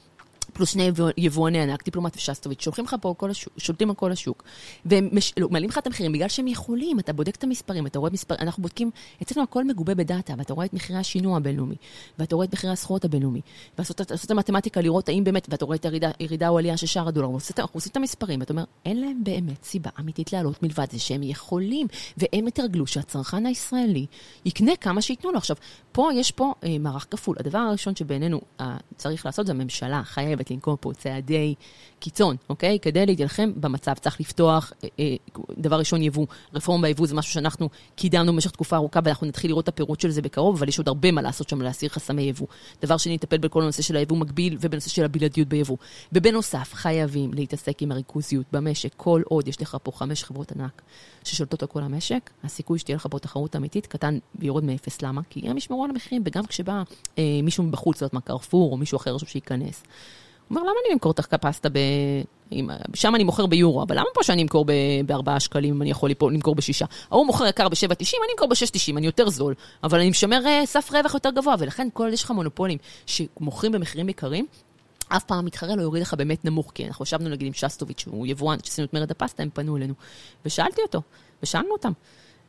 פלוס שני יבוא- יבואני ענק, דיפלומט ושסטוביץ', שולחים לך פה כל השוק, שולטים על כל השוק, והם מש, לא, מעלים לך את המחירים בגלל שהם יכולים, אתה בודק את המספרים, אתה רואה מספר, אנחנו בודקים, אצלנו הכל מגובה בדאטה, ואתה רואה את מחירי השינוע הבינלאומי, ואתה רואה את מחירי הסחורות הבינלאומי, ולעשות את- את המתמטיקה, לראות האם באמת, ואתה רואה את הירידה, ירידה או עלייה של שער הדולר, את- אנחנו עושים את המספרים, ואתה אומר, אין להם באמת סיבה אמיתית לעלות מלבד זה שהם יכולים, והם יתרגלו שהצרכן הישראלי יקנה כמה שייתנו לו. עכשיו, פה יש פה אה, מערך כפול. הדבר הראשון שבעינינו אה, צריך לעשות זה הממשלה חייבת לנקום פה צעדי קיצון, אוקיי? כדי להתלחם במצב. צריך לפתוח, אה, אה, דבר ראשון, יבוא. רפורמה ביבוא זה משהו שאנחנו קידמנו במשך תקופה ארוכה, ואנחנו נתחיל לראות את הפירוט של זה בקרוב, אבל יש עוד הרבה מה לעשות שם להסיר חסמי יבוא. דבר שני, נטפל בכל הנושא של היבוא מקביל ובנושא של הבלעדיות ביבוא. ובנוסף, חייבים להתעסק עם הריכוזיות במשק. כל עוד יש לך פה חמש חברות ענק ששולטות על כל המשק, הסיכוי שתהיה לך פה תחרות אמיתית קטן ויורד מאפס. למה? כי הם ישמרו על המחירים, וגם כשבא אה, מישהו מבחוץ, לא יודעת מה, קרפור, או מישהו אחר עכשיו שייכנס. הוא אומר, למה אני אמכור את הפסטה ב... שם אני מוכר ביורו, אבל למה פה שאני אמכור בארבעה שקלים אם אני יכול למכור בשישה? ההוא מוכר יקר ב-7.90, אני אמכור ב-6.90, אני יותר זול, אבל אני משמר אה, סף רווח יותר גבוה, ולכן כל יש לך מונופולים שמוכרים במחירים יקרים, אף פעם המתחרה לא יוריד לך באמת נמוך, כי אנחנו ישבנו נגיד עם שסטוביץ', שהוא יבואן, כשעשינו את מרד הפסטה, הם פנו אלינו. ושאלתי אותו, ושאלנו אותם.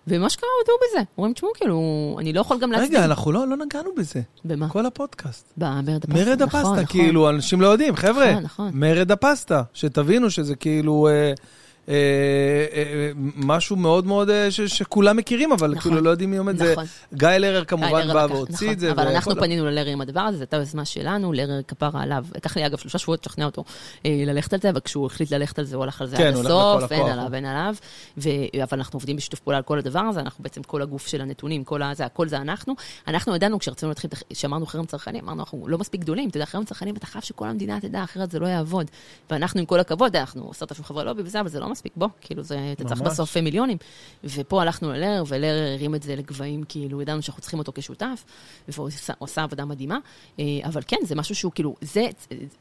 ומה שקרה, הודו בזה. אומרים, תשמעו, כאילו, אני לא יכול גם להצדיק. רגע, אנחנו לא, לא נגענו בזה. במה? כל הפודקאסט. במרד הפסטה. מרד נכון, הפסטה, נכון. כאילו, אנשים לא יודעים, חבר'ה. נכון, נכון. מרד הפסטה, שתבינו שזה כאילו... אה, אה, אה, משהו מאוד מאוד אה, ש- שכולם מכירים, אבל נכון. כאילו לא יודעים מי עומד. זה נכון. גיא לרר כמובן בא והוציא נכון, את זה. אבל אנחנו פנינו ללרי עם הדבר הזה, זו הייתה יוזמה שלנו, לרר כפרה עליו. לקח לי אגב שלושה שבועות לשכנע אותו אה, ללכת על זה, אבל כשהוא החליט ללכת על זה, הוא הלך על זה כן, עד הסוף, אין. עליו, אין עליו. ו- אבל אנחנו עובדים בשיתוף פעולה על כל הדבר הזה, אנחנו בעצם כל הגוף של הנתונים, כל הזה, הכל זה אנחנו. אנחנו ידענו כשרצינו להתחיל, כשאמרנו חרם צרכני, אמרנו, אנחנו לא מספיק גדולים, אתה יודע, חרם צרכנים, אתה חייב שכל המדינה תדע, אחרת זה לא יעבוד. ואנחנו, עם כל הכבוד, אנחנו עשרת אלפים חברי לובי וזה, אבל זה לא מספיק, בוא, כאילו, זה, אתה צריך. בסוף מיליונים. ופה הלכנו ללר, ולר הרים את זה לגבהים, כאילו, ידענו שאנחנו צריכים אותו כשותף, והוא עשה, הוא עשה עבודה מדהימה. אה, אבל כן, זה משהו שהוא כאילו, זה,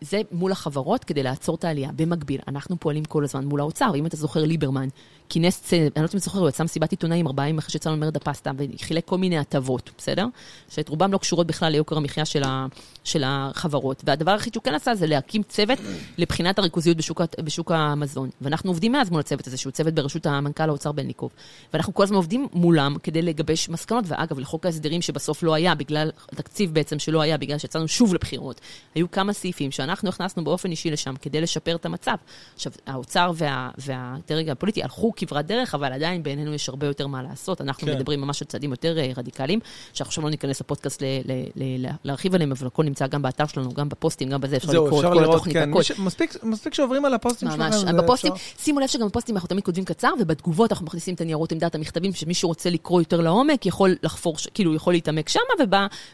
זה מול החברות כדי לעצור את העלייה. במקביל, אנחנו פועלים כל הזמן מול האוצר, ואם אתה זוכר, ליברמן כינס, אני לא יודעת אם זוכר, הוא יצא מסיבת עיתונאים ארבעה ימים אחרי שיצאנו למרד הפסטה, וחילק כל מיני הטבות, בסדר? שאת רובם לא קשורות בכלל ליוקר המחיה של, ה, של החברות. והדבר היחיד שהוא כן עשה זה להקים צוות לבחינת הריכוזיות בשוק, בשוק המזון. ואנחנו עובדים מאז מול הצוות הזה, שהוא צוות בראשות המנכ"ל האוצר בלניקוב. ואנחנו כל הזמן עובדים מולם כדי לגבש מסקנות, ואגב, לחוק ההסדרים שבסוף לא היה, בגלל התקציב בעצם שלא היה, בגלל שיצאנו שוב לבחירות, היו כמה סעיפים שאנחנו הכנסנו באופן אישי לשם כדי לשפר את המצב. עכשיו, האוצר וה, והדרג הפוליטי הלכו כברת דרך, אבל עדיין בעינינו יש הרבה יותר מה לעשות. אנחנו כן. מדברים ממש על צעדים יותר אה, רדיקליים, שאנחנו עכשיו לא ניכנס לפודקאסט ל, ל, ל, ל, להרחיב עליהם, אבל הכל נמצא גם באתר שלנו, גם בפוסטים, גם בזה, אפשר לקרוא את כל התוכנית, כן. הכל. ש- מספיק- מספיק שעוברים על הפוסטים שלכם. ממש. בפוסטים, אפשר. שימו לב שגם בפוסטים אנחנו תמיד כותבים קצר, ובתגובות אנחנו מכניסים את הניירות עמדת המכתבים, שמי שרוצה לקרוא יותר לעומק יכול לחפור, כאילו יכול להתעמק שמה,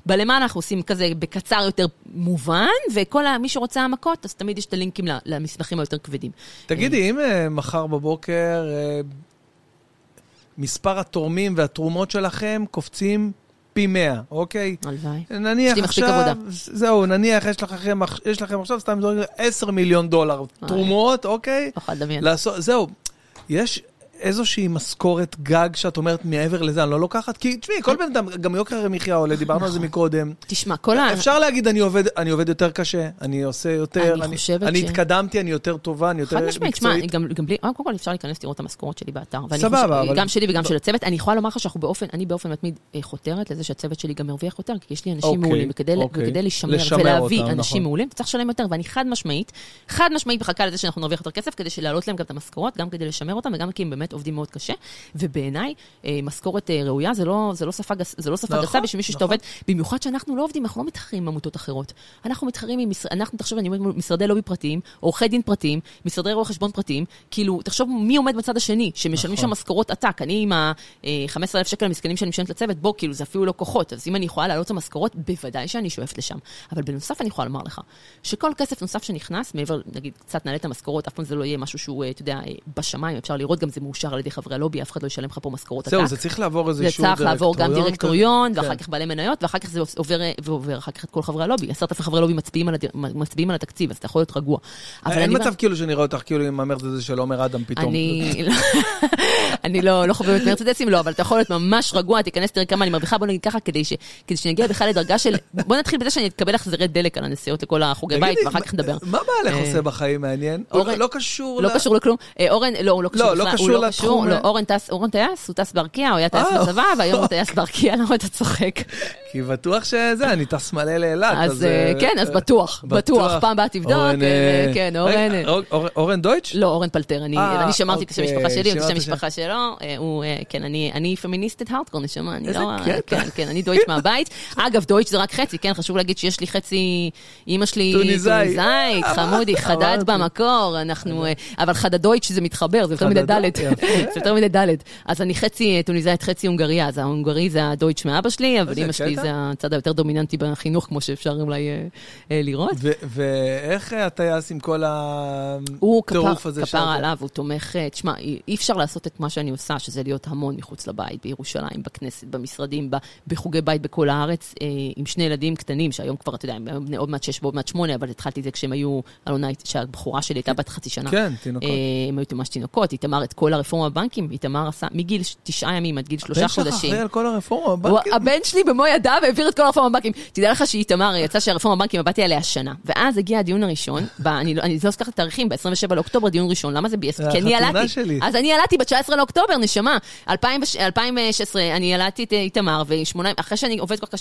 ובלמעלה אנחנו עושים כזה בקצר יותר מובן, וכל מי שרוצה העמקות, אז תמיד יש את הלינקים למסמכים היותר כבדים. תגידי, אם אה, מחר בבוקר אה, מספר התורמים והתרומות שלכם קופצים פי 100, אוקיי? הלוואי. נניח יש לי מספיק עבודה. זהו, נניח יש לכם, יש לכם עכשיו, סתם זורק 10 מיליון דולר תרומות, אוקיי? יכולה לדמיין. זהו, יש איזושהי משכורת גג שאת אומרת מעבר לזה, אני לא לוקחת? כי תשמעי, כל בן אדם, גם יוקר המחיה עולה, דיברנו על זה נכון. מקודם. תשמע, כל ה... אפשר להגיד, אני עובד, אני עובד יותר קשה, אני עושה יותר, אני אני ש- התקדמתי, אני יותר טובה, אני יותר חד משמעית, שמע, מקצועית. גם, גם בלי, קודם כל אפשר להיכנס לראות את המשכורות שלי באתר. סבבה, חושב- אבל- גם שלי וגם של הצוות. אני יכולה לומר לך שאנחנו באופן, אני באופן מתמיד אה, חותרת לזה שהצוות שלי גם מרוויח יותר, כי יש לי אנשים אוקיי, מעולים, וכדי, אוקיי. לשמר, ולהביא אנשים נכון. מעולים, צריך לשלם יותר, ואני חד משמעית, חד משמעית מחכה לזה שאנחנו נרוויח יותר כסף, כדי להעלות להם גם את המשכורות, גם כדי לשמר אותם, וגם כי הם באמת עובדים מאוד קשה. ובעיניי, אה, משכורת אה, ראויה זה לא, זה לא שפה, גס, זה לא שפה נכון, גסה בשביל מישהו שאתה נכון. עובד, במיוחד שאנחנו לא עובדים, אנחנו לא מתחרים עם עמותות אחרות. אנחנו מתחרים עם, אנחנו, תחשוב, אני מול משרדי לובי פרטיים, עורכי דין פרטיים, משרדי רואי חשבון פרטיים, כאילו, תחשוב מי עומד בצד השני, שמשלמים נכון. שם משכורות עתק. אני עם ה-15,000 שקל המסכנים שאני משלמת לצוות, בוא, כאילו, זה אפילו לא כוחות. אז אם אני יכולה להעלות את המשכורות, בוודאי שאני שואפת לשם. אבל בנוסף, אני יכולה לומר לך, שכל כסף נוסף שנכנס, מעבר, נגיד, קצת נעלה את המשכורות, אף פעם זה לא יהיה משהו שהוא, אה, אתה יודע, אה, בשמיים, אפשר לראות, גם זה מאושר על ידי חברי הלובי, אף אחד לא ישלם לך פה משכורות עתק. זהו, זה צריך לעבור איזה זה אישור צריך לעבור גם דירקטוריון. ואחר כן. כך בעלי מניות, ואחר כך זה עובר, ועובר אחר כך את כל חברי הלובי. עשרת אלפים חברי לובי מצביעים על, התקציב, אז אתה יכול להיות רגוע. אין מצב כאילו שנראה אותך כאילו עם המרצדס של עומר אדם פתאום. אני (laughs) אני לא לא חובבת מרצדסים, לא, אבל אתה יכול להיות ממש רגוע, תיכנס, תראה כמה אני מרוויחה, בוא נגיד ככה, כדי שנגיע בכלל לדרגה של... בוא נתחיל בזה שאני אקבל החזרי דלק על הנסיעות לכל החוגי בית, ואחר כך נדבר. מה בעלך אה, עושה בחיים מעניין? אורן- לא קשור לא קשור לכלום. אה, אורן, לא, הוא לא קשור לא, לא בכלל, קשור לא לא. אורן טס, אורן טייס, הוא טס בארקיע, הוא היה טייס. בצבא, והיום הוא טייס בארקיע, למה אתה צוחק? (laughs) כי בטוח שזה, אני טס מלא לאילת. אז אה, אה, כן, אז בטוח, בטוח, פעם הבאה תבדוק, אה, אה, כן, אורן... אור- אור- אורן דויטש? לא, אורן פלטר, אני, אה, אני שמרתי את השם אוקיי, המשפחה שלי, את השם. המשפחה שלו, אה, הוא, אה, כן, אני, אני פמיניסטית הארדקור, נשמה, אני איזה לא... קטע. כן, כן, אני דויטש מהבית. אגב, דויטש זה רק חצי, כן, חשוב להגיד שיש לי חצי, אימא שלי טוניסאי. טוניסאית, חמודי, חדד. במקור, אנחנו, אה, אבל חדדויטש זה מתחבר, זה יותר מדי חדדו? ד', יפה. (laughs) זה יותר מדי ד'. אז אני חצי אה, טוניסאית, חצי הונגריה, אז ההונגרי זה הדויטש מאבא שלי, אבל איזה אימא שלי קטע. זה הצד היותר דומיננטי בחינוך, כמו שאפשר אולי אה, אה, לראות. ואיך הטייס עם כל הוא כפר, הטירוף הזה כפר שאתה- עליו, הוא תומך, אה, תשמע, אי אפשר לעשות את מה שאני עושה, שזה להיות המון מחוץ לבית, בירושלים, בכנסת, במשרדים, בחוגי בית בכל הארץ, אה, עם שני ילדים קטנים, שהיום כבר, אתה יודע, הם בני עוד מעט שש ועוד מעט שמונה, אבל התחלתי את זה כשהם היו, אלונה, שהבחורה שלי הייתה בת חצי שנה. כן, תינוקות. אה, הם היו ממש תינוקות, איתמר את כל הרפורמה בבנקים, איתמר עשה מגיל תשעה ימים עד גיל שלושה הבן שלך חודשים. אחראי על כל הרפורמה הוא- בבנקים? הבן שלי במו ידיי ועדה והעביר את כל הרפורמה בבנקים. תדע לך שאיתמר, יצא שהרפורמה בבנקים, עבדתי עליה שנה. ואז הגיע הדיון הראשון, ב- אני לא אני לא את התאריכים, ב-27 לאוקטובר, דיון ראשון. למה זה ביאס? זה כי אני ילדתי. שלי. אז אני ילדתי ב-19 לאוקטובר, נשמה. 2016, אני ילדתי את אה, איתמר, ואחרי שאני עובדת כל כך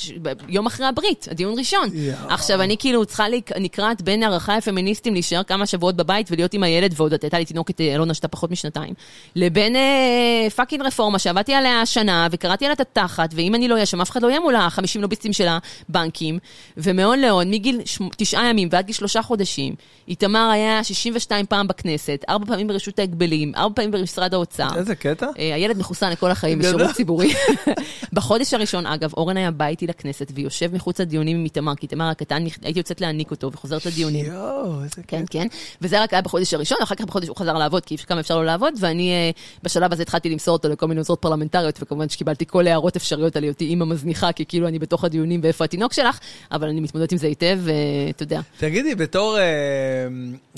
יום אחרי הברית, הדיון ראשון. עכשיו, אני כאילו צריכה נקרעת בין ערכיי הפמיניסטים להישאר כמה שבועות בבית ולהיות עם הילד, ועוד הייתה לי תינוקת אה, אלונה שהייתה פחות משנתיים, לבין אה, fucking רפורמה שעבדתי עליה שנה, וקראתי עליה את התחת, ואם אני לא אהיה שם, אף אחד לא יהיה מול ה-50 לוביסטים של הבנקים, ומהון להון, מגיל תשעה ימים ועד גיל שלושה חודשים, איתמר היה 62 פעם בכנסת, ארבע פעמים ברשות ההגבלים, ארבע פעמים במשרד האוצר. איזה קטע? אה, הילד מחוסן לכל החיים. בשירות ציבורי. (laughs) בחודש הראשון, אגב, אורן היה בא איתי לכנסת ויושב מחוץ לדיונים עם איתמר, כי איתמר הקטן, הייתי יוצאת להניק אותו וחוזרת לדיונים. יואו, איזה כן, קטע. כן. וזה רק היה בחודש הראשון, אחר כך בחודש הוא חזר לעבוד, כי כמה אפשר לא לעבוד, ואני אה, בשלב הזה התחלתי למסור אותו לכל מיני עוזרות פרלמנטריות, וכמובן שקיבלתי כל הערות אפשריות על היותי אימא מזניחה, כי כאילו אני בתוך הדיונים ואיפה התינוק שלך, אבל אני מתמודדת עם זה היטב, ואתה יודע. תגידי, בתור אה,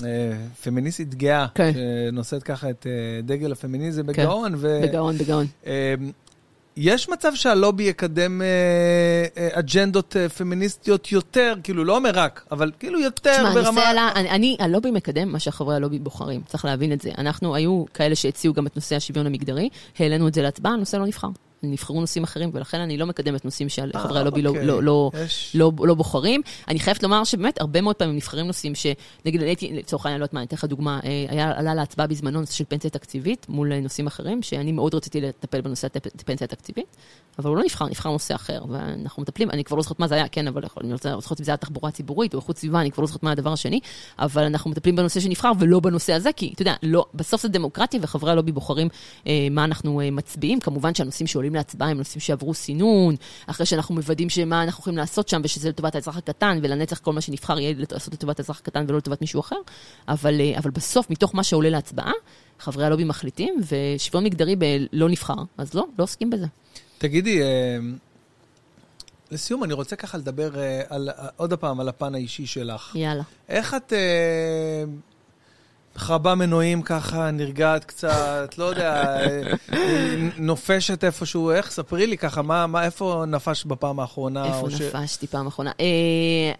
אה, פמיניסטית גאה, כן. שנושאת ככה את אה, דגל הפמיניזם בגאון, ו... בגאון, בגאון. אה, יש מצב שהלובי יקדם אה, אה, אג'נדות אה, פמיניסטיות יותר, כאילו, לא אומר רק, אבל כאילו יותר תשמע, ברמה... עלה, אני, אני, הלובי מקדם מה שחברי הלובי בוחרים, צריך להבין את זה. אנחנו, היו כאלה שהציעו גם את נושא השוויון המגדרי, העלינו את זה להצבעה, הנושא לא נבחר. נבחרו נושאים אחרים, ולכן אני לא מקדמת נושאים שחברי אה, הלובי לא, אוקיי. לא, לא, יש- לא, לא בוחרים. אני חייבת לומר שבאמת, הרבה מאוד פעמים נבחרים נושאים שנגיד, הייתי, לצורך העניין, לא יודעת מה, אני אתן לך דוגמה, אה, היה, עלה להצבעה בזמנו נושא של פנסיה תקציבית מול אה, נושאים אחרים, שאני מאוד רציתי לטפל בנושא הפ- הפנסיה התקציבית, אבל הוא לא נבחר, נבחר נושא אחר, ואנחנו מטפלים, אני כבר לא זוכרת מה זה היה, כן, אבל אני לא זוכרת אם זה היה תחבורה ציבורית או איכות סביבה, אני כבר לא זוכרת מה הדבר השני, אבל אנחנו מטפלים בנושא שנבחר ולא בנושא הזה, כי אתה יודע, לא, בסוף זה דמוקרטיה וחברי הלובי בוחרים אה, מה אנחנו אה, מצביעים. כמובן שהנושאים שעולים להצבעה הם נושאים שעברו סינון, אחרי שאנחנו מוודאים שמה אנחנו יכולים לעשות שם ושזה לטובת האזרח הקטן, ולנצח כל מה שנבחר יהיה לעשות לטובת האזרח הקטן ולא לטובת מישהו אחר, אבל, אה, אבל בסוף, מתוך מה שעולה להצבעה, חברי הלובי מחליטים, ושוויון מגדרי ב- לא נבחר, אז לא, לא עוסקים בזה. תגידי, אה, לסיום, אני רוצה ככה לדבר אה, על, עוד פעם על הפן האישי שלך. יאללה. איך את חרבה מנועים ככה, נרגעת קצת, לא יודע, נופשת איפשהו, איך? ספרי לי ככה, מה, מה, איפה נפש בפעם האחרונה? איפה או ש- נפשתי פעם אחרונה? אה,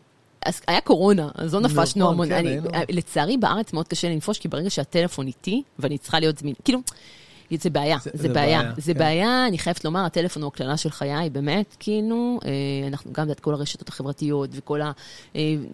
אז היה קורונה, אז לא נפשנו נכון, המון. כן, אני-. אה, לצערי בארץ מאוד קשה לנפוש, כי ברגע שהטלפון איתי, ואני צריכה להיות זמין, כאילו, זה בעיה, זה- זה, זה בעיה. בעיה, זה כן. בעיה, אני חייבת לומר, הטלפון הוא הקללה של חיי, באמת, כאילו, אה, אנחנו גם את כל הרשתות החברתיות וכל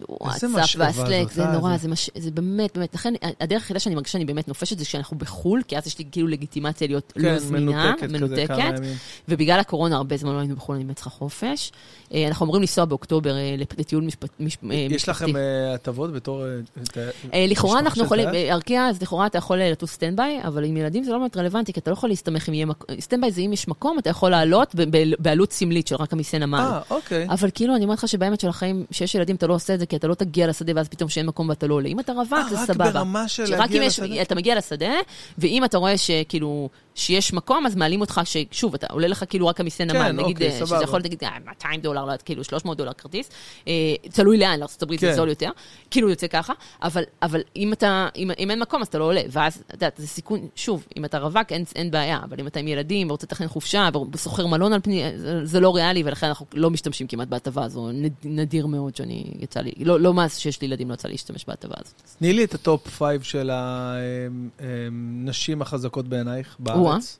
הוואטסאפ משאבה והסלק, זאת, זה אה, נורא, זה- זה מש- זה באמת, באמת, לכן הדרך היחידה שאני מרגישה שאני באמת נופשת זה כשאנחנו בחו"ל, כי אז יש לי כאילו לגיטימציה להיות לא כן, זמינה, מנותקת כזה מנותקת. ימים. ובגלל הקורונה הרבה זמן לא היינו בחו"ל, אני באמת צריכה חופש. אה, אנחנו אמורים לנסוע באוקטובר אה, לטיול משפט- מש- אה, יש משפחתי. לכם אה, הטבות בתור... אה, ת- אה, לכאורה אנחנו יכולים? אה, ארקיע, אז לכאורה אתה יכול אה, לטוס standby, אבל עם ילדים זה לא באמת רלוונטי, כי אתה לא יכול להסתמך אם יהיה מקום, standby זה אם יש מקום, אתה יכול לעלות בעלות סמלית של רק המיסי נמל. אה, אוקיי. אבל כאילו, אני אומרת לך שבאמת של החיים, שיש ילדים, אתה לא עושה את זה, כי אתה לא תגיע לשדה ואז פתאום שאין מקום ואתה לא עולה. אם אתה רווק, אה, זה רק סבבה. ברמה של להגיע לשדה? אתה מגיע לשדה, ואם אתה רואה שכאילו, שיש מקום, אז מעלים אותך, ששוב, אתה עולה לך כאילו רק המיסי נמל, נגיד, אוקיי, אה, שזה סבבה. יכול להיות, נגיד, אה, 200 דולר, לא כאילו 300 דולר כרטיס, אה, תלוי לאן, לארה"ב כן. זה זול יותר, כאילו יוצא ככה, אבל, אבל אם אתה, אם, אם אין מקום, אז אתה לא עולה, ואז, את יודעת, זה סיכון, שוב, אם אתה רווק, אין, אין בעיה, אבל אם אתה עם ילדים, ורוצה לתכנן חופשה, ושוכר מלון על פני, זה, זה לא ריאלי, ולכן אנחנו לא משתמשים כמעט בהטבה הזו, נד, נדיר מאוד שאני, יצא לי, לא, לא מאז שיש לי ילדים, לא יצא לי להשתמש בהטבה הזאת. תני לי את ה top five של הנשים החזקות בעינייך. בארץ.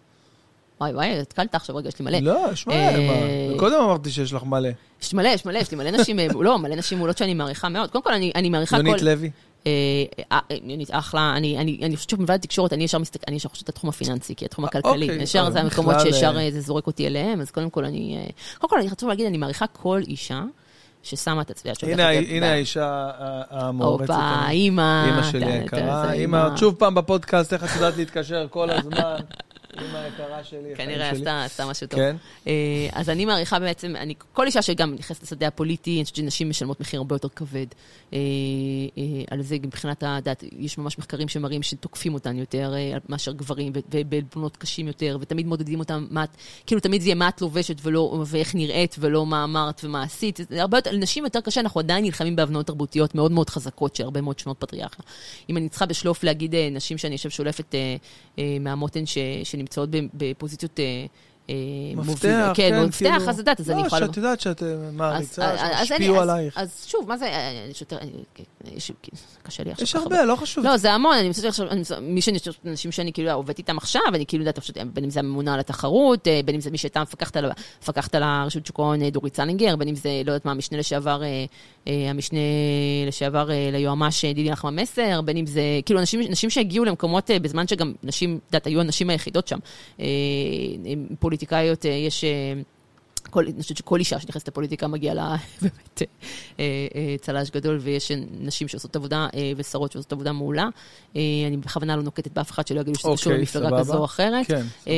וואי וואי, התקלת עכשיו, רגע, יש לי מלא. לא, יש מלא, אה, מה? קודם אמרתי שיש לך מלא. יש מלא, יש מלא, יש לי מלא נשים, אה, לא, מלא נשים מעולות שאני מעריכה מאוד. קודם כל, אני, אני מעריכה כל... יונית לוי. אה, אה, אחלה, אני, חושבת שמלבד התקשורת, אני ישר מסתכל, אני ישר חושבת התחום הפיננסי, כי התחום הכלכלי, אוקיי, ישר זה המקומות שישר אה, זה זורק אותי אליהם, אז קודם כל אני, קודם כל אני חשוב להגיד, אני מעריכה כל אישה ששמה את הצביעה שלה. הנה, הנה האישה המאורצת. הופה, אימא. אימא שלי היקרה. אימא, שוב פעם בפודקאסט, איך את יודעת להתקשר כל הזמן. (laughs) אימא היקרה שלי. כנראה. עשתה, משהו טוב. כן. אה, אז אני מעריכה בעצם, אני, כל אישה שגם נכנסת לשדה הפוליטי, אני חושבת שנשים משלמות מחיר הרבה יותר כבד. אה, אה, על זה מבחינת הדת, יש ממש מחקרים שמראים שתוקפים אותן יותר מאשר גברים, ו- ובעלבונות קשים יותר, ותמיד מודדים אותן, כאילו תמיד זה יהיה מה את לובשת ולא, ואיך נראית, ולא מה אמרת ומה עשית. הרבה יותר, לנשים יותר קשה, אנחנו עדיין נלחמים בהבניות תרבותיות מאוד מאוד חזקות של הרבה מאוד שנות פטריארכיה. אם אני צריכה בשלוף להגיד נשים שאני עכשיו שולפת מהמותן ש, שנמצאות ב- בפוזיציות... אה, אה, מפתח, כן, כן, מפתח, כאילו- אז את יודעת, אז אני יכולה... לא, שאת יודעת שאת אה, מעריצה, אז- אז לי- שהשפיעו אז- עלייך. אז שוב, מה זה, אה, יש יותר, אה, יש- קשה לי עכשיו. יש הרבה, לא חשוב. לא, זה המון, אני מצטערת עכשיו, מי שאני, אנשים שאני כאילו עובדת איתם עכשיו, אני כאילו יודעת, בין אם זה הממונה על התחרות, אה, בין אם זה מי שהייתה מפקחת על, הרשות שוק ההון, אה, דורית צלינגר, בין אם זה, לא יודעת מה, המשנה לשעבר, אה, אה, המשנה לשעבר אה, ליועמ"ש אה, דידי נחמן מסר, בין אם זה, כאילו, אנשים, נשים שהגיעו למקומות אה, בזמן שגם נשים, את יודעת, היו הנשים היחידות שם. אה, אה, פוליטיקאיות, אה, יש... אה, כל, אני חושבת שכל אישה שנכנסת לפוליטיקה מגיעה לה (laughs) באמת אה, אה, צל"ש גדול, ויש נשים שעושות עבודה, ושרות שעושות עבודה מעולה. אני בכוונה לא נוקטת באף אחד שלא יגידו שזה קשור אוקיי, למפלגה. כזו או אחרת. כן, סבבה.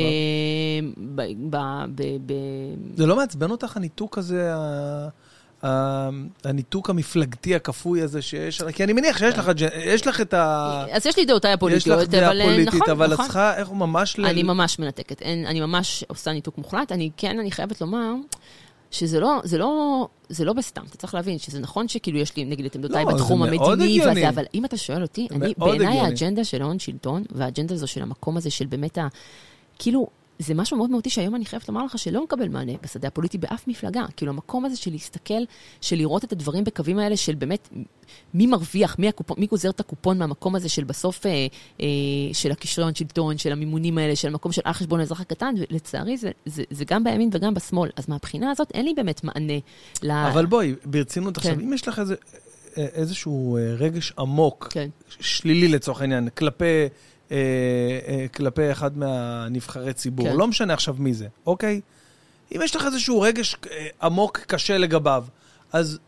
זה לא מעצבן אותך הניתוק הזה, הניתוק המפלגתי הכפוי הזה שיש, כי אני מניח שיש לך, אג'נ- יש לך את ה... אז יש לי דעותיי יש הפוליטיות, לך דעה אבל אה, פוליטית, נכון, אבל את נכון. צריכה, איך הוא ממש... אני ממש מנתקת, אני ממש עושה ניתוק מוחלט. אני כן, אני חייבת לומר שזה לא, זה לא, זה לא בסתם. אתה צריך להבין שזה נכון שכאילו יש לי, נגיד, את עמדותיי לא, בתחום המדיני. והזה, אבל אם אתה שואל אותי, אני, בעיניי. האג'נדה של ההון שלטון, והאג'נדה הזו של המקום הזה של באמת ה... כאילו, זה משהו מאוד מהותי שהיום אני חייבת לומר לך שלא מקבל מענה בשדה הפוליטי באף מפלגה. כאילו, המקום הזה של להסתכל, של לראות את הדברים בקווים האלה של באמת, מי מרוויח, מי, הקופון, מי גוזר את הקופון מהמקום הזה של בסוף, אה, אה, של הקשרי הון שלטון, של המימונים האלה, של המקום של על חשבון האזרח הקטן, ולצערי זה, זה, זה גם בימין וגם בשמאל. אז מהבחינה הזאת אין לי באמת מענה ל... אבל בואי, ברצינות עכשיו, כן. אם יש לך איזה- אה, איזשהו אה, רגש עמוק, כן. שלילי לצורך העניין, כלפי... אה, אה, כלפי אחד מהנבחרי ציבור, כן. לא משנה עכשיו מי זה, אוקיי? אם יש לך איזשהו רגש אה, עמוק קשה לגביו, אז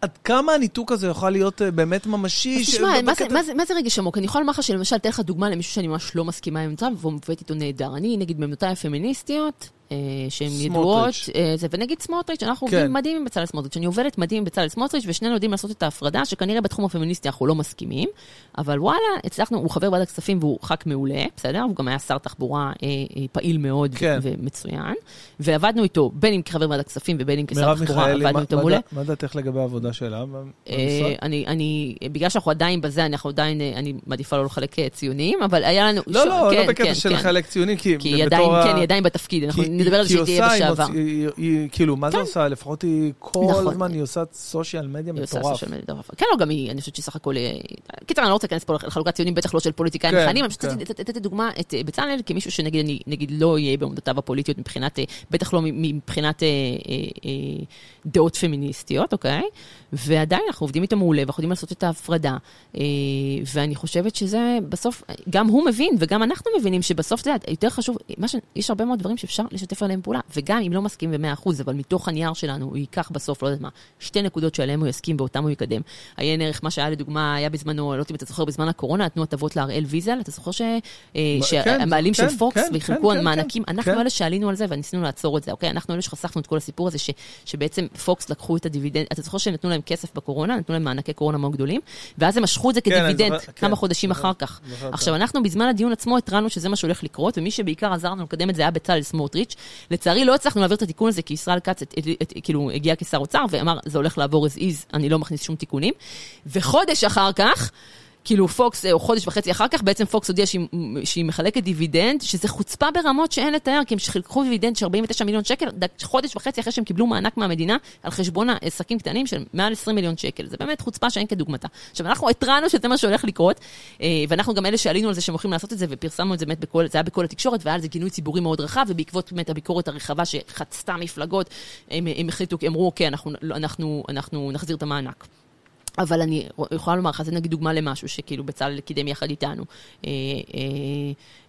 עד כמה הניתוק הזה יכול להיות אה, באמת ממשי? אז תשמע, מה זה- בקטע- מה מה זה רגש עמוק? אני יכולה לומר לך שלמשל, אתן לך דוגמה למישהו שאני ממש לא מסכימה עם עמדותיו, ועובדת איתו נהדר. אני, נגיד, בעמדותיי הפמיניסטיות, שהן סמוטריץ'. ידועות, אה, זה, ונגיד סמוטריץ', אנחנו כן. עובדים מדהים עם בצלאל סמוטריץ'. אני עובדת מדהים עם בצלאל סמוטריץ', ושנינו יודעים לעשות את ההפרדה, שכנראה בתחום הפמיניסטי אנחנו לא מסכימים, אבל וואלה, הצלחנו, הוא חבר ועדת הכספים והוא ח"כ מעולה, בסדר? הוא גם היה שר תחבורה אה, אה, פעיל מאוד כן. ומצוין, ועבדנו איתו, בין אם כחבר ועדת הכספים ובין אם כשר תחבורה, עבדנו מה- איתו מעולה. מה דעתך לגבי העבודה שלה אה? אני, אני, בגלל שאנחנו עדיין בזה, אנחנו עדיין, אה, אני מעדיפה לא לחלק אה, ציונים, אבל היה לנו... לא, ש- לא, כן, לא בקטע כן, של כן. לחלק ציונים, כי כי היא עדיין, כן, היא עדיין בתפקיד, אנחנו נדבר על שהיא תהיה עושה, בשעבר. היא- היא- כאילו, מה זה כן. עושה? לפחות היא כל נכון. הזמן, היא עושה סושיאל מדיה עושה מטורף. כן, לא, גם היא, אני חושבת שהיא סך הכל... אה, קיצר, אני לא רוצה להיכנס פה לחלוקת ציונים, בטח לא של פוליטיקאים מכהנים, אני פשוט לתת- דוגמה את אה, בצלאל כמישהו שנגיד, לא יהיה בעמדותיו הפוליטיות מבחינת, אה, בטח לא מבחינת דעות פמיניסטיות, אוקיי? ועדיין אנחנו עובדים איתו מעולה, ואנחנו יודעים לעשות את ההפרדה. אה, ואני חושבת שזה בסוף, גם הוא מבין וגם אנחנו מבינים שבסוף זה יותר חשוב, ש... יש הרבה מאוד דברים שאפשר לשתף עליהם פעולה, וגם אם לא מסכים ב-100%, אבל מתוך הנייר שלנו הוא ייקח בסוף, לא יודעת מה, שתי נקודות שעליהן הוא יסכים ואותן הוא יקדם. עיין ערך, מה שהיה לדוגמה, היה בזמנו, לא יודעת אם אתה זוכר, בזמן הקורונה נתנו הטבות להראל ויזל, אתה זוכר ש... אה, כן, שהבעלים כן, של פוקס כן, וחילקו כן, כן, מענקים, כן, אנחנו כן. אלה שעלינו על זה וניסינו לעצור את זה, אוקיי? אנחנו אלה שחשפנו את כל הסיפור הזה, ש, שבעצם פוקס לקחו את הדיבידנד, אתה זוכר שנתנו להם כסף בקורונה, נתנו להם מענקי קורונה מאוד גדולים, ואז הם משכו את זה כן, כדיבידנד זוכר, כמה כן, חודשים זוכר, אחר כך. זוכר עכשיו, טוב. אנחנו בזמן הדיון עצמו התרענו שזה מה שהולך לקרות, ומי שבעיקר עזר לנו לקדם את זה היה בצלאל סמוטריץ'. לצערי לא הצלחנו להעביר את התיקון הזה, כי ישראל כץ כאילו הגיע כשר אוצר ואמר, זה הולך לעבור as is, אני לא מכניס שום תיקונים. וחודש אחר כך, כאילו פוקס, או חודש וחצי אחר כך, בעצם פוקס הודיע שהיא, שהיא מחלקת דיבידנד, שזה חוצפה ברמות שאין לתאר, כי הם חילקו דיבידנד של 49 מיליון שקל, חודש וחצי אחרי שהם קיבלו מענק מהמדינה, על חשבון העסקים קטנים של מעל 20 מיליון שקל. זה באמת חוצפה שאין כדוגמתה. עכשיו, אנחנו התרענו שזה מה שהולך לקרות, אה, ואנחנו גם אלה שעלינו על זה שהם הולכים לעשות את זה, ופרסמנו את זה באמת בכל, זה היה בכל התקשורת, והיה זה גינוי ציבורי מאוד רחב, ובעקבות באמת הביקורת הרחבה שחצתה מפלגות, הם, הם החליטו, אמרו, אוקיי, אנחנו, אנחנו, אנחנו נחזיר את המענק. אבל אני יכולה לומר לך, זה נגיד דוגמה למשהו שכאילו בצלאל קידם יחד איתנו, אה, אה,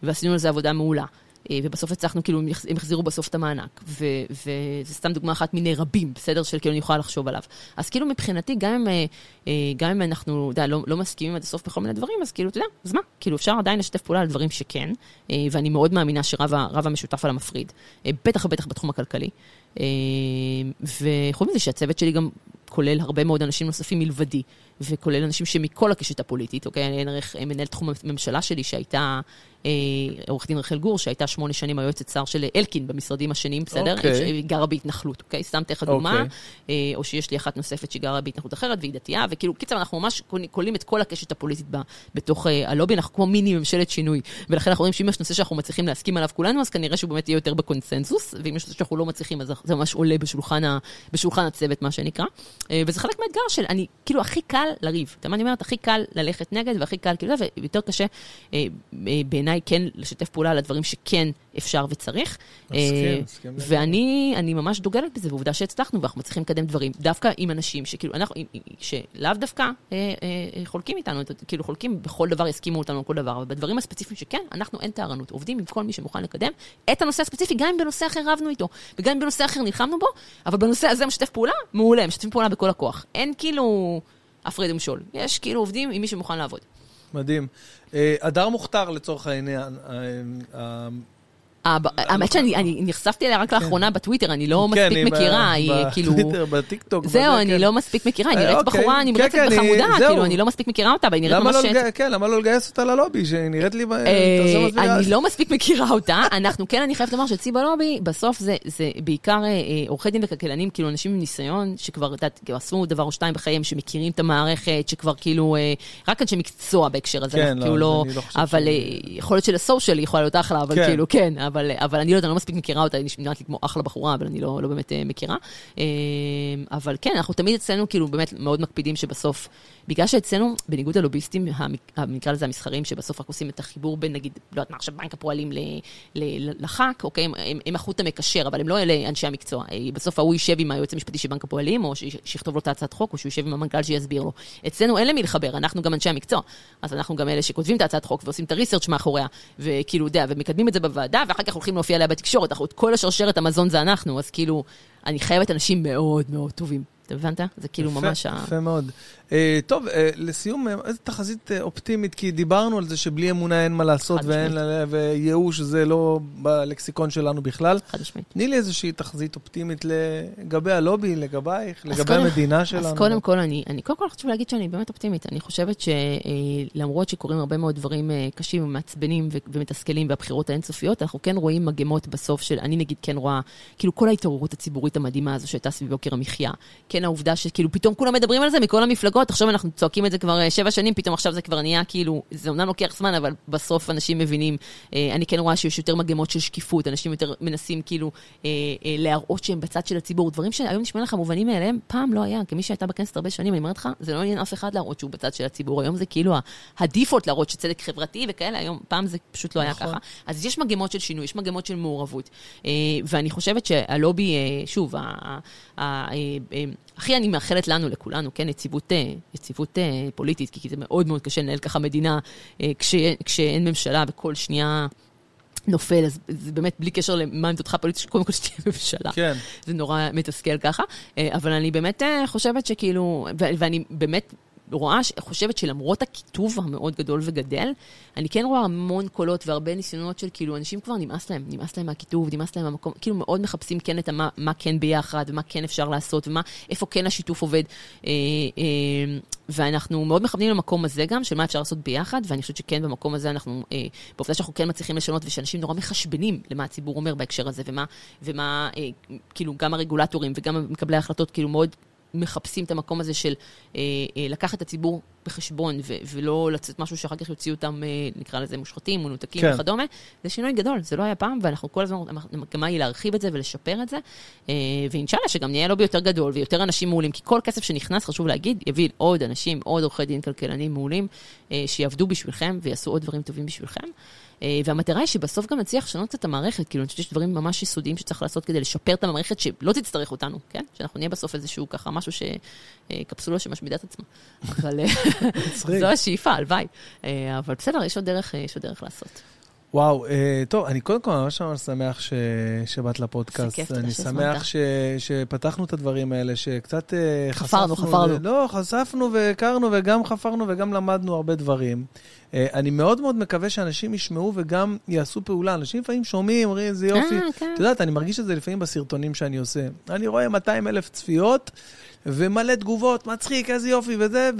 ועשינו על זה עבודה מעולה. אה, ובסוף הצלחנו, כאילו, הם החזירו בסוף את המענק. וזה סתם דוגמה אחת מיני רבים, בסדר? של כאילו אני יכולה לחשוב עליו. אז כאילו מבחינתי, גם אם, גם אם אנחנו, אתה יודע, לא, לא מסכימים עד הסוף בכל מיני דברים, אז כאילו, אתה יודע, אז מה? כאילו, אפשר עדיין לשתף פעולה על דברים שכן, ואני מאוד מאמינה שרב המשותף על המפריד, בטח ובטח בתחום הכלכלי. וחוץ מזה שהצוות שלי גם כולל הרבה מאוד אנשים נוספים מלבדי, וכולל אנשים שמכל הקשת הפוליטית, אוקיי? אני ערך מנהל תחום הממשלה שלי שהייתה אה, עורך דין רחל גור, שהייתה שמונה שנים היועצת שר של אלקין במשרדים השונים, בסדר? אוקיי. שהיא גרה בהתנחלות, אוקיי? סתם לך דוגמה. אוקיי. אה, או שיש לי אחת נוספת שהיא גרה בהתנחלות אחרת, והיא דתייה, וכאילו, קיצר, אנחנו ממש כוללים את כל הקשת הפוליטית ב- בתוך אה, הלובי, אנחנו כמו מיני ממשלת שינוי. ולכן אנחנו רואים שאם יש נושא שאנחנו מצליחים להסכים עליו כולנו, אז כנראה שהוא באמת יהיה יותר בקונסנזוס, ואם יש נושא שאנחנו לא מצליחים, אז זה ממש עולה בשולחן, ה, בשולחן הצוות, מה שנקרא. אה, וזה חלק מהאתגר של, אני, כאילו, הכי קל לריב. אתה יודע מה אני אומרת? הכי קל ללכת נגד, והכי קל, כאילו, ויותר קשה אה, אה, בעיניי כן לשתף פעולה על הדברים שכן אפשר וצריך. מסכים, מסכים לגמרי. ואני אני ממש דוגלת בזה, ועובדה שהצלחנו, ואנחנו מצליחים לקדם דברים, דווקא עם אנשים שכאילו, אנחנו, שלאו דווקא חולקים איתנו, כאילו חולקים בכל דבר, יסכימו אותנו על כל דבר, אבל בדברים הספציפיים שכן, אנחנו אין טהרנות, עובדים עם כל מי שמוכן לקדם את הנושא הספציפי, גם אם בנושא אחר רבנו איתו, וגם אם בנושא אחר נלחמנו בו, אבל בנושא הזה משתף פעולה, מעולה, משתפים פעולה בכל הכוח. אין כאילו הפרד ומשול, יש כאילו עובדים עם מי שמוכן לעבוד. מדהים. אה, הדר מוכתר לצורך העניין, אה, אה, האמת שאני אני נחשפתי אליה רק לאחרונה בטוויטר, אני לא כן, מספיק מכירה, היא כאילו... בטוויטר, בטיקטוק. זהו, אני כן. לא מספיק מכירה, היא אה, נראית אוקיי. בחורה כן, נמרצת כן, וחמודה, זהו. כאילו, אני לא מספיק מכירה אותה, והיא נראית ממש... לא לגייס- כן, למה לא לגייס אותה ללובי, לי... אה, תעשה מסבירה. אני לא מספיק מכירה אותה. אנחנו כן, אני חייבת לומר שצי בלובי, בסוף זה, בעיקר אה, אה, עורכי דין וכלכלנים, כאילו אנשים עם ניסיון, שכבר, עשו דבר או שתיים בחייהם, שמכירים את המערכת, שכבר כאילו, אה, רק אנשי מקצוע בהקשר הזה, כן, לא, כאילו לא... אני לא אבל אה, יכול להיות שלסושיאל יכולה להיות אחלה, אבל כן. כאילו, כן, אבל אבל אני לא יודעת, אני לא מספיק מכירה אותה, היא נראית לי כמו אחלה בחורה, אבל אני לא לא באמת אה, מכירה. אה, אבל כן, אנחנו תמיד אצלנו כאילו באמת מאוד מקפידים שבסוף, בגלל שאצלנו, בניגוד ללוביסטים, נקרא לזה המסחרים, שבסוף רק עושים את החיבור בין נגיד, לא יודעת מה, עכשיו בנק הפועלים ל- ל- לח"כ, אוקיי, הם- הם הם החוט המקשר, אבל הם לא אלה אנשי המקצוע. אה, בסוף ההוא יישב עם היועץ המשפטי של בנק הפועלים, או שיכתוב לו את ההצעת חוק, או שהוא יישב עם המנכ"ל שיסביר לו. אצלנו אין למי לחבר, אנחנו גם אנשי המקצוע. אז אנחנו גם אלה שכותבים את ההצעת חוק ועושים את הריסרצ' מאחוריה, וכאילו, יודע, ומקדמים את זה בוועדה, ואחר כך הולכים להופיע עליה בתקשורת, אנחנו, את כל השרשרת המזון זה אנחנו, אז כאילו, אני חייבת אנשים מאוד מאוד טובים. אתה הבנת? זה כאילו יפה, ממש ה... יפה מאוד. אה, טוב, אה, לסיום, אה, איזה תחזית אופטימית, כי דיברנו על זה שבלי אמונה אין מה לעשות, ואין, לה- וייאוש זה לא בלקסיקון שלנו בכלל. חד משמעית. תני לי איזושהי תחזית אופטימית לגבי הלובי, לגבייך, לגבי המדינה שלנו. אז קודם כל, אני, אני קודם כל חשוב להגיד שאני באמת אופטימית. אני חושבת שלמרות שקורים הרבה מאוד דברים קשים ומעצבנים ומתסכלים והבחירות האינסופיות, אנחנו כן רואים מגמות בסוף של, אני נגיד כן רואה, כאילו כל ההתעוררות הציבורית המדהימה הזו שהייתה סביב יוקר המחיה. כן העובדה שכאילו פתאום כולם מדברים על זה מכל המפלגות, עכשיו אנחנו צועקים את זה כבר אה, שבע שנים, פתאום עכשיו זה כבר נהיה כאילו, זה אומנם לוקח זמן, אבל בסוף אנשים מבינים. אה, אני כן רואה שיש יותר מגמות של שקיפות, אנשים יותר מנסים כאילו אה, להראות שהם בצד של הציבור, דברים שהיום נשמעים לך מובנים מאליהם, פעם לא היה, כמי שהייתה בכנסת הרבה שנים, אני אומרת לך, זה לא עניין אף אחד להראות שהוא בצד של הציבור, היום זה כאילו הדיפולט להראות שצדק חברתי וכאלה, היום, פעם זה פשוט לא היה נכון. ככה. אז יש מגמות של שינוי, יש מגמות של מעורבות. ואני חושבת שהלובי, שוב, הכי אני מאחלת לנו, לכולנו, כן, יציבות, אה, יציבות אה, פוליטית, כי זה מאוד מאוד קשה לנהל ככה מדינה אה, כש- כשאין ממשלה וכל שנייה... נופל, אז זה באמת בלי קשר למה עמדתך הפוליטית, קודם כל שתהיה ממשלה. כן. זה נורא מתסכל ככה, אבל אני באמת חושבת שכאילו, ואני באמת רואה, חושבת שלמרות הקיטוב המאוד גדול וגדל, אני כן רואה המון קולות והרבה ניסיונות של כאילו, אנשים כבר נמאס להם, נמאס להם מהקיטוב, נמאס להם מהמקום, כאילו מאוד מחפשים כן את המה, מה כן ביחד, ומה כן אפשר לעשות, ומה, איפה כן השיתוף עובד. אה, אה, ואנחנו מאוד מכוונים למקום הזה גם, של מה אפשר לעשות ביחד, ואני חושבת שכן במקום הזה אנחנו, אה, בעובדה שאנחנו כן מצליחים לשנות, ושאנשים נורא מחשבנים למה הציבור אומר בהקשר הזה, ומה, ומה אה, כאילו, גם הרגולטורים וגם מקבלי ההחלטות, כאילו מאוד מחפשים את המקום הזה של אה, אה, לקחת את הציבור בחשבון, ו- ולא לצאת משהו שאחר כך יוציאו אותם, אה, נקרא לזה מושחתים, מנותקים כן. וכדומה. זה שינוי גדול, זה לא היה פעם, ואנחנו כל הזמן, המגמה היא להרחיב את זה ולשפר את זה, אה, ואינשאללה שגם נהיה לובי יותר גדול ויותר אנשים מעולים, כי כל כסף שנכנס, חשוב להגיד, יביא עוד אנשים, עוד עורכי דין כלכלנים מעולים, אה, שיעבדו בשבילכם ויעשו עוד דברים טובים בשבילכם. אה, והמטרה היא שבסוף גם נצליח לשנות את המערכת, כאילו אני חושבת שיש דברים ממש יסודיים שצריך לעשות כדי לשפר את המערכת שלא תצטרך אותנו, כן? שאנחנו נהיה בסוף איזשהו ככה משהו ש... אה, קפסולה שמשמידה את עצמה. אבל אה. (laughs) זו השאיפה, הלוואי. אבל בסדר, יש עוד דרך, יש עוד דרך לעשות. וואו, אה, טוב, אני קודם כל ממש ממש שמח ש... שבאת לפודקאסט. כיף, אני. שמח ש... שפתחנו את הדברים האלה, שקצת אה, חפרנו, חשפנו... חפרנו. לא, חשפנו והכרנו וגם חפרנו וגם למדנו הרבה דברים. אה, אני מאוד מאוד מקווה שאנשים ישמעו וגם יעשו פעולה. אנשים לפעמים שומעים, אומרים, איזה יופי. אה, כן. את יודעת, אני מרגיש את זה לפעמים בסרטונים שאני עושה. אני רואה 200 אלף צפיות ומלא תגובות, מצחיק, איזה יופי וזה.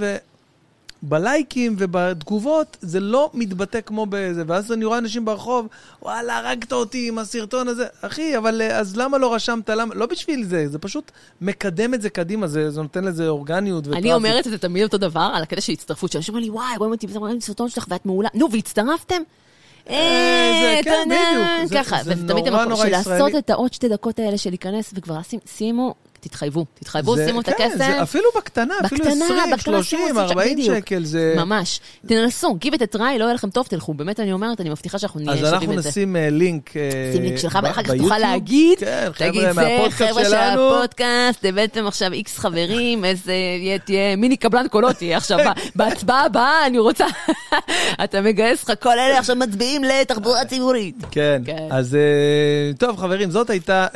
בלייקים ובתגובות זה לא מתבטא כמו בזה, ואז אני רואה אנשים ברחוב, וואלה, הרגת אותי עם הסרטון הזה. אחי, אבל אה, אז למה לא רשמת? למה? לא בשביל זה, זה פשוט מקדם את זה קדימה, זה, זה נותן לזה אורגניות וטראפיק. אני אומרת את זה תמיד אותו דבר, על הקטע של הצטרפות, שאנשים אומרים לי, וואי, רואים אותי, רואים סרטון שלך ואת מעולה. נו, והצטרפתם? אה, זה- כן, בדיוק. זה- ככה, זה וזה תמיד המקום של לעשות. את העוד שתי דקות האלה של להיכנס וכבר שימו, תתחייבו, תתחייבו, זה- שימו את כן, הכסף. זה אפילו בקטנה, אפילו בקטנה, 20, בקטנה, 30, שימו, 40 בדיוק. שקל, זה... ממש. תנסו, give it a try, לא יהיה לכם טוב, תלכו. באמת, אני אומרת, אני מבטיחה שאנחנו נהיה אז שווים אנחנו את זה. נשים אה, לינק אה, שים לינק שלך, ואחר כך. תוכל להגיד, כן, תגיד, זה חבר'ה של. הפודקאסט, הבאתם עכשיו איקס חברים, איזה, תהיה מיני קבלן קולות, תהיה עכשיו, (laughs) בהצבעה הבאה, אני רוצה, (laughs) אתה מגייס לך, כל אלה עכשיו מצביעים לתחבורה ציבורית. כן, כן. אז אה, טוב חברים, זאת הייתה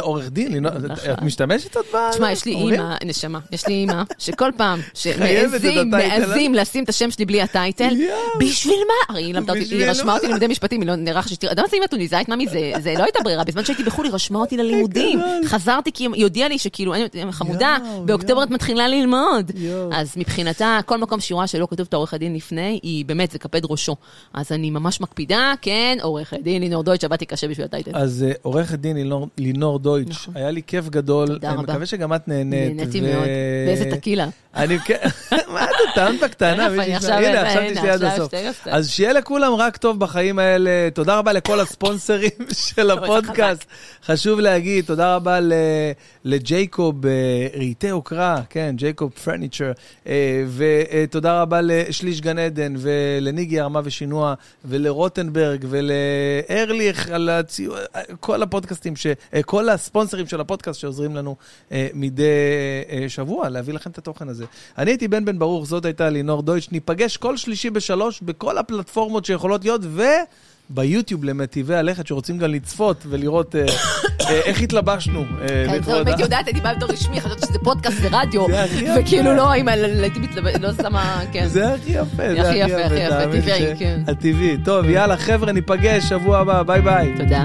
עורך דין, לינור, נכון. את משתמשת עוד ב... תשמע, יש לי? אימא, נשמה, יש לי אימא, שכל פעם (laughs) שמעזים. מעזים לשים את השם שלי בלי הטייטל. בשביל מה? הרי היא למדה אותי, היא רשמה מה? אותי ללימודי משפטים, היא לא נערך שתראה, אתה יודע מה זה אימא טוניסאית, ממי, זה זה לא הייתה ברירה, בזמן שהייתי בחו"ל היא רשמה אותי ללימודים. חזרתי כי היא הודיעה לי שכאילו, אני חמודה, באוקטובר. את מתחילה ללמוד. אז מבחינתה, כל מקום שהיא רואה שלא כתוב את העורך הדין לפני, היא באמת, זה קפד ראשו. אז אני ממש מקפידה, כן, עורכת דין לינור דויטש, עבדתי קשה בשביל הטייטל. אז אה, עורכת דין לינור- לינור דויטש, נכון. היה לי כיף גדול, תודה אני רבה. מקווה שגם את נהנית. נהניתי מאוד. באיזה טקילה. אני, כן, (laughs) מה זה, טענת אני. עכשיו- הנה, עכשיו תשתי עד הסוף. אז שיהיה לכולם רק טוב בחיים האלה. תודה רבה לכל הספונסרים (laughs) של הפודקאסט. חשוב להגיד, תודה רבה לג'ייקוב אה, רהיטי יוקרה, כן, ג'ייקוב פרניצ'ר, אה, ותודה רבה לשליש גן עדן, ולניגי הרמה ושינוע, ולרוטנברג, ולארליך על הציור, כל הפודקאסטים, ש- אה, כל הספונסרים של הפודקאסט שעוזרים לנו אה, מדי אה, שבוע להביא לכם את התוכן הזה. אני הייתי בן בן ברוך, זאת הייתה לינור דויטש. ניפגש כל שלישי בשלוש בכל הפלטפורמות שיכולות להיות, ו... ביוטיוב למטיבי הלכת שרוצים גם לצפות ולראות אה, אה, איך התלבשנו. אה, כן, הייתי ה- יודעת, הייתי באה בתור רשמי, חשבתי שזה פודקאסט זה יפה. וכאילו לא, אם הייתי מתלבט, לא שמה, כן. זה הכי יפה, זה הכי יפה, הכי יפה, תאמין טבעי, ש- כן. הטבעי. טוב, יאללה, חבר'ה, ניפגש שבוע הבא, ביי ביי. תודה.